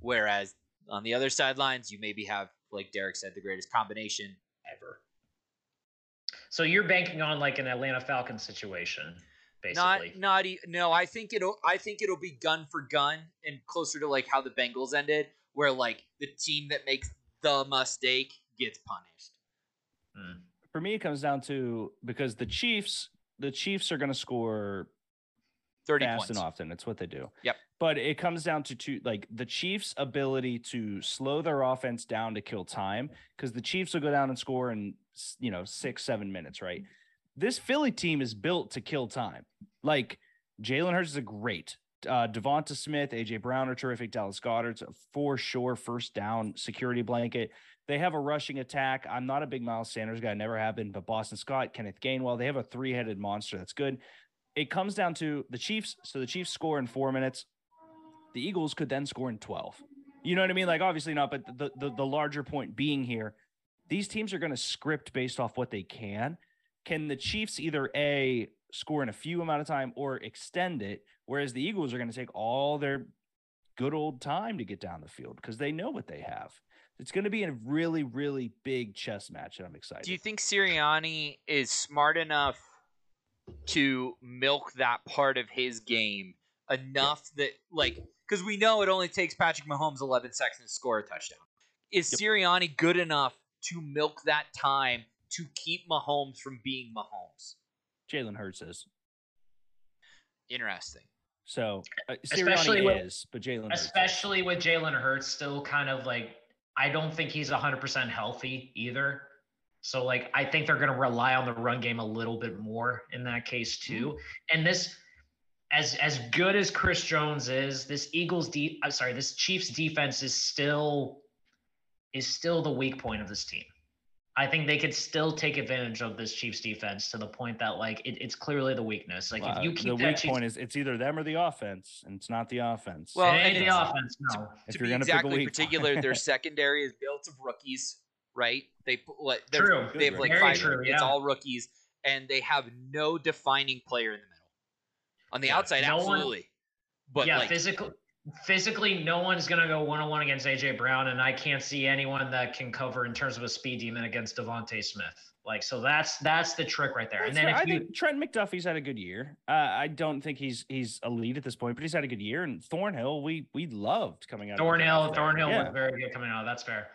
S3: Whereas on the other sidelines, you maybe have, like Derek said, the greatest combination ever.
S2: So you're banking on like an Atlanta Falcons situation, basically.
S3: Not not e- no. I think it'll I think it'll be gun for gun and closer to like how the Bengals ended, where like the team that makes the mistake gets punished.
S2: Hmm.
S1: For me, it comes down to because the Chiefs, the Chiefs are going to score
S3: Thirty
S1: fast
S3: points.
S1: and often. It's what they do.
S3: Yep.
S1: But it comes down to two, like the Chiefs' ability to slow their offense down to kill time, because the Chiefs will go down and score in you know six, seven minutes, right? This Philly team is built to kill time. Like Jalen Hurts is a great. Uh, Devonta Smith, AJ Brown are terrific. Dallas Goedert's a for sure first down security blanket. They have a rushing attack. I'm not a big Miles Sanders guy, never have been, but Boston Scott, Kenneth Gainwell, they have a three headed monster that's good it comes down to the Chiefs. So the Chiefs score in four minutes. The Eagles could then score in 12. You know what I mean? Like, obviously not, but the, the, the larger point being here, these teams are going to script based off what they can. Can the Chiefs either A, score in a few amount of time or extend it? Whereas the Eagles are going to take all their good old time to get down the field because they know what they have. It's going to be a really, really big chess match, and I'm excited.
S3: Do you think Sirianni is smart enough to milk that part of his game enough that, like, because we know it only takes Patrick Mahomes 11 seconds to score a touchdown. Is
S1: Yep.
S3: Sirianni good enough to milk that time to keep Mahomes from being Mahomes?
S1: Jalen Hurts is.
S3: Interesting.
S1: So uh,
S2: Especially
S1: Sirianni
S2: with-
S1: is, but Jalen Hurts.
S2: Especially with Jalen Hurts still kind of like, I don't think he's 100% healthy either. So, like, I think they're going to rely on the run game a little bit more in that case, mm-hmm. too. And this, as as good as Chris Jones is, this Eagles, de- I'm sorry, this Chiefs defense is still is still the weak point of this team. I think they could still take advantage of this Chiefs defense to the point that like it, it's clearly the weakness. Like
S1: Well,
S2: if you keep
S1: the
S2: keep
S1: weak
S2: Chiefs,
S1: point is it's either them or the offense, and it's not the offense.
S3: Well,
S2: it ain't
S3: and
S2: the offense. No,
S1: if
S3: to
S1: you're
S3: be
S1: gonna pick a
S3: exactly
S1: weak
S3: particular,
S1: point-
S3: their secondary is built of rookies, right? They put what they're-
S2: True.
S3: They have like
S2: Very
S3: five.
S2: true,
S3: It's all rookies, and they have no defining player in the middle. On the
S2: Yeah,
S3: outside,
S2: no one-
S3: absolutely, but
S2: yeah,
S3: like
S2: physically, physically, no one's gonna go one on one against AJ Brown, and I can't see anyone that can cover in terms of a speed demon against DeVonta Smith. Like, so that's that's the trick right there. And then
S1: fair.
S2: if
S1: I
S2: you,
S1: think Trent McDuffie's had a good year. Uh, I don't think he's he's elite at this point, but he's had a good year. And Thornhill, we we loved coming out.
S2: Thornhill,
S1: draft.
S2: Thornhill
S1: Yeah.
S2: was very good coming out. That's fair.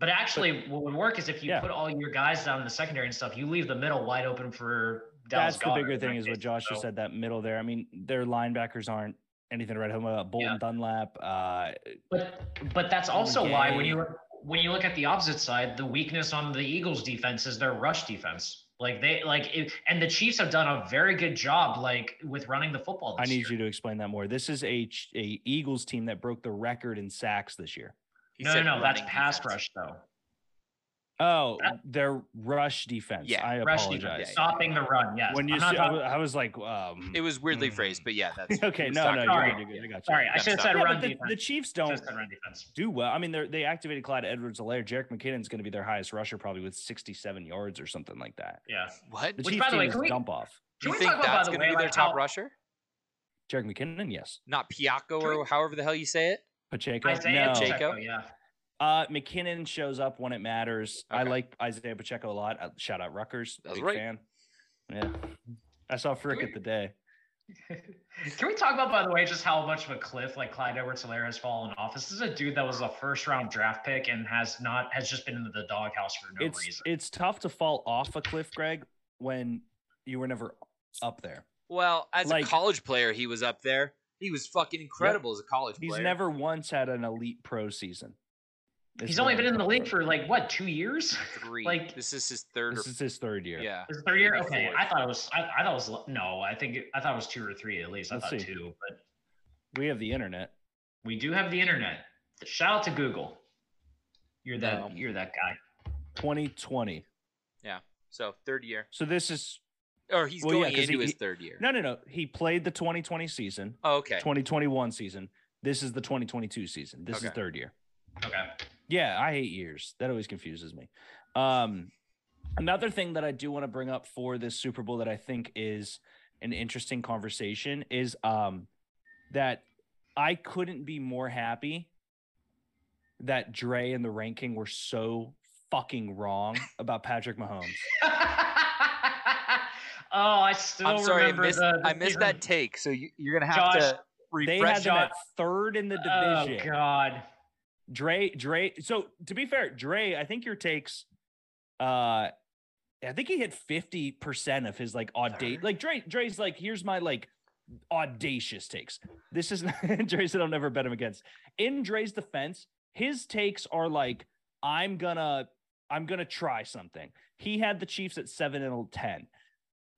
S2: But actually, what would work is if you
S1: Yeah.
S2: put all your guys down in the secondary and stuff, you leave the middle wide open for Dallas.
S1: That's the bigger
S2: in
S1: thing is what. Josh just said. That middle there. I mean, their linebackers aren't anything to write home about. Bolton
S2: Yeah.
S1: Dunlap. Uh,
S2: But but that's also why when you look- when you look at the opposite side, the weakness on the Eagles defense is their rush defense. Like they like it, and the Chiefs have done a very good job like with running the football.
S1: I need
S2: year.
S1: you to explain that more. This is a a Eagles team that broke the record in sacks this year.
S3: He
S2: No, no,
S3: said
S2: no, that's pass
S3: defense.
S2: rush though.
S1: Oh,
S2: That-
S1: their rush defense.
S3: Yeah,
S1: I
S2: Rush
S1: apologize.
S2: defense, stopping the run. Yes.
S1: When you,
S2: I'm not
S1: I,
S2: talking-
S1: was, I was like, um,
S3: It was weirdly
S1: Mm.
S3: phrased, but yeah, that's
S1: okay. No, no,
S3: about-
S1: you're good. You're good. I got you.
S2: sorry, I should have said
S1: Yeah,
S2: run
S1: but the,
S2: defense.
S1: the Chiefs don't
S2: said run defense.
S1: do well. I mean, they they activated Clyde Edwards-Helaire. Jerick McKinnon's going to be their highest rusher, probably with 67 yards or something like that.
S2: Yeah.
S3: What?
S1: The
S2: Which,
S1: Chiefs
S2: by the
S1: team
S2: way,
S1: is
S2: can we-
S1: dump off.
S3: Do you
S2: we
S3: think
S2: talk about,
S3: that's
S2: the
S3: going to
S2: way,
S3: be their top rusher?
S1: Jerick McKinnon, yes.
S3: Not Piaco or however the hell you say it.
S1: Pacheco,
S2: Isaiah
S1: no.
S3: Pacheco?
S2: Pacheco, yeah.
S1: Uh, McKinnon shows up when it matters. I like Isaiah Pacheco a lot. Uh, shout out Rutgers,
S3: That's
S1: big
S3: right.
S1: fan. Yeah, I saw Frick at the day.
S2: Can we talk about, by the way, just how much of a cliff like Clyde Edwards-Helaire has fallen off? This is a dude that was a first-round draft pick and has not has just been in the doghouse for no
S1: it's
S2: reason.
S1: it's tough to fall off a cliff, Greg, when you were never up there.
S3: Well, as
S1: Like-
S3: a college player, he was up there. He was fucking incredible as a college player.
S1: He's
S3: player.
S1: never once had an elite pro season. It's
S2: He's only been in the league for like what two years?
S3: three.
S2: like-
S3: this is his third.
S1: This
S3: or,
S1: is his third year.
S3: yeah.
S2: Is it third year? Okay,
S3: fourth.
S2: I thought it was. I, I thought it was no. I think it, I thought it was two or three at least. I
S1: Let's
S2: thought
S1: see.
S2: two, but
S1: We have the internet.
S2: we do have the internet. Shout out to Google. You're that.
S3: No.
S2: You're that guy.
S1: 2020. Yeah.
S3: So third year,
S1: So this is
S3: or he's
S1: Well, yeah,
S3: going
S1: 'cause
S3: into
S1: he-
S3: his third year.
S1: no, no, no. He played the 2020 season,
S3: Oh, okay.
S1: 2021 season. This is the 2022 season. This is third year.
S2: Okay.
S1: Yeah, I hate years. That always confuses me. Um, another thing that I do want to bring up for this Super Bowl that I think is an interesting conversation is um, that I couldn't be more happy that Dre and the ranking were so fucking wrong about Patrick Mahomes.
S2: Oh, I still
S3: I'm sorry, I missed,
S2: the, the
S3: I missed that take. So you, you're gonna have
S2: Josh,
S3: to
S1: They had them at third in the division. Oh.
S2: God.
S1: Dre, Dre. So to be fair, Dre, I think your takes, uh, I think he hit fifty percent of his like audacious. Like Dre, Dre's like, here's my like audacious takes. This is Dre said I'll never bet him against. In Dre's defense, his takes are like, I'm gonna, I'm gonna try something. He had the Chiefs at seven and ten.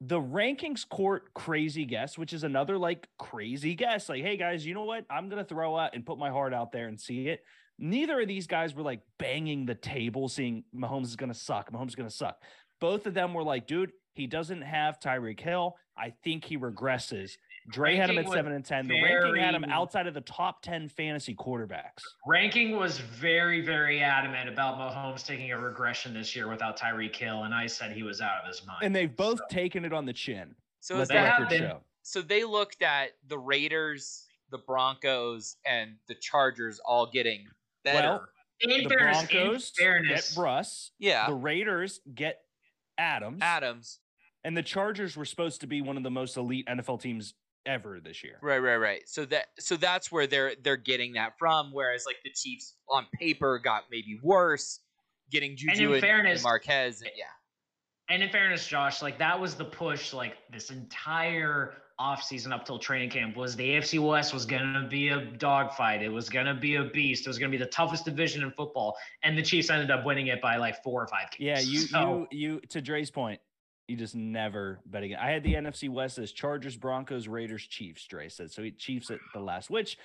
S1: The rankings court crazy guess, which is another like crazy guess. Like, hey guys, you know what? I'm gonna throw out and put my heart out there and see it neither of these guys were like banging the table saying Mahomes is to suck. Mahomes is to suck. Both of them were like, dude, he doesn't have Tyreek Hill. I think he regresses. Dre had him at seven and 10. The ranking had him outside of the top 10 fantasy quarterbacks.
S2: Ranking was very, very adamant about Mahomes taking a regression this year without Tyreek Hill, and I said he was out of his mind.
S1: And they've both
S2: So-
S1: taken it on the chin.
S3: so
S1: Let
S3: is
S1: the
S2: they
S3: that,
S2: have
S1: record show.
S3: so they looked at the Raiders, the Broncos, and the Chargers all getting better.
S1: Well,
S2: in
S1: The
S2: fairness, in
S1: Broncos
S2: fairness,
S1: get Russ.
S3: yeah,
S1: The Raiders get Adams.
S3: Adams.
S1: And the Chargers were supposed to be one of the most elite NFL teams ever this year.
S3: Right, right, right. So that so that's where they're they're getting that from. Whereas like the Chiefs on paper got maybe worse, getting Juju
S2: in
S3: and,
S2: fairness-
S3: and Marquez. And, yeah,
S2: and in fairness, Josh, like that was the push, like this entire offseason up till training camp was the AFC West was gonna be a dogfight. It was gonna be a beast. It was gonna be the toughest division in football. And the Chiefs ended up winning it by like four or five games.
S1: Yeah, you
S2: So-
S1: you you to Dre's point, you just never bet again. I had the NFC West as Chargers, Broncos, Raiders, Chiefs. Dre said so. He Chiefs at the last. Which,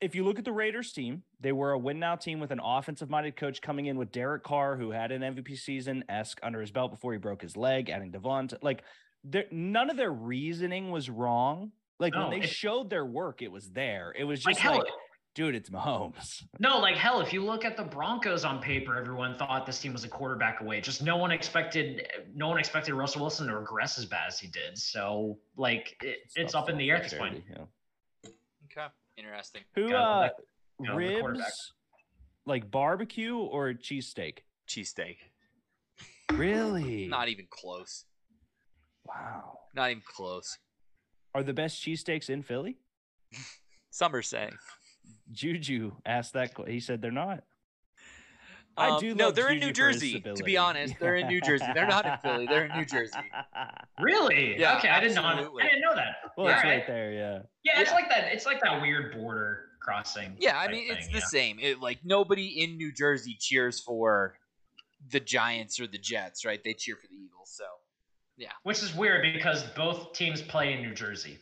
S1: if you look at the Raiders team, they were a win now team with an offensive minded coach coming in with Derek Carr, who had an MVP season esque under his belt before he broke his leg, adding Devon. Like, there, none of their reasoning was wrong. Like
S2: No,
S1: when they
S2: it-
S1: showed their work, it was there. It was just
S2: hell,
S1: like, dude, it's Mahomes.
S2: No, like hell, if you look at the Broncos on paper, everyone thought this team was a quarterback away. Just no one expected no one expected Russell Wilson to regress as bad as he did. So like it, it's up in the air at this point.
S1: Yeah.
S3: okay, interesting.
S1: Who
S2: Gotta
S1: uh
S2: let- you know,
S1: ribs like barbecue or cheesesteak?
S3: Cheesesteak,
S1: Really?
S3: not even close.
S1: wow.
S3: Not even close.
S1: Are the best cheesesteaks in Philly?
S3: Some are saying.
S1: Juju asked that. que- He said they're not. I
S3: Um,
S1: do
S3: no,
S1: love
S3: they're in New Jersey. To be honest, they're in New Jersey. They're not in Philly. They're in New Jersey.
S2: Really?
S3: Yeah,
S2: okay, I didn't know. I didn't know that.
S1: well,
S2: Yeah,
S1: it's
S2: right.
S1: right there. Yeah.
S2: Yeah, it's
S3: Yeah.
S2: like that. It's like that weird border crossing.
S3: Yeah, I
S2: type
S3: mean it's
S2: thing,
S3: the
S2: yeah.
S3: same. It, like nobody in New Jersey cheers for the Giants or the Jets, right? They cheer for the Eagles. So yeah.
S2: Which is weird because both teams play in New Jersey.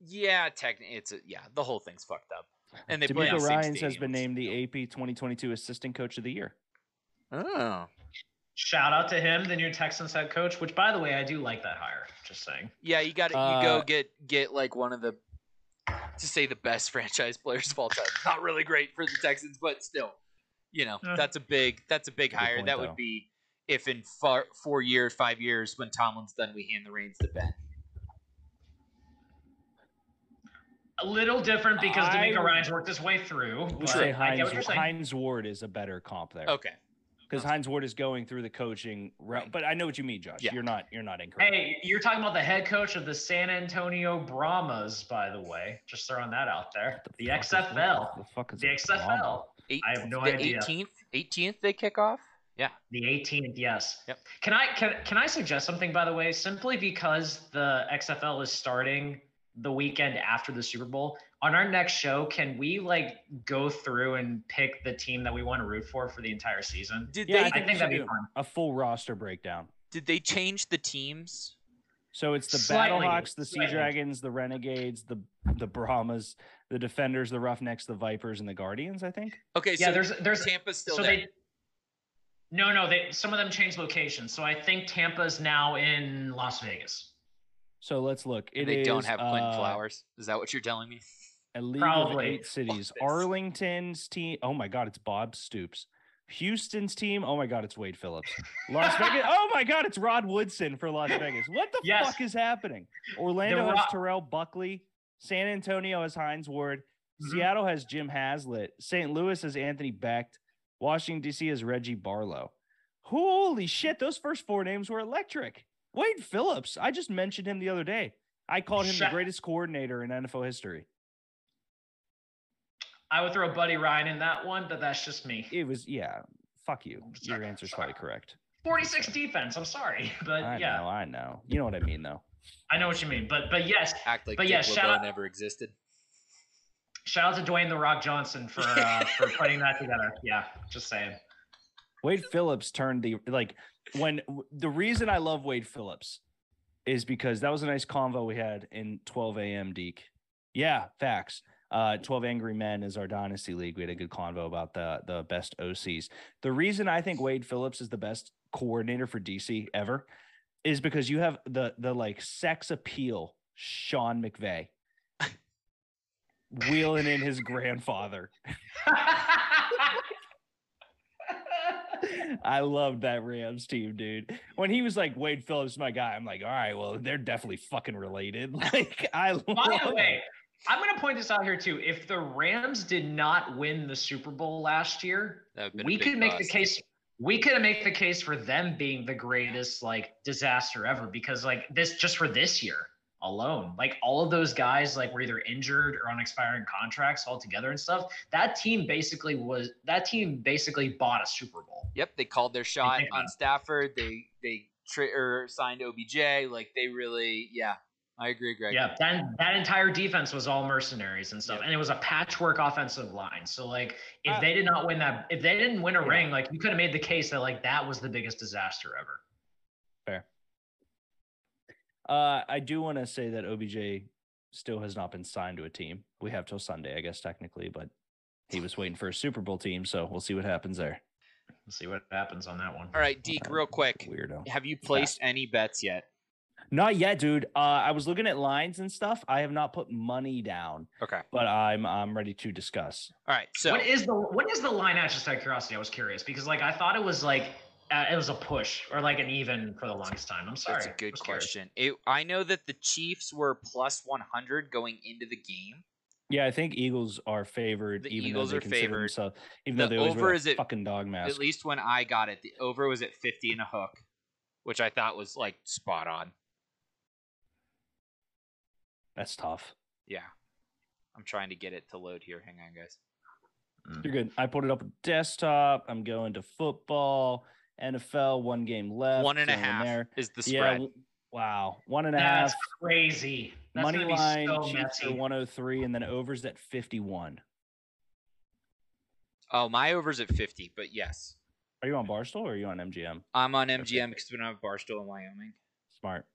S3: yeah, technically it's a, yeah, the whole thing's fucked up. And they play
S1: DeMeco
S3: in the same
S1: Ryans has been named the AP 2022 Assistant Coach of the Year.
S3: Oh,
S2: Shout out to him, the new Texans head coach. Which, by the way, I do like that hire. Just saying.
S3: yeah. You got to you go
S1: Uh,
S3: get get like one of the to say the best franchise players of all time. Not really great for the Texans, but still, you know,
S2: Eh.
S3: that's a big that's a big hire.
S1: point,
S3: that
S1: though.
S3: would be if in far, four years, five years, when Tomlin's done, we hand the reins to Ben.
S2: A little different because
S1: I DeMeco
S2: Ryan's worked his way through.
S1: We
S2: but
S1: say
S2: I
S1: Hines,
S2: what you're saying.
S1: Hines Ward is a better comp there
S3: Okay.
S1: because Hines Ward is going through the coaching route.
S3: Right.
S1: But I know what you mean, Josh.
S3: Yeah.
S1: You're not. You're not incorrect.
S2: Hey, you're talking about the head coach of the San Antonio Brahmas, by the way. Just throwing that out there. The
S1: fuck is-
S2: XFL.
S1: what The fuck is
S2: The? XFL.
S3: Eight,
S2: I have no
S3: the
S2: idea.
S3: 18th, 18th they kick off. Yeah.
S2: The 18th, yes.
S3: Yep.
S2: Can I can, can I suggest something by the way? Simply because the XFL is starting the weekend after the Super Bowl. On our next show, can we like go through and pick the team that we want to root for for the entire season?
S3: Did
S1: Yeah,
S3: they
S1: I
S2: I
S1: think
S2: think that'd be fun.
S1: a full roster breakdown.
S3: did they change the teams?
S1: So it's the
S2: Slightly,
S1: Battlehawks, the Sea. Dragons, the Renegades, the the Brahmas, the Defenders, the Roughnecks, the Vipers, and the Guardians. I think.
S3: Okay,
S2: Yeah,
S3: so
S2: there's there's
S3: Tampa's still
S2: so
S3: there.
S2: they no no they some of them changed locations. So I think Tampa's now in Las Vegas.
S1: So let's look. It
S3: and they don't have Quentin
S1: uh,
S3: Flowers. Is that what you're telling me?
S1: A league
S2: Probably.
S1: of eight cities. Arlington's team. Oh my God, it's Bob Stoops. Houston's team. Oh my God, it's Wade Phillips. Las Vegas. Oh my God, it's Rod Woodson for Las Vegas. What the
S2: Yes.
S1: fuck is happening? Orlando
S2: Ro-
S1: has Terrell Buckley. San Antonio has Hines Ward.
S2: Mhm.
S1: Seattle has Jim Haslett. St. Louis has Anthony Becht. Washington D.C. has Reggie Barlow. Holy shit! Those first four names were electric. Wade Phillips. I just mentioned him the other day. I called him
S2: Shut-
S1: the greatest coordinator in NFL history.
S2: I would throw Buddy Ryan in that one, but that's just me.
S1: It was yeah. Fuck you. Your
S2: Sorry,
S1: answer's
S2: sorry.
S1: probably correct.
S2: 46 defense. I'm sorry, but
S1: I
S2: yeah,
S1: know. I know. You know what I mean, though.
S2: I know what you mean. But but yes,
S3: Act like
S2: But
S3: Dick
S2: yeah, shout
S3: LeBeau
S2: out-
S3: never existed.
S2: shout out to Dwayne the Rock Johnson for uh, for putting that together. Yeah, just saying.
S1: Wade Phillips turned the like when the reason I love Wade Phillips is because that was a nice convo we had in 12 a.m. Deke. Yeah, facts. Uh, 12 Angry Men is our dynasty league. We had a good convo about the the best OCs. The reason I think Wade Phillips is the best coordinator for DC ever is because you have the the like sex appeal Sean McVay wheeling in his grandfather. I love that Rams team, dude. When he was like Wade Phillips, my guy, I'm like, all right, well, they're definitely fucking related. Like, I
S2: By the way, I'm going to point this out here too. If the Rams did not win the Super Bowl last year,
S3: That would've been a
S2: we could make the case. We could make the case for them being the greatest like disaster ever because like this just for this year alone, like all of those guys like were either injured or on expiring contracts altogether and stuff. That team basically was that team basically bought a Super Bowl.
S3: Yep, they called their shot on. Stafford. They they tra- or signed OBJ. Like they really, yeah. I agree, Greg.
S2: Yeah, that that entire defense was all mercenaries and stuff,
S3: Yep.
S2: and it was a patchwork offensive line. So like, if
S1: Uh,
S2: they did not win that, if they didn't win a
S1: Yeah.
S2: ring, like you could have made the case that like that was the biggest disaster ever.
S1: Uh, I do want to say that OBJ still has not been signed to a team. We have till Sunday, I guess, technically, but he was waiting for a Super Bowl team, so we'll see what happens there.
S2: Let's see what happens on that one.
S3: All right, Deke, real quick.
S1: Weirdo.
S3: Have you placed any bets yet?
S1: Not yet, dude. Uh, I was looking at lines and stuff. I have not put money down,
S3: Okay.
S1: but I'm I'm ready to discuss.
S3: All right. So
S2: what is the what is the line at? Just out of curiosity, I was curious because like I thought it was like uh, it was a push or like an even for the longest time. I'm sorry.
S3: That's a good question. It, I know that the Chiefs were plus 100 going into the game.
S1: Yeah, I think Eagles are favored.
S3: The
S1: even
S3: Eagles
S1: though they
S3: are
S1: consider
S3: favored.
S1: themselves- even
S3: The
S1: though they always
S3: over is
S1: a
S3: at-
S1: fucking dog mask.
S3: At least when I got it, the over was at 50 and a hook, which I thought was like spot on.
S1: That's tough.
S3: Yeah. I'm trying to get it to load here. Hang on, guys.
S1: You're good. I put it up on desktop. I'm going to football, NFL. One game left.
S3: One and a
S1: going
S3: half
S1: there.
S3: is the spread.
S1: w- Wow. One and a
S2: That's
S1: half.
S2: crazy. That's
S1: Money
S2: gonna
S1: line.
S2: so
S1: Chiefs
S2: messy.
S1: are 103, and then overs at 51.
S3: Oh, my over's at 50, but yes.
S1: Are you on Barstool or are you on MGM?
S3: I'm on MGM because we don't have Barstool in Wyoming.
S1: Smart.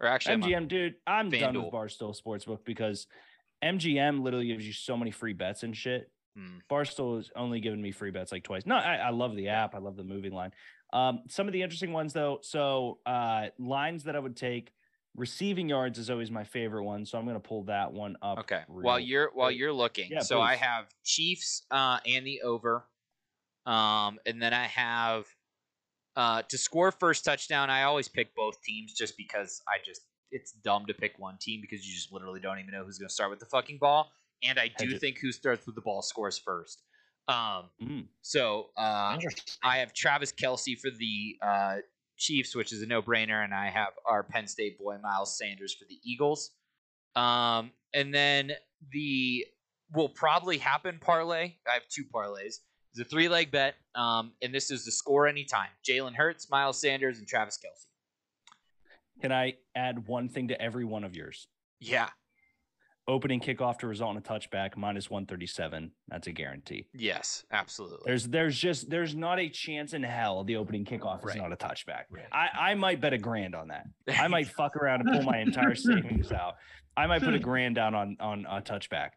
S3: Or actually, I'm
S1: MGM, dude, I'm done with Barstool Sportsbook because MGM literally gives you so many free bets and shit.
S3: Hmm.
S1: Barstool has only given me free bets like twice. No, I, I love the app. I love the moving line. Um, some of the interesting ones though. So uh, lines that I would take. Receiving yards is always my favorite one, so I'm going to pull that one up.
S3: Okay. While you're while
S1: quick.
S3: you're looking,
S1: Yeah,
S3: so I have Chiefs uh, and the over, um, and then I have uh, to score first touchdown. I always pick both teams just because I just it's dumb to pick one team because you just literally don't even know who's going to start with the fucking ball. And I do think who starts with the ball scores first. Um,
S1: Mm.
S3: so uh, I have Travis Kelce for the uh, Chiefs, which is a no-brainer, and I have our Penn State boy Miles Sanders for the Eagles. Um, and then the will probably happen parlay. I have two parlays. It's a three-leg bet, um, and this is the score anytime. Jalen Hurts, Miles Sanders, and Travis Kelce.
S1: Can I add one thing to every one of yours?
S3: Yeah.
S1: Opening kickoff to result in a touchback minus 137. That's a guarantee.
S3: Yes, absolutely.
S1: There's there's just there's not a chance in hell the opening kickoff
S3: Right.
S1: is not a touchback.
S3: Right.
S1: I, I might bet a grand on that. I might fuck around and pull my entire savings out. I might put a grand down on on a touchback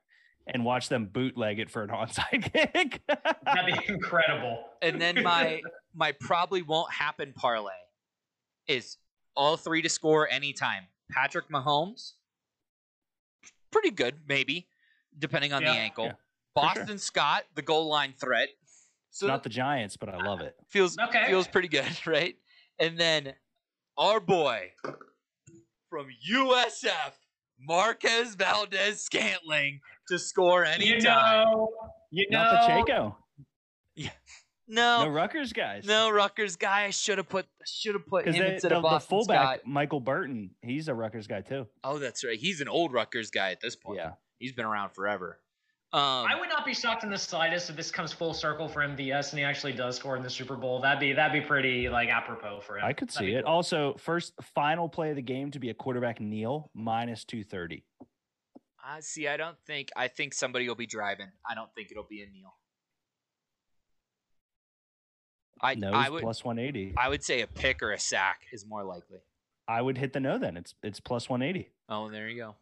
S1: and watch them bootleg it for an onside kick.
S2: That'd be incredible.
S3: and then my my probably won't happen parlay is all three to score anytime. Patrick Mahomes, pretty good, maybe, depending on
S2: Yeah.
S3: the ankle.
S1: Yeah, for sure.
S3: Boston Scott, the goal line threat. So
S1: not the Giants, but I love it.
S3: feels
S2: Okay.
S3: feels pretty good, right? And then our boy from USF, Marquez Valdes-Scantling, to score anytime.
S2: You know, you know,
S1: Not Pacheco. No
S3: No,
S1: Rutgers guys.
S3: no, Rutgers guy. I should have put should have put him
S1: because
S3: instead
S1: the,
S3: of
S1: the fullback
S3: Scott.
S1: Michael Burton, he's a Rutgers guy too.
S3: Oh, that's right. He's an old Rutgers guy at this point.
S1: Yeah.
S3: he's been around forever. Um,
S2: I would not be shocked in the slightest if this comes full circle for MVS and he actually does score in the Super Bowl. That'd be that'd be pretty like apropos for him.
S1: I could
S2: That'd
S1: see it.
S2: cool.
S1: Also, first final play of the game to be a quarterback kneel minus two thirty.
S3: I see. I don't think. I think somebody will be driving. I don't think it'll be a kneel. I
S1: No,
S3: I would
S1: plus one eighty.
S3: I would say a pick or a sack is more likely.
S1: I would hit the no then. It's it's plus one eighty.
S3: Oh, there you go.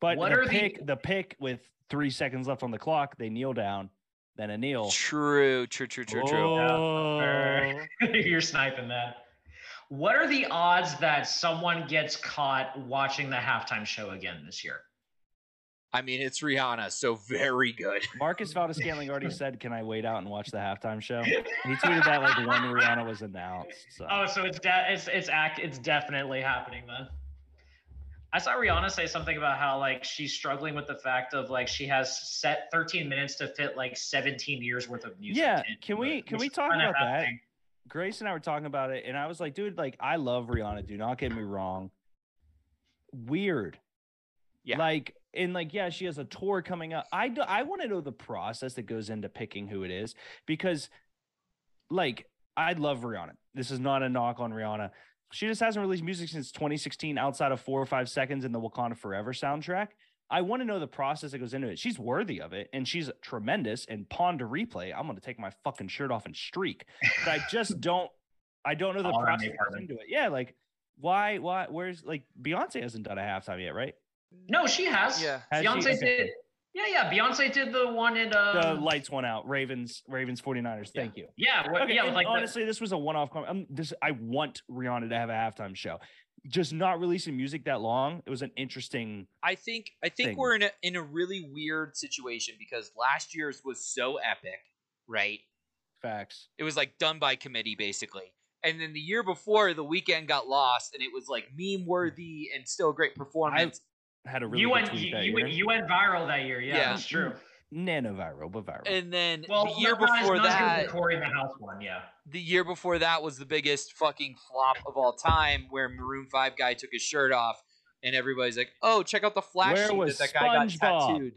S1: But
S2: What
S1: the
S2: are the-
S1: pick the pick with three seconds left on the clock, they kneel down, then a kneel.
S3: True, true, true, true, true.
S1: Oh.
S2: You're sniping that. What are the odds that someone gets caught watching the halftime show again this year?
S3: I mean, it's Rihanna, so very good.
S1: Marquez Valdes-Scantling already said, "Can I wait out and watch the halftime show?" He tweeted that like when Rihanna was announced. So.
S2: Oh, so it's de- it's it's act it's definitely happening then. I saw Rihanna say something about how like she's struggling with the fact of like she has set 13 minutes to fit like 17 years worth of music.
S1: Yeah,
S2: into
S1: can we- can we talk about that?
S2: happening.
S1: Grace and I were talking about it, and I was like, dude, like I love Rihanna. Do not get me wrong. Weird.
S3: Yeah.
S1: Like, and like, yeah, she has a tour coming up. I do, I want to know the process that goes into picking who it is because, like, I love Rihanna. This is not a knock on Rihanna. She just hasn't released music since 2016 outside of four or five seconds in the Wakanda Forever soundtrack. I want to know the process that goes into it. She's worthy of it and she's tremendous. And pawn to replay, I'm going to take my fucking shirt off and streak. But I just don't, I don't know the
S2: All
S1: process that goes into it. Yeah. Like, why, why, where's like Beyonce hasn't done a halftime yet, right?
S2: No, she has.
S3: Yeah.
S1: Has she?
S2: Beyonce
S1: Okay.
S2: did. Yeah, yeah. Beyonce did the one in
S1: The
S2: um,
S1: lights went out. Ravens, Ravens, 49ers.
S3: Yeah.
S1: Thank you.
S2: Yeah, what,
S1: Okay,
S2: yeah.
S1: and
S2: With like the,
S1: honestly, this was a one-off. Com- um, this I want Rihanna to have a halftime show. Just not releasing music that long. It was an interesting.
S3: I think I think
S1: thing.
S3: we're in a in a really weird situation because last year's was so epic, right?
S1: Facts.
S3: It was like done by committee basically. And then the year before, the Weeknd got lost, and it was like meme worthy and still a great performance.
S1: Had a really
S2: you
S1: good
S2: went
S1: tweet
S2: you,
S1: that
S2: you,
S1: year.
S2: went- you went viral that year. Yeah,
S3: Yeah.
S2: that's true.
S1: Nano viral, but viral.
S3: and then
S2: Well,
S3: the year before
S2: not as good as
S3: that,
S2: Corey in the house one. Yeah.
S3: the year before that was the biggest fucking flop of all time, where Maroon Five guy took his shirt off, and everybody's like, "Oh, check out the flash
S1: Where was
S3: that that guy got tattooed."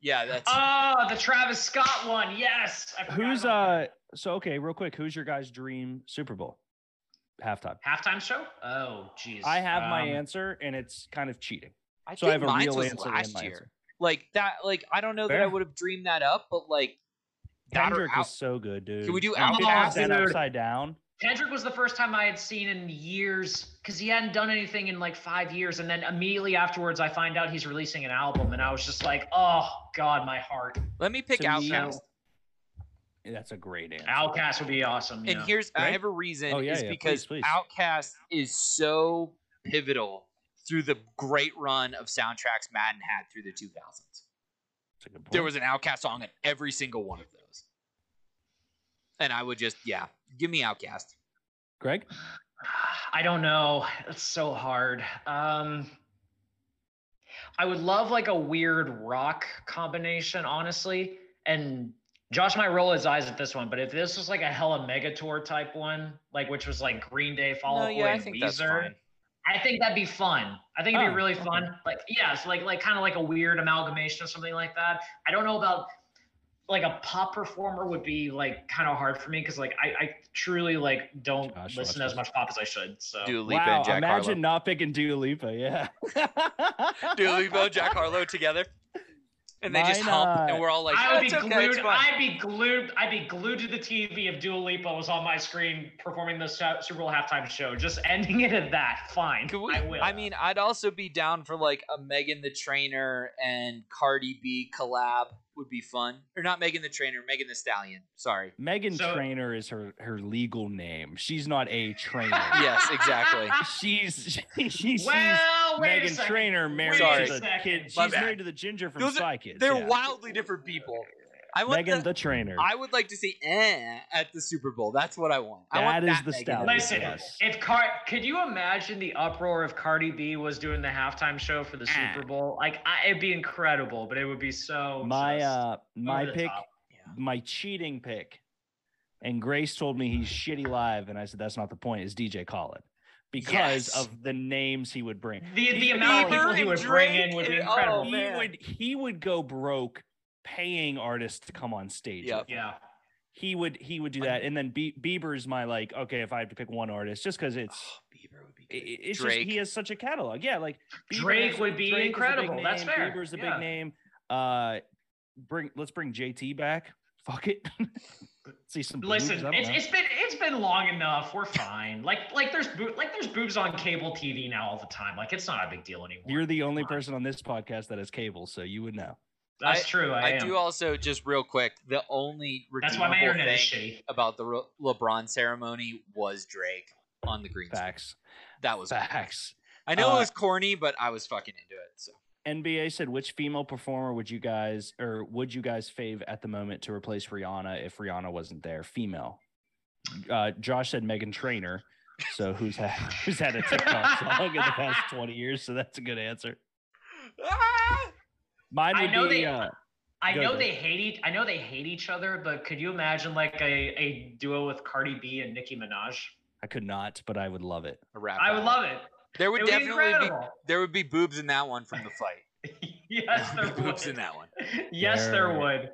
S3: Yeah, that's
S2: Oh, the Travis Scott one. Yes.
S1: Who's uh?
S2: that.
S1: So okay, real quick, who's your guys' dream Super Bowl halftime?
S2: halftime show? Oh, jeez.
S1: I have my
S2: Um,
S1: answer, and it's kind of cheating.
S3: I
S1: So I
S3: think
S1: have a real
S3: was
S1: answer
S3: last year.
S1: answer.
S3: Like that, like I don't know that I would have dreamed that up, but like that
S1: Kendrick
S3: out-
S1: was so good, dude.
S3: Can we do
S1: And
S3: Outkast?
S1: 50 upside down?
S2: Kendrick was the first time I had seen in years because he hadn't done anything in like five years, and then immediately afterwards, I find out he's releasing an album, and I was just like, "Oh God, my heart."
S3: Let me pick
S1: To me- That's a great answer.
S2: Outkast would be awesome.
S3: And
S2: yeah.
S3: here's I have a reason
S1: Oh, yeah,
S3: is
S1: yeah,
S3: because
S1: please, please.
S3: Outkast is so pivotal through the great run of soundtracks Madden had through the 2000s.
S1: That's a good
S3: There was an Outkast song in every single one of those. And I would just yeah, give me Outkast.
S1: Greg.
S2: I don't know. It's so hard. Um, I would love like a weird rock combination, honestly. And Josh might roll his eyes at this one, but if this was like a hella mega tour type one, like which was like Green Day, Fall
S3: No,
S2: Out Boy,
S3: yeah, I
S2: and
S3: think that's
S2: Weezer,
S3: fine.
S2: I think that'd be fun. I think it'd
S1: Oh,
S2: be really
S1: okay.
S2: fun. Like, yeah, it's like like kind of like a weird amalgamation or something like that. I don't know about like a pop performer would be like kind of hard for me because like I, I truly like don't
S1: Josh,
S2: listen as much pop as I should. So
S3: Dua Lipa
S1: wow,
S3: and Jack
S1: imagine not picking Dua Lipa. Yeah.
S3: Harlow. Dua Lipa and Jack Harlow together. And they just
S1: Mine,
S3: hump
S1: uh,
S3: and we're all like,
S2: I
S3: "Oh,
S2: would be
S3: okay,
S2: glued. I'd be glued. I'd be glued to the TV if Dua Lipa was on my screen performing the Su- Super Bowl halftime show. Just ending it at that. Fine.
S3: We,
S2: I will.
S3: I mean, I'd also be down for like a Megan the Trainer and Cardi B collab would be fun. Or not Megan the Trainer, Megan the Stallion. Sorry.
S1: Megan
S2: So-
S1: Trainer is her her legal name. She's not a trainer.
S3: Yes, exactly.
S1: she's she, she's
S2: well, wait
S1: Megan. Trainer married
S3: Sorry.
S1: to the kid. She's married to the ginger from
S3: Those are-
S1: Kids.
S3: They're
S1: yeah.
S3: wildly different people. I want
S1: Megan
S3: the,
S1: the Trainer.
S3: I would like to see eh at the Super Bowl. That's what I want. I want
S1: is
S3: that
S1: the
S3: Megan.
S1: stallion.
S2: Listen,
S1: Yes.
S2: if Car, could you imagine the uproar if Cardi B was doing the halftime show for the
S1: Ah.
S2: Super Bowl? Like, I, it'd be incredible, but it would be so.
S1: my uh my pick.
S3: Yeah.
S1: my cheating pick and Grace told me he's shitty live, and I said that's not the point. Is DJ Khaled because
S3: Yes.
S1: of the names he would bring.
S2: The the amount of people he
S3: and
S2: would bring in would be incredible.
S3: oh,
S1: he would he would go broke paying artists to come on stage.
S3: Yep.
S2: yeah.
S1: He would he would do that, and then Be- Bieber's my like okay if I have to pick one artist just because it's
S3: Oh, Bieber would be good.
S1: it's
S3: Drake.
S1: just he has such a catalog. Yeah, like Bieber
S2: Drake
S1: has-
S2: would be
S1: Drake is a big
S2: incredible. That's fair.
S1: Bieber's a
S2: Yeah.
S1: big name. Uh, bring let's bring JT back. Fuck it. See some. boobs,
S2: Listen,
S1: don't
S2: it's, it's been it's been long enough. We're fine. Like like there's boo- like there's boobs on cable TV now all the time. Like it's not a big deal anymore.
S1: You're the only person on this podcast that has cable, so you would know.
S2: That's true. I,
S3: I
S2: am.
S3: do also just real quick. The only
S2: That's why my
S3: redeemable
S2: internet is
S3: thing
S2: shitty.
S3: about the Re- LeBron ceremony was Drake on the green screen.
S1: Facts.
S3: That was awesome.
S1: Facts.
S3: I know
S1: Uh,
S3: it was corny, but I was fucking into it. So
S1: NBA said, which female performer would you guys or would you guys fave at the moment to replace Rihanna if Rihanna wasn't there? Female. Uh, Josh said Meghan Trainor. So who's had who's had a TikTok song in the past 20 years? So that's a good answer. Mine
S2: I know
S1: be
S2: they-
S1: uh,
S2: I know
S1: go.
S2: they hate each. I know they hate each other, but could you imagine like a, a duo with Cardi B and Nicki Minaj?
S1: I could not, but I would love it.
S3: a rap.
S2: I would love it.
S3: There would
S2: It would be
S3: definitely be,
S2: incredible.
S3: there would be boobs in that one from the fight.
S2: yes, there
S3: There would be boobs in that one.
S2: yes, there
S1: There-
S2: would.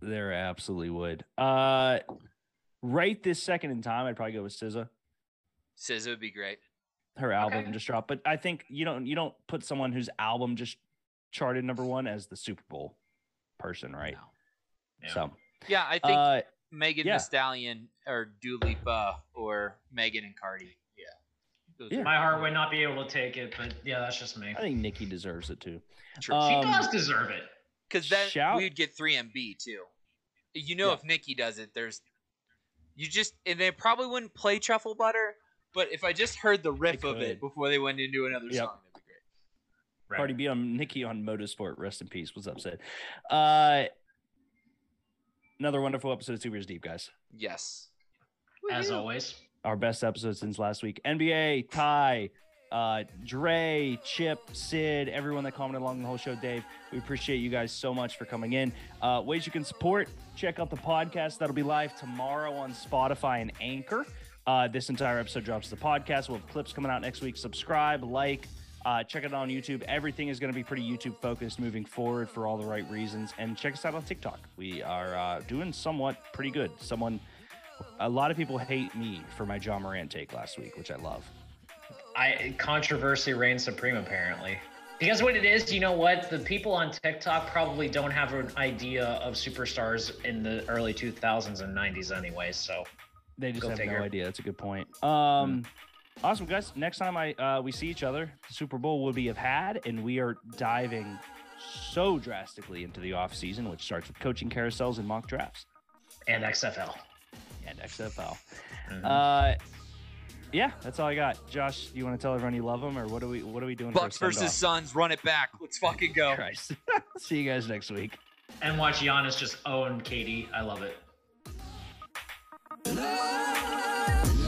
S1: There absolutely would. Uh right this second in time, I'd probably go with SZA.
S3: SZA would be great.
S1: Her album
S2: Okay.
S1: just dropped, but I think you don't you don't put someone whose album just charted number one as the Super Bowl person, right?
S3: No.
S2: Yeah.
S1: So
S3: Yeah, I think
S1: uh,
S3: Megan
S1: yeah.
S3: Thee Stallion or Dua Lipa or Megan and Cardi. Yeah.
S1: Yeah.
S2: My heart would not be able to take it, but yeah, that's just me.
S1: I think Nicki deserves it too.
S3: true.
S1: Uh,
S2: She
S1: um,
S2: does deserve it.
S3: Because then
S1: shout-
S3: we'd get three MB too. You know,
S1: Yeah.
S3: if Nicki does it, there's you just and they probably wouldn't play truffle butter. But if I just heard the riff of it before they went into another
S1: Yep.
S3: song, that'd be great.
S2: Right.
S1: Cardi B on Nicki on Motorsport. Rest in peace. What's up, Sid? Uh, another wonderful episode of Two Beers Deep, guys.
S3: Yes.
S2: As always.
S1: Our best episode since last week. NBA, Ty, uh, Dre, Chip, Sid, everyone that commented along the whole show. Dave, we appreciate you guys so much for coming in. Uh, ways you can support: check out the podcast that'll be live tomorrow on Spotify and Anchor. Uh, this entire episode drops the podcast. We'll have clips coming out next week. Subscribe, like, uh, check it out on YouTube. Everything is going to be pretty YouTube focused moving forward for all the right reasons. And check us out on TikTok. We are uh, doing somewhat pretty good. Someone, a lot of people hate me for my Ja Morant take last week, which I love.
S2: I controversy reigns supreme apparently. Because what it is, you know what? The people on TikTok probably don't have an idea of superstars in the early 2000s and 90s anyway. So
S1: They just have
S2: figure.
S1: no idea. That's a good point. Um, awesome, guys. Next time I uh, we see each other, Super Bowl will be have had, and we are diving so drastically into the off season, which starts with coaching carousels and mock drafts
S2: and XFL.
S1: and XFL.
S2: Mhm.
S1: Uh, yeah, that's all I got. Josh, you want to tell everyone you love them, or what are we what are we doing? for a
S3: Bucks versus
S1: send-off?
S3: Suns, run it back. Let's fucking go.
S1: Christ. see you guys next week.
S2: and watch Giannis just own KD. I love it.
S5: Love